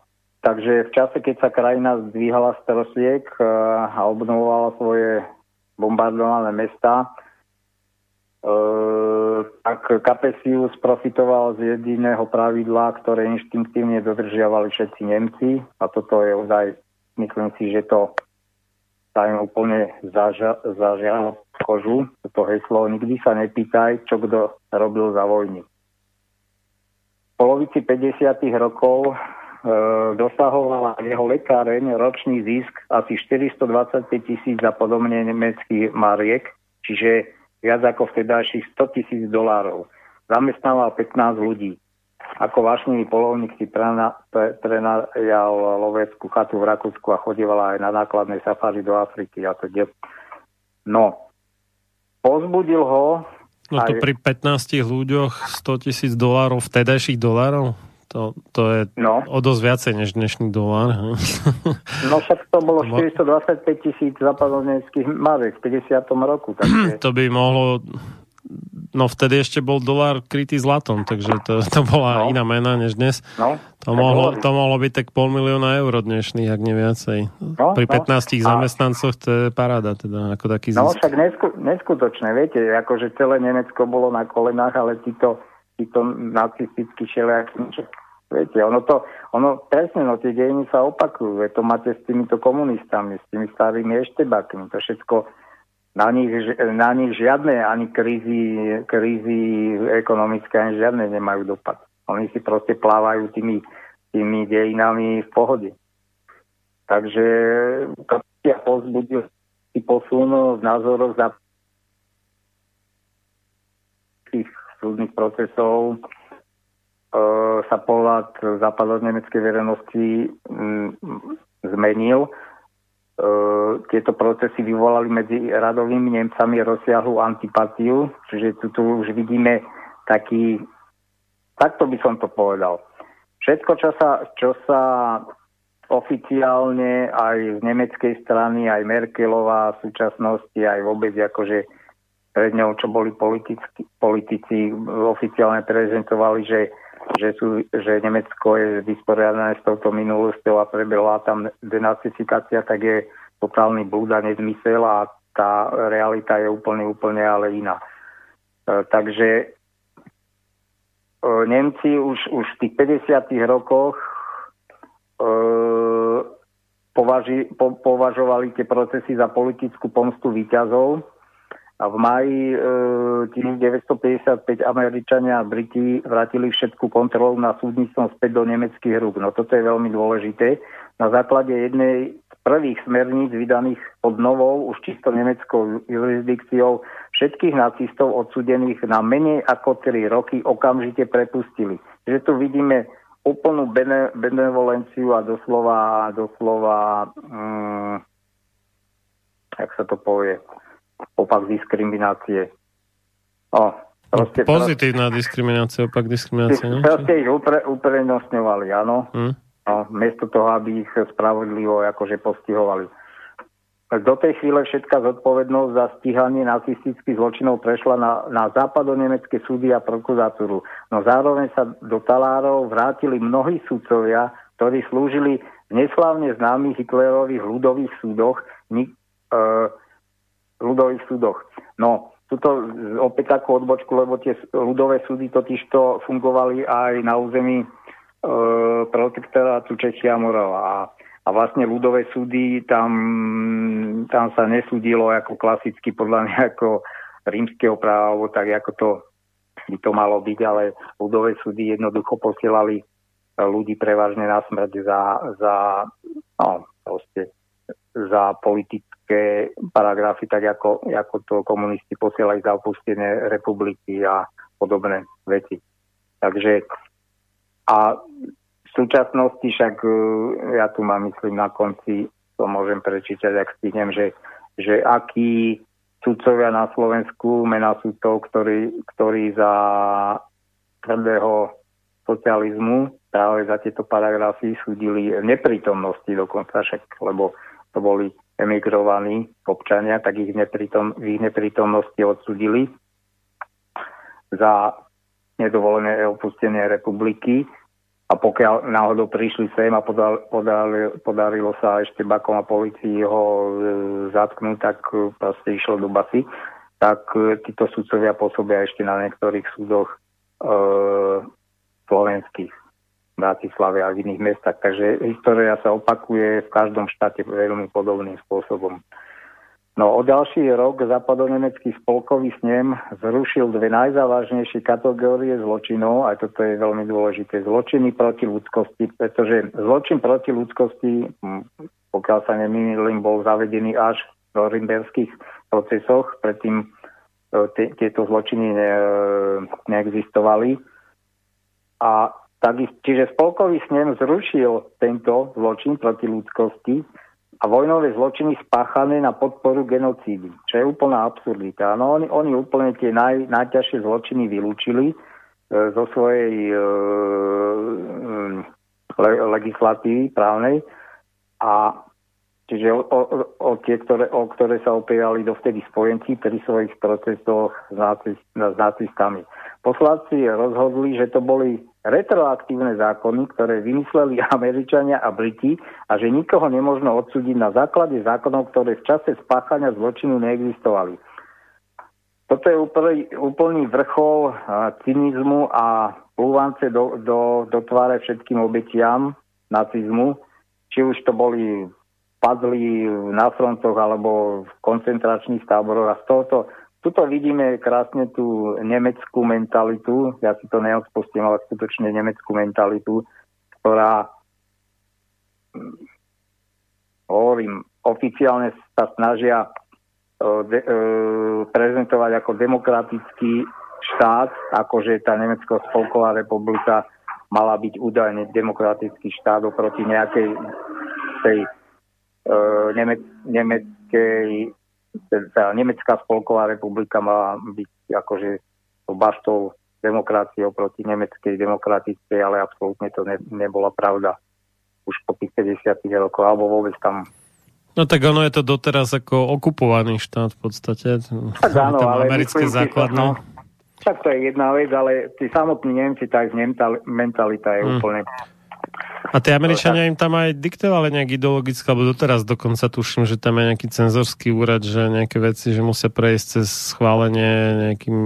takže v čase, keď sa krajina zdvíhala z trosiek uh, a obnovovala svoje bombardované mesta, tak Kapesius profitoval z jediného pravidla, ktoré inštinktívne dodržiavali všetci Nemci a toto je ozaj, myslím si, že to sa im úplne zaža- zažialo kožu, toto heslo, nikdy sa nepýtaj, čo kto robil za vojny. V polovici 50. rokov e, dosahovala jeho lekáreň ročný zisk asi 425 tisíc za podobne nemeckých mariek, čiže viac ako vtedajších 100 tisíc dolárov. Zamestnával 15 ľudí. Ako vášnivý polovník si prenajal loveckú chatu v Rakúsku a chodívala aj na nákladné safári do Afriky a to No, pozbudil ho... No to aj... pri 15 ľuďoch 100 tisíc dolárov, vtedajších dolárov? To, to je no. o dosť viacej než dnešný dolár. no však to bolo 425 tisíc západoneckých marek v 50. roku. Takže... to by mohlo No vtedy ešte bol dolár krytý zlatom, takže to, to bola no. iná mena než dnes. No. To, mohlo, to mohlo byť tak pol milióna eur dnešných, ak nie viacej. No, Pri 15 no. zamestnancoch to je paráda, teda ako taký no, zisk. No však nesku, neskutočné, viete, akože celé Nemecko bolo na kolenách, ale títo, títo nacistickí šeliaky, viete, ono to, ono presne, no tie dejiny sa opakujú, to máte s týmito komunistami, s tými starými eštebakmi, to všetko na nich, na nich žiadne ani krízy, krízy ekonomické, ani žiadne nemajú dopad. Oni si proste plávajú tými, tými dejinami v pohode. Takže ja pozbudil si posun v názoroch za tých súdnych procesov sa pohľad západno-nemeckej verejnosti m, zmenil E, tieto procesy vyvolali medzi radovými Nemcami rozsiahlu antipatiu, čiže tu, tu už vidíme taký, takto by som to povedal. Všetko, čo sa, čo sa oficiálne aj z nemeckej strany, aj Merkelová v súčasnosti, aj vôbec akože pred ňou, čo boli politici, politici oficiálne prezentovali, že že, sú, že Nemecko je vysporiadané s touto minulosťou a prebehla tam denacifikácia, tak je totálny blúd a nezmysel a tá realita je úplne, úplne ale iná. E, takže e, Nemci už, už v tých 50 rokoch e, považi, po, považovali tie procesy za politickú pomstu výťazov a v maji e, 1955 Američania a Briti vrátili všetku kontrolu na súdnictvom späť do nemeckých rúk. No toto je veľmi dôležité. Na základe jednej z prvých smerníc vydaných pod novou, už čisto nemeckou jurisdikciou, všetkých nacistov odsudených na menej ako 3 roky okamžite prepustili. Že tu vidíme úplnú bene, benevolenciu a doslova, doslova um, jak sa to povie, opak diskriminácie. O, proste, Pozitívna proste, diskriminácia, opak diskriminácie. Proste ich upre, uprednostňovali, áno. Hmm. No, miesto toho, aby ich spravodlivo akože postihovali. Do tej chvíle všetká zodpovednosť za stíhanie nacistických zločinov prešla na, na západonemecké súdy a prokuratúru. No zároveň sa do talárov vrátili mnohí sudcovia, ktorí slúžili v neslávne známych Hitlerových ľudových súdoch, nik, e, ľudových súdoch. No, tuto opäť takú odbočku, lebo tie ľudové súdy totižto fungovali aj na území e, protektorátu Čechia Morava. A, a vlastne ľudové súdy, tam, tam sa nesúdilo ako klasicky podľa mňa ako rímskeho práva, alebo tak ako to by to malo byť, ale ľudové súdy jednoducho posielali ľudí prevažne na smrť za, za no, proste za politické paragrafy, tak ako, ako to komunisti posielali za opustené republiky a podobné veci. Takže a v súčasnosti však e, ja tu mám, myslím, na konci, to môžem prečítať, ak stihnem, že, že aký sudcovia na Slovensku, mená sudcov, ktorí, ktorí za tvrdého socializmu práve za tieto paragrafy súdili v neprítomnosti dokonca však, lebo to boli emigrovaní občania, tak ich neprítom, v ich neprítomnosti odsudili za nedovolené opustenie republiky. A pokiaľ náhodou prišli sem a podal, podal, podarilo sa ešte bakom a policii ho e, zatknúť, tak e, proste išlo do basy, tak e, títo sudcovia pôsobia ešte na niektorých súdoch e, slovenských Bratislave a v iných mestách. Takže história sa opakuje v každom štáte veľmi podobným spôsobom. No o ďalší rok západonemecký spolkový snem zrušil dve najzávažnejšie kategórie zločinov, a toto je veľmi dôležité, zločiny proti ľudskosti, pretože zločin proti ľudskosti, pokiaľ sa nemýlim, bol zavedený až v norimberských procesoch, predtým e, tieto zločiny ne, neexistovali. A takisto, čiže spolkový snem zrušil tento zločin proti ľudskosti, a vojnové zločiny spáchané na podporu genocídy, čo je úplná absurdita. No oni, oni úplne tie naj, najťažšie zločiny vylúčili e, zo svojej e, le, legislatívy právnej a čiže o, o, o tie, ktoré, o ktoré sa opierali dovtedy spojenci pri svojich procesoch s, nacist, s nacistami. Posláci rozhodli, že to boli retroaktívne zákony, ktoré vymysleli Američania a Briti a že nikoho nemožno odsúdiť na základe zákonov, ktoré v čase spáchania zločinu neexistovali. Toto je úplný, úplný vrchol cynizmu a plúvance do, do, do tváre všetkým obetiam nacizmu, či už to boli padli na frontoch alebo v koncentračných táboroch a z tohoto Tuto vidíme krásne tú nemeckú mentalitu, ja si to neodpustím, ale skutočne nemeckú mentalitu, ktorá, hm, hovorím, oficiálne sa snažia e, de, e, prezentovať ako demokratický štát, akože tá Nemecko spolková republika mala byť údajne demokratický štát oproti nejakej tej e, neme, nemeckej tá Nemecká spolková republika mala byť akože baštou demokracie oproti nemeckej demokratickej, ale absolútne to ne, nebola pravda už po tých 50 rokoch, alebo vôbec tam No tak ono je to doteraz ako okupovaný štát v podstate. Tak áno, ale americké základné. No, tak to je jedna vec, ale tí samotní Nemci, tá ich mentalita je hmm. úplne a tie Američania im tam aj diktovali nejak ideologicky, alebo doteraz dokonca tuším, že tam je nejaký cenzorský úrad, že nejaké veci, že musia prejsť cez schválenie nejakým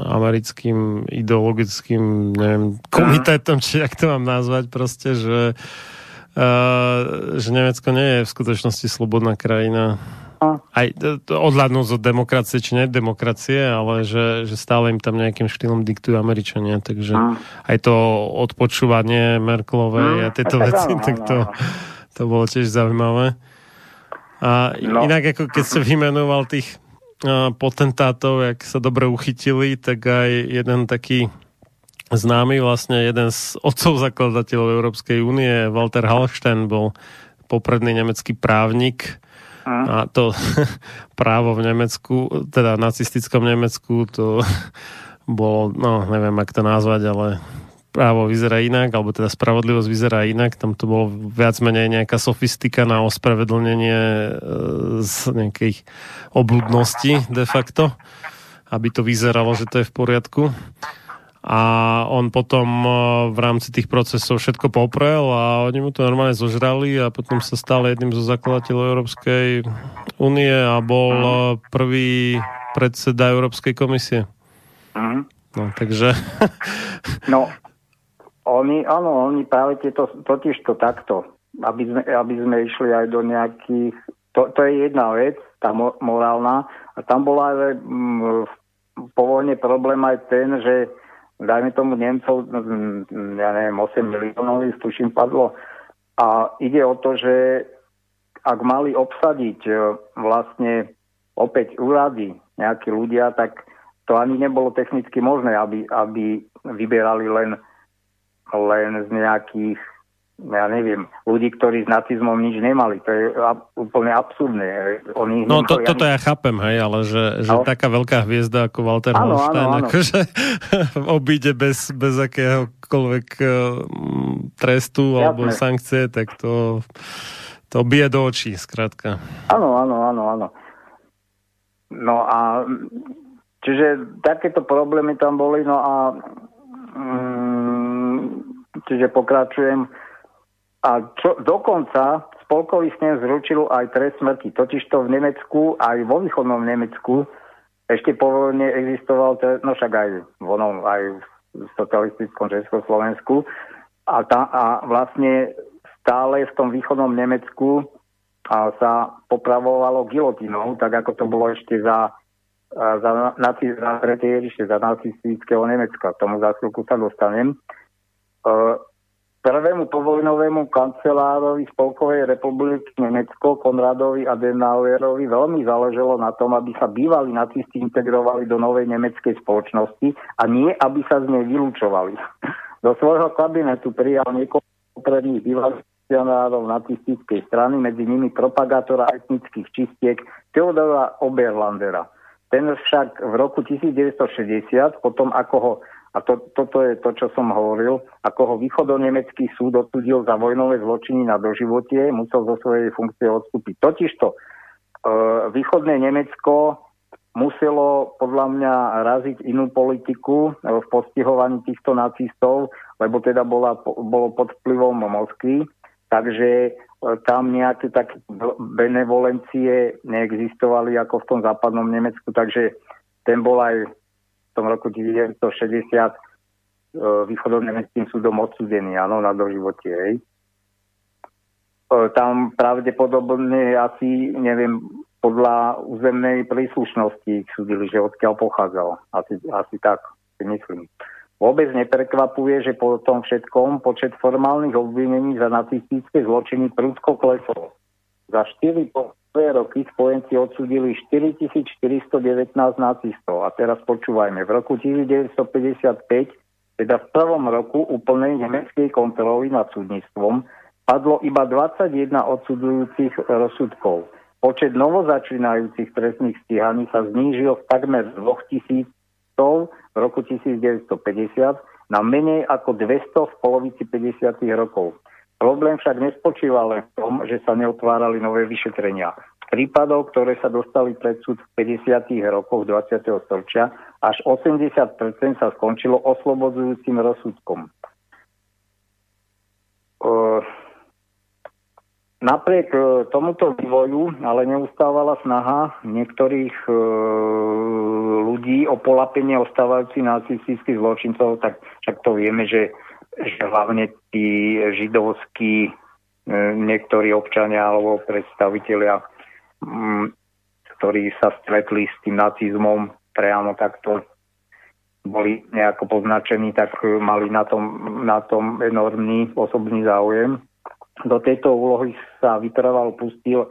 americkým ideologickým, neviem, komitetom, či jak to mám nazvať proste, že, uh, že Nemecko nie je v skutočnosti slobodná krajina aj odhľadnúť od demokracie či nedemokracie, ale že, že stále im tam nejakým štýlom diktujú Američania, takže a. aj to odpočúvanie Merklovej a tieto veci, tak to, to bolo tiež zaujímavé. A no. inak ako keď sa vymenoval tých uh, potentátov, jak sa dobre uchytili, tak aj jeden taký známy, vlastne jeden z otcov zakladateľov Európskej únie, Walter Hallstein, bol popredný nemecký právnik, a to právo v Nemecku, teda nacistickom Nemecku, to bolo, no neviem, ak to nazvať, ale právo vyzerá inak, alebo teda spravodlivosť vyzerá inak. Tam to bolo viac menej nejaká sofistika na ospravedlnenie e, z nejakých obludností de facto, aby to vyzeralo, že to je v poriadku a on potom e, v rámci tých procesov všetko poprel a oni mu to normálne zožrali a potom sa stal jedným zo zakladateľov Európskej únie a bol e, prvý predseda Európskej komisie. Mhm. No, takže... no, oni, áno, oni práve tieto, totiž to takto, aby sme, aby sme išli aj do nejakých, to, to je jedna vec, tá morálna, a tam bola aj mm, po vojne problém aj ten, že dajme tomu Nemcov, ja neviem, 8 miliónov, tuším, padlo. A ide o to, že ak mali obsadiť e, vlastne opäť úrady nejakí ľudia, tak to ani nebolo technicky možné, aby, aby vyberali len, len z nejakých ja neviem, ľudí, ktorí s nacizmom nič nemali. To je úplne absurdné. Oni no to, toto ja chápem, hej, ale že, že no. taká veľká hviezda ako Walter áno, Holstein áno, áno. akože obíde bez, bez akéhokoľvek uh, trestu Jasne. alebo sankcie, tak to, to bije do očí, skrátka. Áno, áno, áno, áno. No a čiže takéto problémy tam boli, no a mm, čiže pokračujem a čo, dokonca spolkový snem zručil aj trest smrti. Totižto v Nemecku, aj vo východnom Nemecku, ešte po vojne existoval, no však aj v onom, aj v socialistickom Československu. A, tá, a vlastne stále v tom východnom Nemecku a sa popravovalo gilotinou, tak ako to bolo ešte za, za, naci, za ešte za nacistického Nemecka. K tomu za sa dostanem. E, prvému povojnovému kancelárovi Spolkovej republiky Nemecko, Konradovi Adenauerovi, veľmi záleželo na tom, aby sa bývali nacisti integrovali do novej nemeckej spoločnosti a nie, aby sa z nej vylúčovali. Do svojho kabinetu prijal niekoľko popredných bývalých funkcionárov nacistickej strany, medzi nimi propagátora etnických čistiek Theodora Oberlandera. Ten však v roku 1960, potom ako ho a to, toto je to, čo som hovoril. Ako ho východonemecký súd odsudil za vojnové zločiny na doživotie, musel zo svojej funkcie odstúpiť. Totižto e, východné Nemecko muselo podľa mňa raziť inú politiku e, v postihovaní týchto nacistov, lebo teda bola, bolo pod vplyvom Moskvy, takže e, tam nejaké také benevolencie neexistovali ako v tom západnom Nemecku, takže ten bol aj tom roku 1960 e, východom-nemeckým súdom odsudený, áno, na doživotie. Hej. E, tam pravdepodobne asi, neviem, podľa územnej príslušnosti súdili, že odkiaľ pochádzal. Asi, asi tak, si myslím. Vôbec neprekvapuje, že po tom všetkom počet formálnych obvinení za nacistické zločiny prudko klesol. Za 4 dve roky spojenci odsudili 4419 nacistov. A teraz počúvajme, v roku 1955, teda v prvom roku úplnej nemeckej kontroly nad súdnictvom, padlo iba 21 odsudzujúcich rozsudkov. Počet novozačínajúcich trestných stíhaní sa znížil z takmer 2000 v roku 1950 na menej ako 200 v polovici 50. rokov. Problém však nespočíva len v tom, že sa neotvárali nové vyšetrenia. Prípadov, ktoré sa dostali pred súd v 50. rokoch 20. storočia, až 80% sa skončilo oslobodzujúcim rozsudkom. Napriek e, tomuto vývoju ale neustávala snaha niektorých e, ľudí o polapenie ostávajúcich nacistických zločincov, tak však to vieme, že že hlavne tí židovskí e, niektorí občania alebo predstavitelia, mm, ktorí sa stretli s tým nacizmom priamo takto boli nejako poznačení, tak mali na tom, na tom enormný osobný záujem. Do tejto úlohy sa vytrval pustil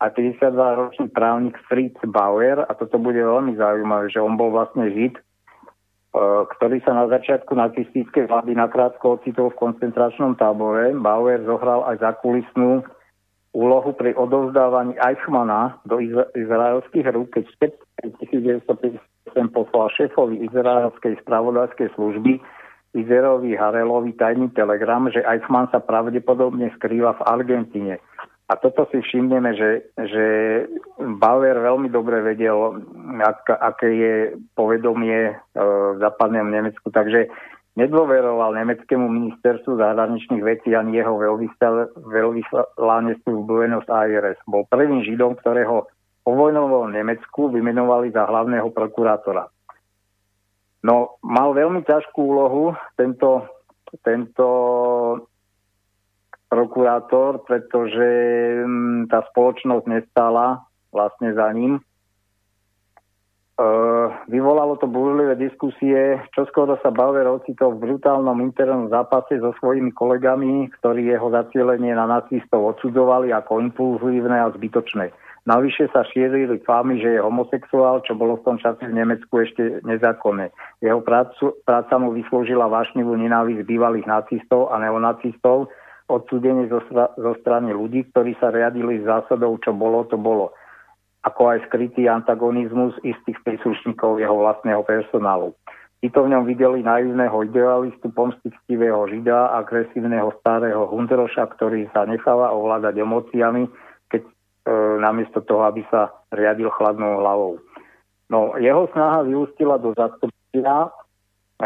a 52-ročný právnik Fritz Bauer a toto bude veľmi zaujímavé, že on bol vlastne žid, ktorý sa na začiatku nacistickej vlády nakrátko ocitol v koncentračnom tábore. Bauer zohral aj zakulisnú úlohu pri odovzdávaní Eichmana do izra- izraelských rúk, keď späť 1958 poslal šéfovi izraelskej spravodajskej služby Izerovi Harelovi tajný telegram, že Eichmann sa pravdepodobne skrýva v Argentíne. A toto si všimneme, že, že Bauer veľmi dobre vedel, ak, aké je povedomie e, v západnom Nemecku, takže nedôveroval nemeckému ministerstvu zahraničných vecí ani jeho veľvyslanectvu v Buenos Aires. Bol prvým židom, ktorého po vojnovom Nemecku vymenovali za hlavného prokurátora. No, mal veľmi ťažkú úlohu tento, tento prokurátor, pretože mm, tá spoločnosť nestála vlastne za ním. E, vyvolalo to búrlivé diskusie, čo skoro sa Bauer ocitol v brutálnom internom zápase so svojimi kolegami, ktorí jeho zacielenie na nacistov odsudzovali ako impulzívne a zbytočné. Navyše sa šírili fámy, že je homosexuál, čo bolo v tom čase v Nemecku ešte nezákonné. Jeho prácu, práca mu vyslúžila vášnivú nenávisť bývalých nacistov a neonacistov, odsúdenie zo, zo strany ľudí, ktorí sa riadili zásadou, čo bolo, to bolo. Ako aj skrytý antagonizmus istých príslušníkov jeho vlastného personálu. Títo v ňom videli naivného idealistu, pomstichtivého žida, agresívneho starého hundroša, ktorý sa necháva ovládať emóciami, keď e, namiesto toho, aby sa riadil chladnou hlavou. No, jeho snaha vyústila do zastupia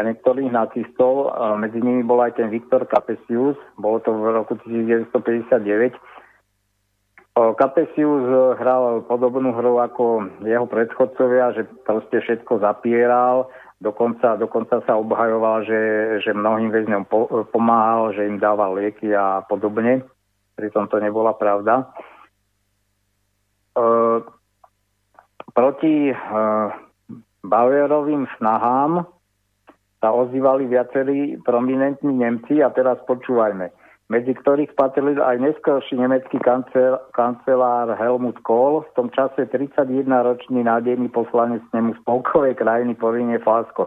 niektorých nacistov, medzi nimi bol aj ten Viktor Capesius, bolo to v roku 1959. Capesius hral podobnú hru ako jeho predchodcovia, že proste všetko zapieral, Dokonca, dokonca sa obhajoval, že, že mnohým väzňom po, pomáhal, že im dával lieky a podobne. Pritom to nebola pravda. Proti e, Bauerovým snahám sa ozývali viacerí prominentní Nemci a teraz počúvajme medzi ktorých patril aj neskôrší nemecký kancel, kancelár Helmut Kohl, v tom čase 31-ročný nádejný poslanec nemu spolkovej krajiny Poríne Flásko.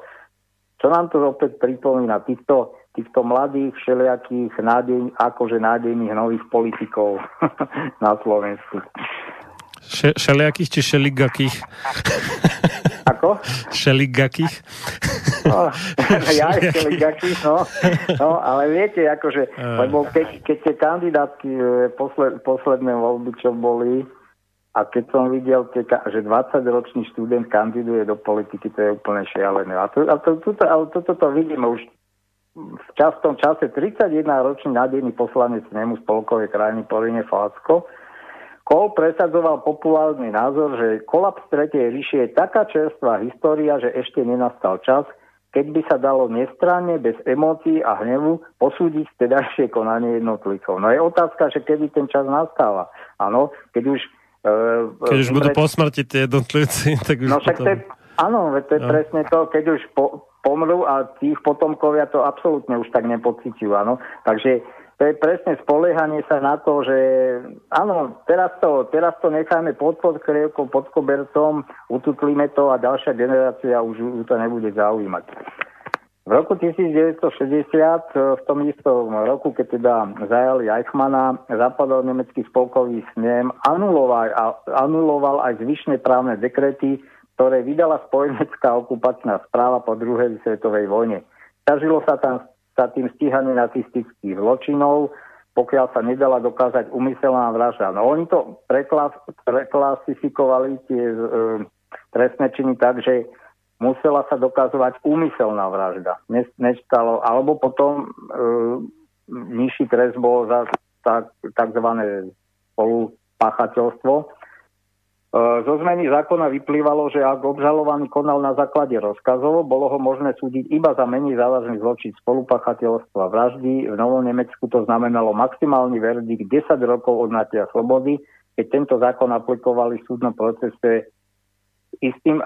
Čo nám to opäť pripomína? Týchto, týchto mladých, všelijakých nádej, akože nádejných nových politikov na Slovensku. Še, šeliakých či šeligakých? Ako? Šeligakých? No, ja aj šeligakých, no. no. ale viete, akože, lebo keď, keď tie kandidátky e, posled, posledné voľby, čo boli, a keď som videl, že 20-ročný študent kandiduje do politiky, to je úplne šialené. A, to, a to, to, ale toto to vidíme už v častom čase 31-ročný nádejný poslanec nemu spolkovej krajiny Políne Falacko, Kohl presadzoval populárny názor, že kolaps Tretej ríše je taká čerstvá história, že ešte nenastal čas, keď by sa dalo nestranne, bez emócií a hnevu posúdiť vtedajšie konanie jednotlivcov. No je otázka, že kedy ten čas nastáva. Áno, keď už... E, keď už budú po smrti tie jednotlivci, tak už No však potom... to je, áno, to je no. presne to, keď už po, pomrú a tých potomkovia to absolútne už tak nepocitujú, áno. Takže to je presne spoliehanie sa na to, že áno, teraz to, teraz to necháme pod podkrievkou, pod kobercom, ututlíme to a ďalšia generácia už, už to nebude zaujímať. V roku 1960, v tom istom roku, keď teda zajali Eichmana, zapadol nemecký spolkový snem, anuloval, anuloval aj zvyšné právne dekrety, ktoré vydala spojenecká okupačná správa po druhej svetovej vojne. Ťažilo sa tam sa tým stíhanie nacistických zločinov, pokiaľ sa nedala dokázať umyselná vražda. No oni to preklas, preklasifikovali tie e, trestné činy tak, že musela sa dokazovať úmyselná vražda. Nestalo, alebo potom e, nižší trest bol za tak, takzvané spolupáchateľstvo. E, zo zmeny zákona vyplývalo, že ak obžalovaný konal na základe rozkazov, bolo ho možné súdiť iba za menej závažný zločin spolupachateľstva vraždy. V Novom Nemecku to znamenalo maximálny verdikt 10 rokov odnatia slobody, keď tento zákon aplikovali v súdnom procese istým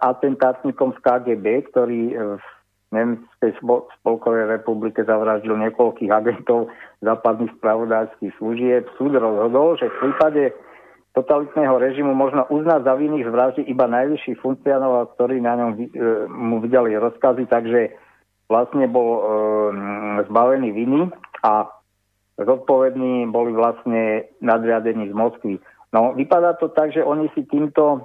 atentátnikom z KGB, ktorý v Nemeckej spolkovej republike zavraždil niekoľkých agentov západných spravodajských služieb. Súd rozhodol, že v prípade totalitného režimu možno uznať za vinných z vraždy iba najvyšší funkcionál, ktorí na ňom e, mu vydali rozkazy, takže vlastne bol e, zbavený viny a zodpovední boli vlastne nadriadení z Moskvy. No, vypadá to tak, že oni si týmto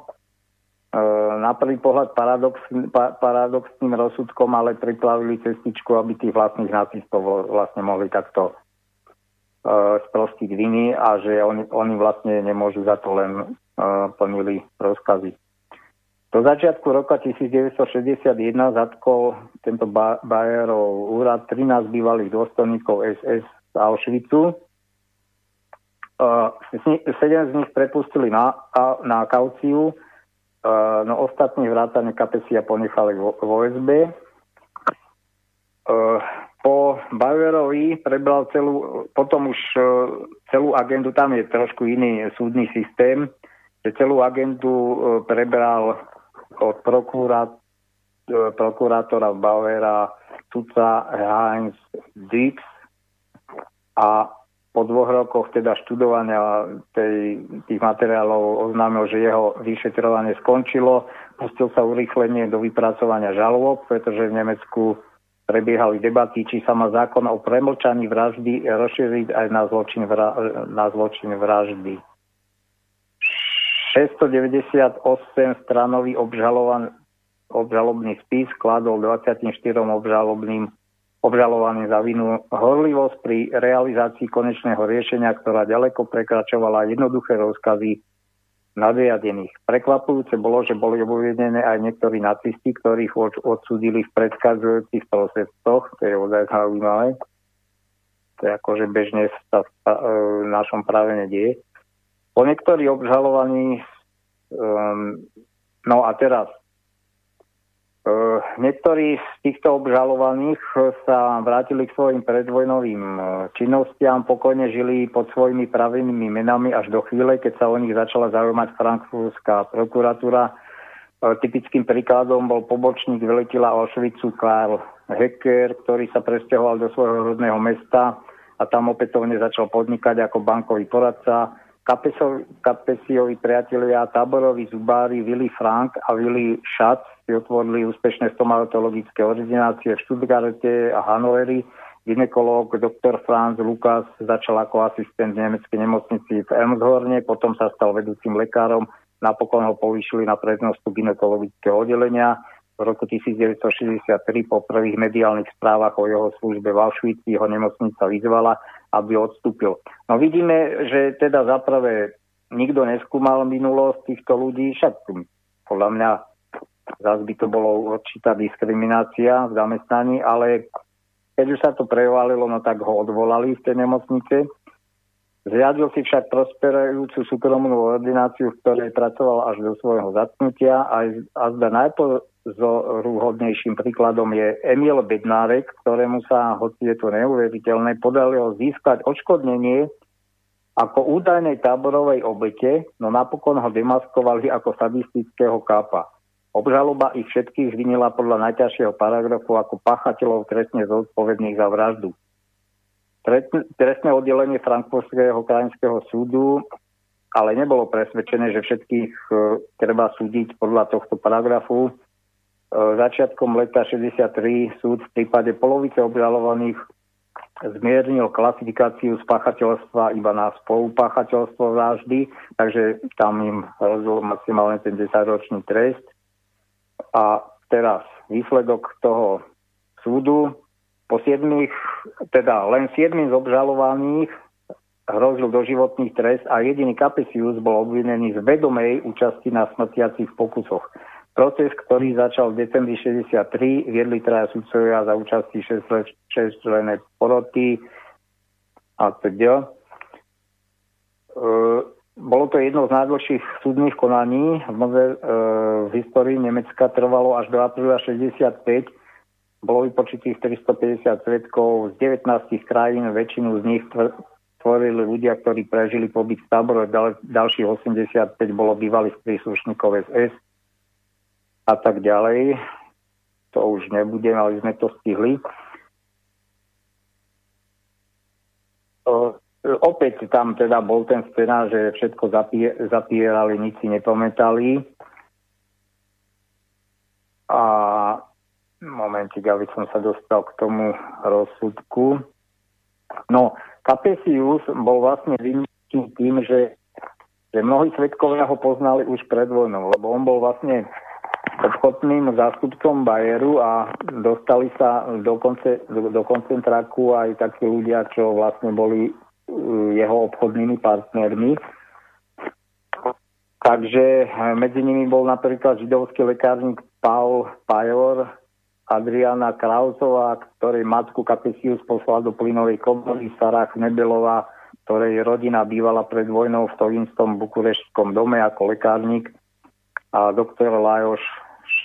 e, na prvý pohľad paradox, pa, paradoxným rozsudkom, ale priplavili cestičku, aby tých vlastných nacistov vlastne mohli takto sprostiť viny a že oni, oni vlastne nemôžu za to len uh, plnili rozkazy. Do začiatku roka 1961 zatkol tento Bayerov úrad 13 bývalých dôstojníkov SS z Auschwitzu. Uh, 7 z nich prepustili na, na kauciu, no ostatní vrátane kapesia ponechali vo, vo SB. Po Bauerovi prebral celú, potom už e, celú agendu, tam je trošku iný súdny systém, že celú agendu e, prebral od prokurát, e, prokurátora Bauera Tuca Heinz Dix a po dvoch rokoch teda študovania tej, tých materiálov oznámil, že jeho vyšetrovanie skončilo. Pustil sa urýchlenie do vypracovania žalob, pretože v Nemecku prebiehali debaty, či sa má zákon o premlčaní vraždy rozšíriť aj na zločin, vra, na zločin vraždy. 698 stranový obžalovan, obžalobný spis kladol 24 obžalobným obžalovaným za vinu horlivosť pri realizácii konečného riešenia, ktorá ďaleko prekračovala jednoduché rozkazy nadriadených. Prekvapujúce bolo, že boli obvinené aj niektorí nacisti, ktorých odsudili v predchádzajúcich procesoch, to je ozaj zaujímavé. To je akože bežne sa v našom práve nedieje. Po niektorí obžalovaní, um, no a teraz niektorí z týchto obžalovaných sa vrátili k svojim predvojnovým eh, činnostiam, pokojne žili pod svojimi pravými menami až do chvíle, keď sa o nich začala zaujímať frankfurtská prokuratúra. Eh, typickým príkladom bol pobočník veliteľa Auschwitzu Karl Hecker, ktorý sa presťahoval do svojho rodného mesta a tam opätovne začal podnikať ako bankový poradca. Kapesiovi priatelia, táboroví zubári Willy Frank a Willy Schatz si otvorili úspešné stomatologické ordinácie v Stuttgarte a Hanoveri. Ginekolog dr. Franz Lukas začal ako asistent v nemeckej nemocnici v Elmshorne, potom sa stal vedúcim lekárom, napokon ho povýšili na prednostu ginekologického oddelenia. V roku 1963 po prvých mediálnych správach o jeho službe v Auschwitz ho nemocnica vyzvala, aby odstúpil. No vidíme, že teda zaprvé nikto neskúmal minulosť týchto ľudí, však podľa mňa zase by to bolo určitá diskriminácia v zamestnaní, ale keď už sa to prevalilo, no tak ho odvolali z tej nemocnice. Zriadil si však prosperujúcu súkromnú ordináciu, v ktorej pracoval až do svojho zatknutia a, a zda najpozoruhodnejším príkladom je Emil Bednárek, ktorému sa, hoci je to neuveriteľné, podarilo získať odškodnenie ako údajnej táborovej obete, no napokon ho demaskovali ako sadistického kápa. Obžaloba ich všetkých vinila podľa najťažšieho paragrafu ako pachateľov trestne zodpovedných za vraždu. Trestné oddelenie Frankfurtského krajinského súdu ale nebolo presvedčené, že všetkých e, treba súdiť podľa tohto paragrafu. E, začiatkom leta 63 súd v prípade polovice obžalovaných zmiernil klasifikáciu spáchateľstva iba na spolupáchateľstvo vraždy, takže tam im rozdiel maximálne ten 10-ročný trest. A teraz výsledok toho súdu po siedmých, teda len siedmým z obžalovaných hrozil doživotný trest a jediný Kapesius bol obvinený z vedomej účasti na smrtiacich pokusoch. Proces, ktorý začal v decembri 63, viedli traja sudcovia za účasti 6 člené poroty a teda. E, bolo to jedno z najdlhších súdnych konaní v, e, v histórii Nemecka, trvalo až do apríla 65 bolo vypočitých 350 svetkov z 19 krajín, väčšinu z nich tvorili ľudia, ktorí prežili pobyt v tábore, Dal, ďalších 85 bolo bývalých príslušníkov SS a tak ďalej. To už nebudem, ale sme to stihli. O, opäť tam teda bol ten scenár, že všetko zapie, zapierali, nič si nepamätali. A momentík, aby som sa dostal k tomu rozsudku. No, Capesius bol vlastne vynutý tým, že, že mnohí svetkovia ho poznali už pred vojnou, lebo on bol vlastne obchodným zástupcom Bayeru a dostali sa do, konce, do, do koncentráku aj takí ľudia, čo vlastne boli jeho obchodnými partnermi. Takže medzi nimi bol napríklad židovský lekárnik Paul Pajor, Adriana Krausová, ktorej matku Kapesius poslal do plynovej komory, Sarah Nebelová, ktorej rodina bývala pred vojnou v tom istom bukureštskom dome ako lekárnik a doktor Lajoš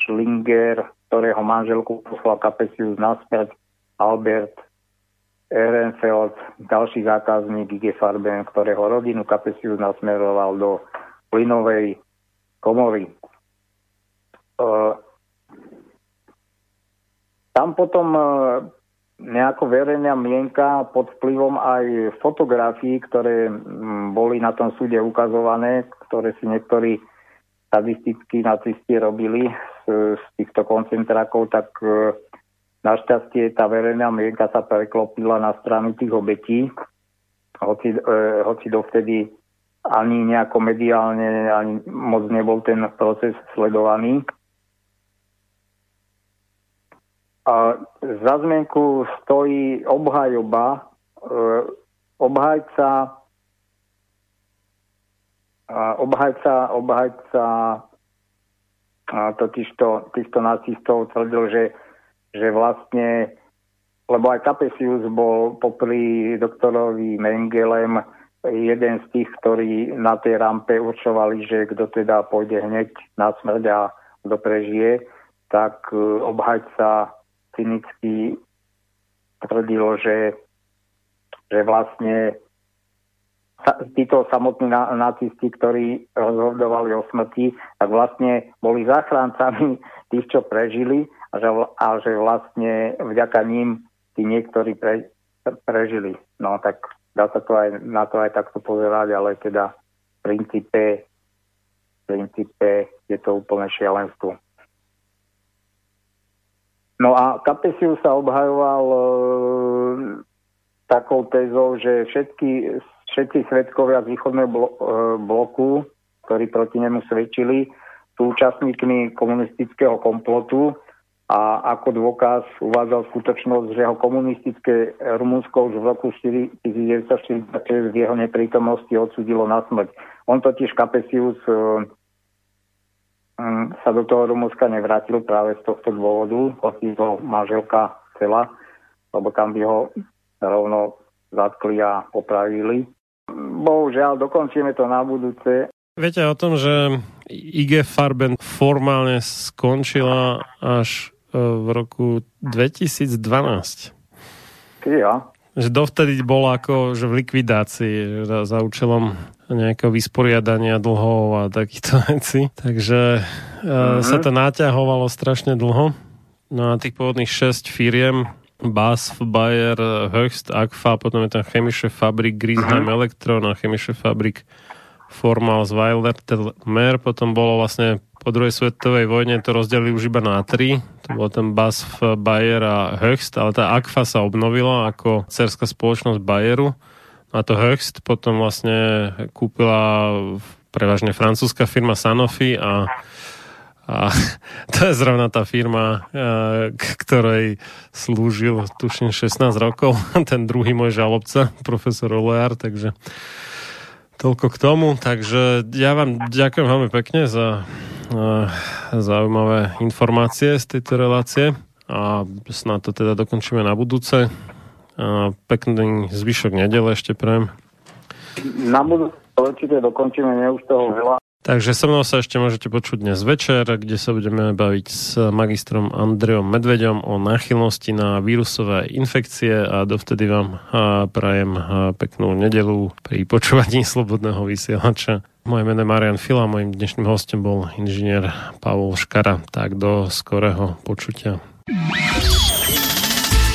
Schlinger, ktorého manželku poslal Kapesius naspäť, Albert Ehrenfeld, ďalší zákazník Ige Farben, ktorého rodinu Kapesius nasmeroval do plynovej komory. Uh, tam potom e, nejako verejná mienka pod vplyvom aj fotografií, ktoré boli na tom súde ukazované, ktoré si niektorí sadistickí nacisti robili z týchto koncentrákov, tak e, Našťastie tá verejná mienka sa preklopila na stranu tých obetí, hoci, e, hoci dovtedy ani nejako mediálne ani moc nebol ten proces sledovaný. A za zmenku stojí obhajoba, e, obhajca, obhajca, obhajca totižto týchto nacistov tvrdil, že že vlastne, lebo aj Kapesius bol popri doktorovi Mengelem jeden z tých, ktorí na tej rampe určovali, že kto teda pôjde hneď na smrť a kto prežije, tak e, obhajca cynicky tvrdil, že, že vlastne títo samotní nacisti, ktorí rozhodovali o smrti, tak vlastne boli záchrancami tých, čo prežili a že, a že vlastne vďaka ním tí niektorí pre, prežili. No tak dá sa to aj, na to aj takto pozerať, ale teda v princípe, v princípe je to úplne šialenstvo. No a Kapesiu sa obhajoval e, takou tézou, že všetky, všetci svetkovia z východného blo, e, bloku, ktorí proti nemu svedčili, sú účastníkmi komunistického komplotu a ako dôkaz uvádzal skutočnosť, že ho komunistické Rumunsko už v roku 1946 v jeho neprítomnosti odsudilo na smrť. On totiž Kapesius e, sa do toho Rumunska nevrátil práve z tohto dôvodu, hoci ho manželka chcela, lebo tam by ho rovno zatkli a popravili. Bohužiaľ, dokončíme to na budúce. Viete o tom, že IG Farben formálne skončila až v roku 2012. Ja. Že dovtedy bol ako že v likvidácii za, za účelom nejakého vysporiadania dlhov a takýchto vecí. Takže mm-hmm. sa to naťahovalo strašne dlho. No a tých pôvodných 6 firiem BASF, Bayer, Höchst, Agfa, potom je tam chemische Fabrik, Griesheim mm-hmm. Elektron a chemische Fabrik Formals, Weiler, Mer, potom bolo vlastne po druhej svetovej vojne to rozdelili už iba na tri. To bol ten BASF, Bayer a Höchst, ale tá AKFA sa obnovila ako cerská spoločnosť Bayeru. A to Höchst potom vlastne kúpila prevažne francúzska firma Sanofi a a to je zrovna tá firma, k ktorej slúžil, tuším, 16 rokov, ten druhý môj žalobca, profesor Olear, takže toľko k tomu. Takže ja vám ďakujem veľmi pekne za zaujímavé informácie z tejto relácie a snad to teda dokončíme na budúce. A pekný zvyšok nedele ešte prejem. Na budúce určite dokončíme, ne toho veľa. Takže so mnou sa ešte môžete počuť dnes večer, kde sa budeme baviť s magistrom Andreom Medveďom o náchylnosti na vírusové infekcie a dovtedy vám prajem peknú nedelu pri počúvaní Slobodného vysielača. Moje meno je Marian Fila, mojim dnešným hostom bol inžinier Pavol Škara. Tak do skorého počutia.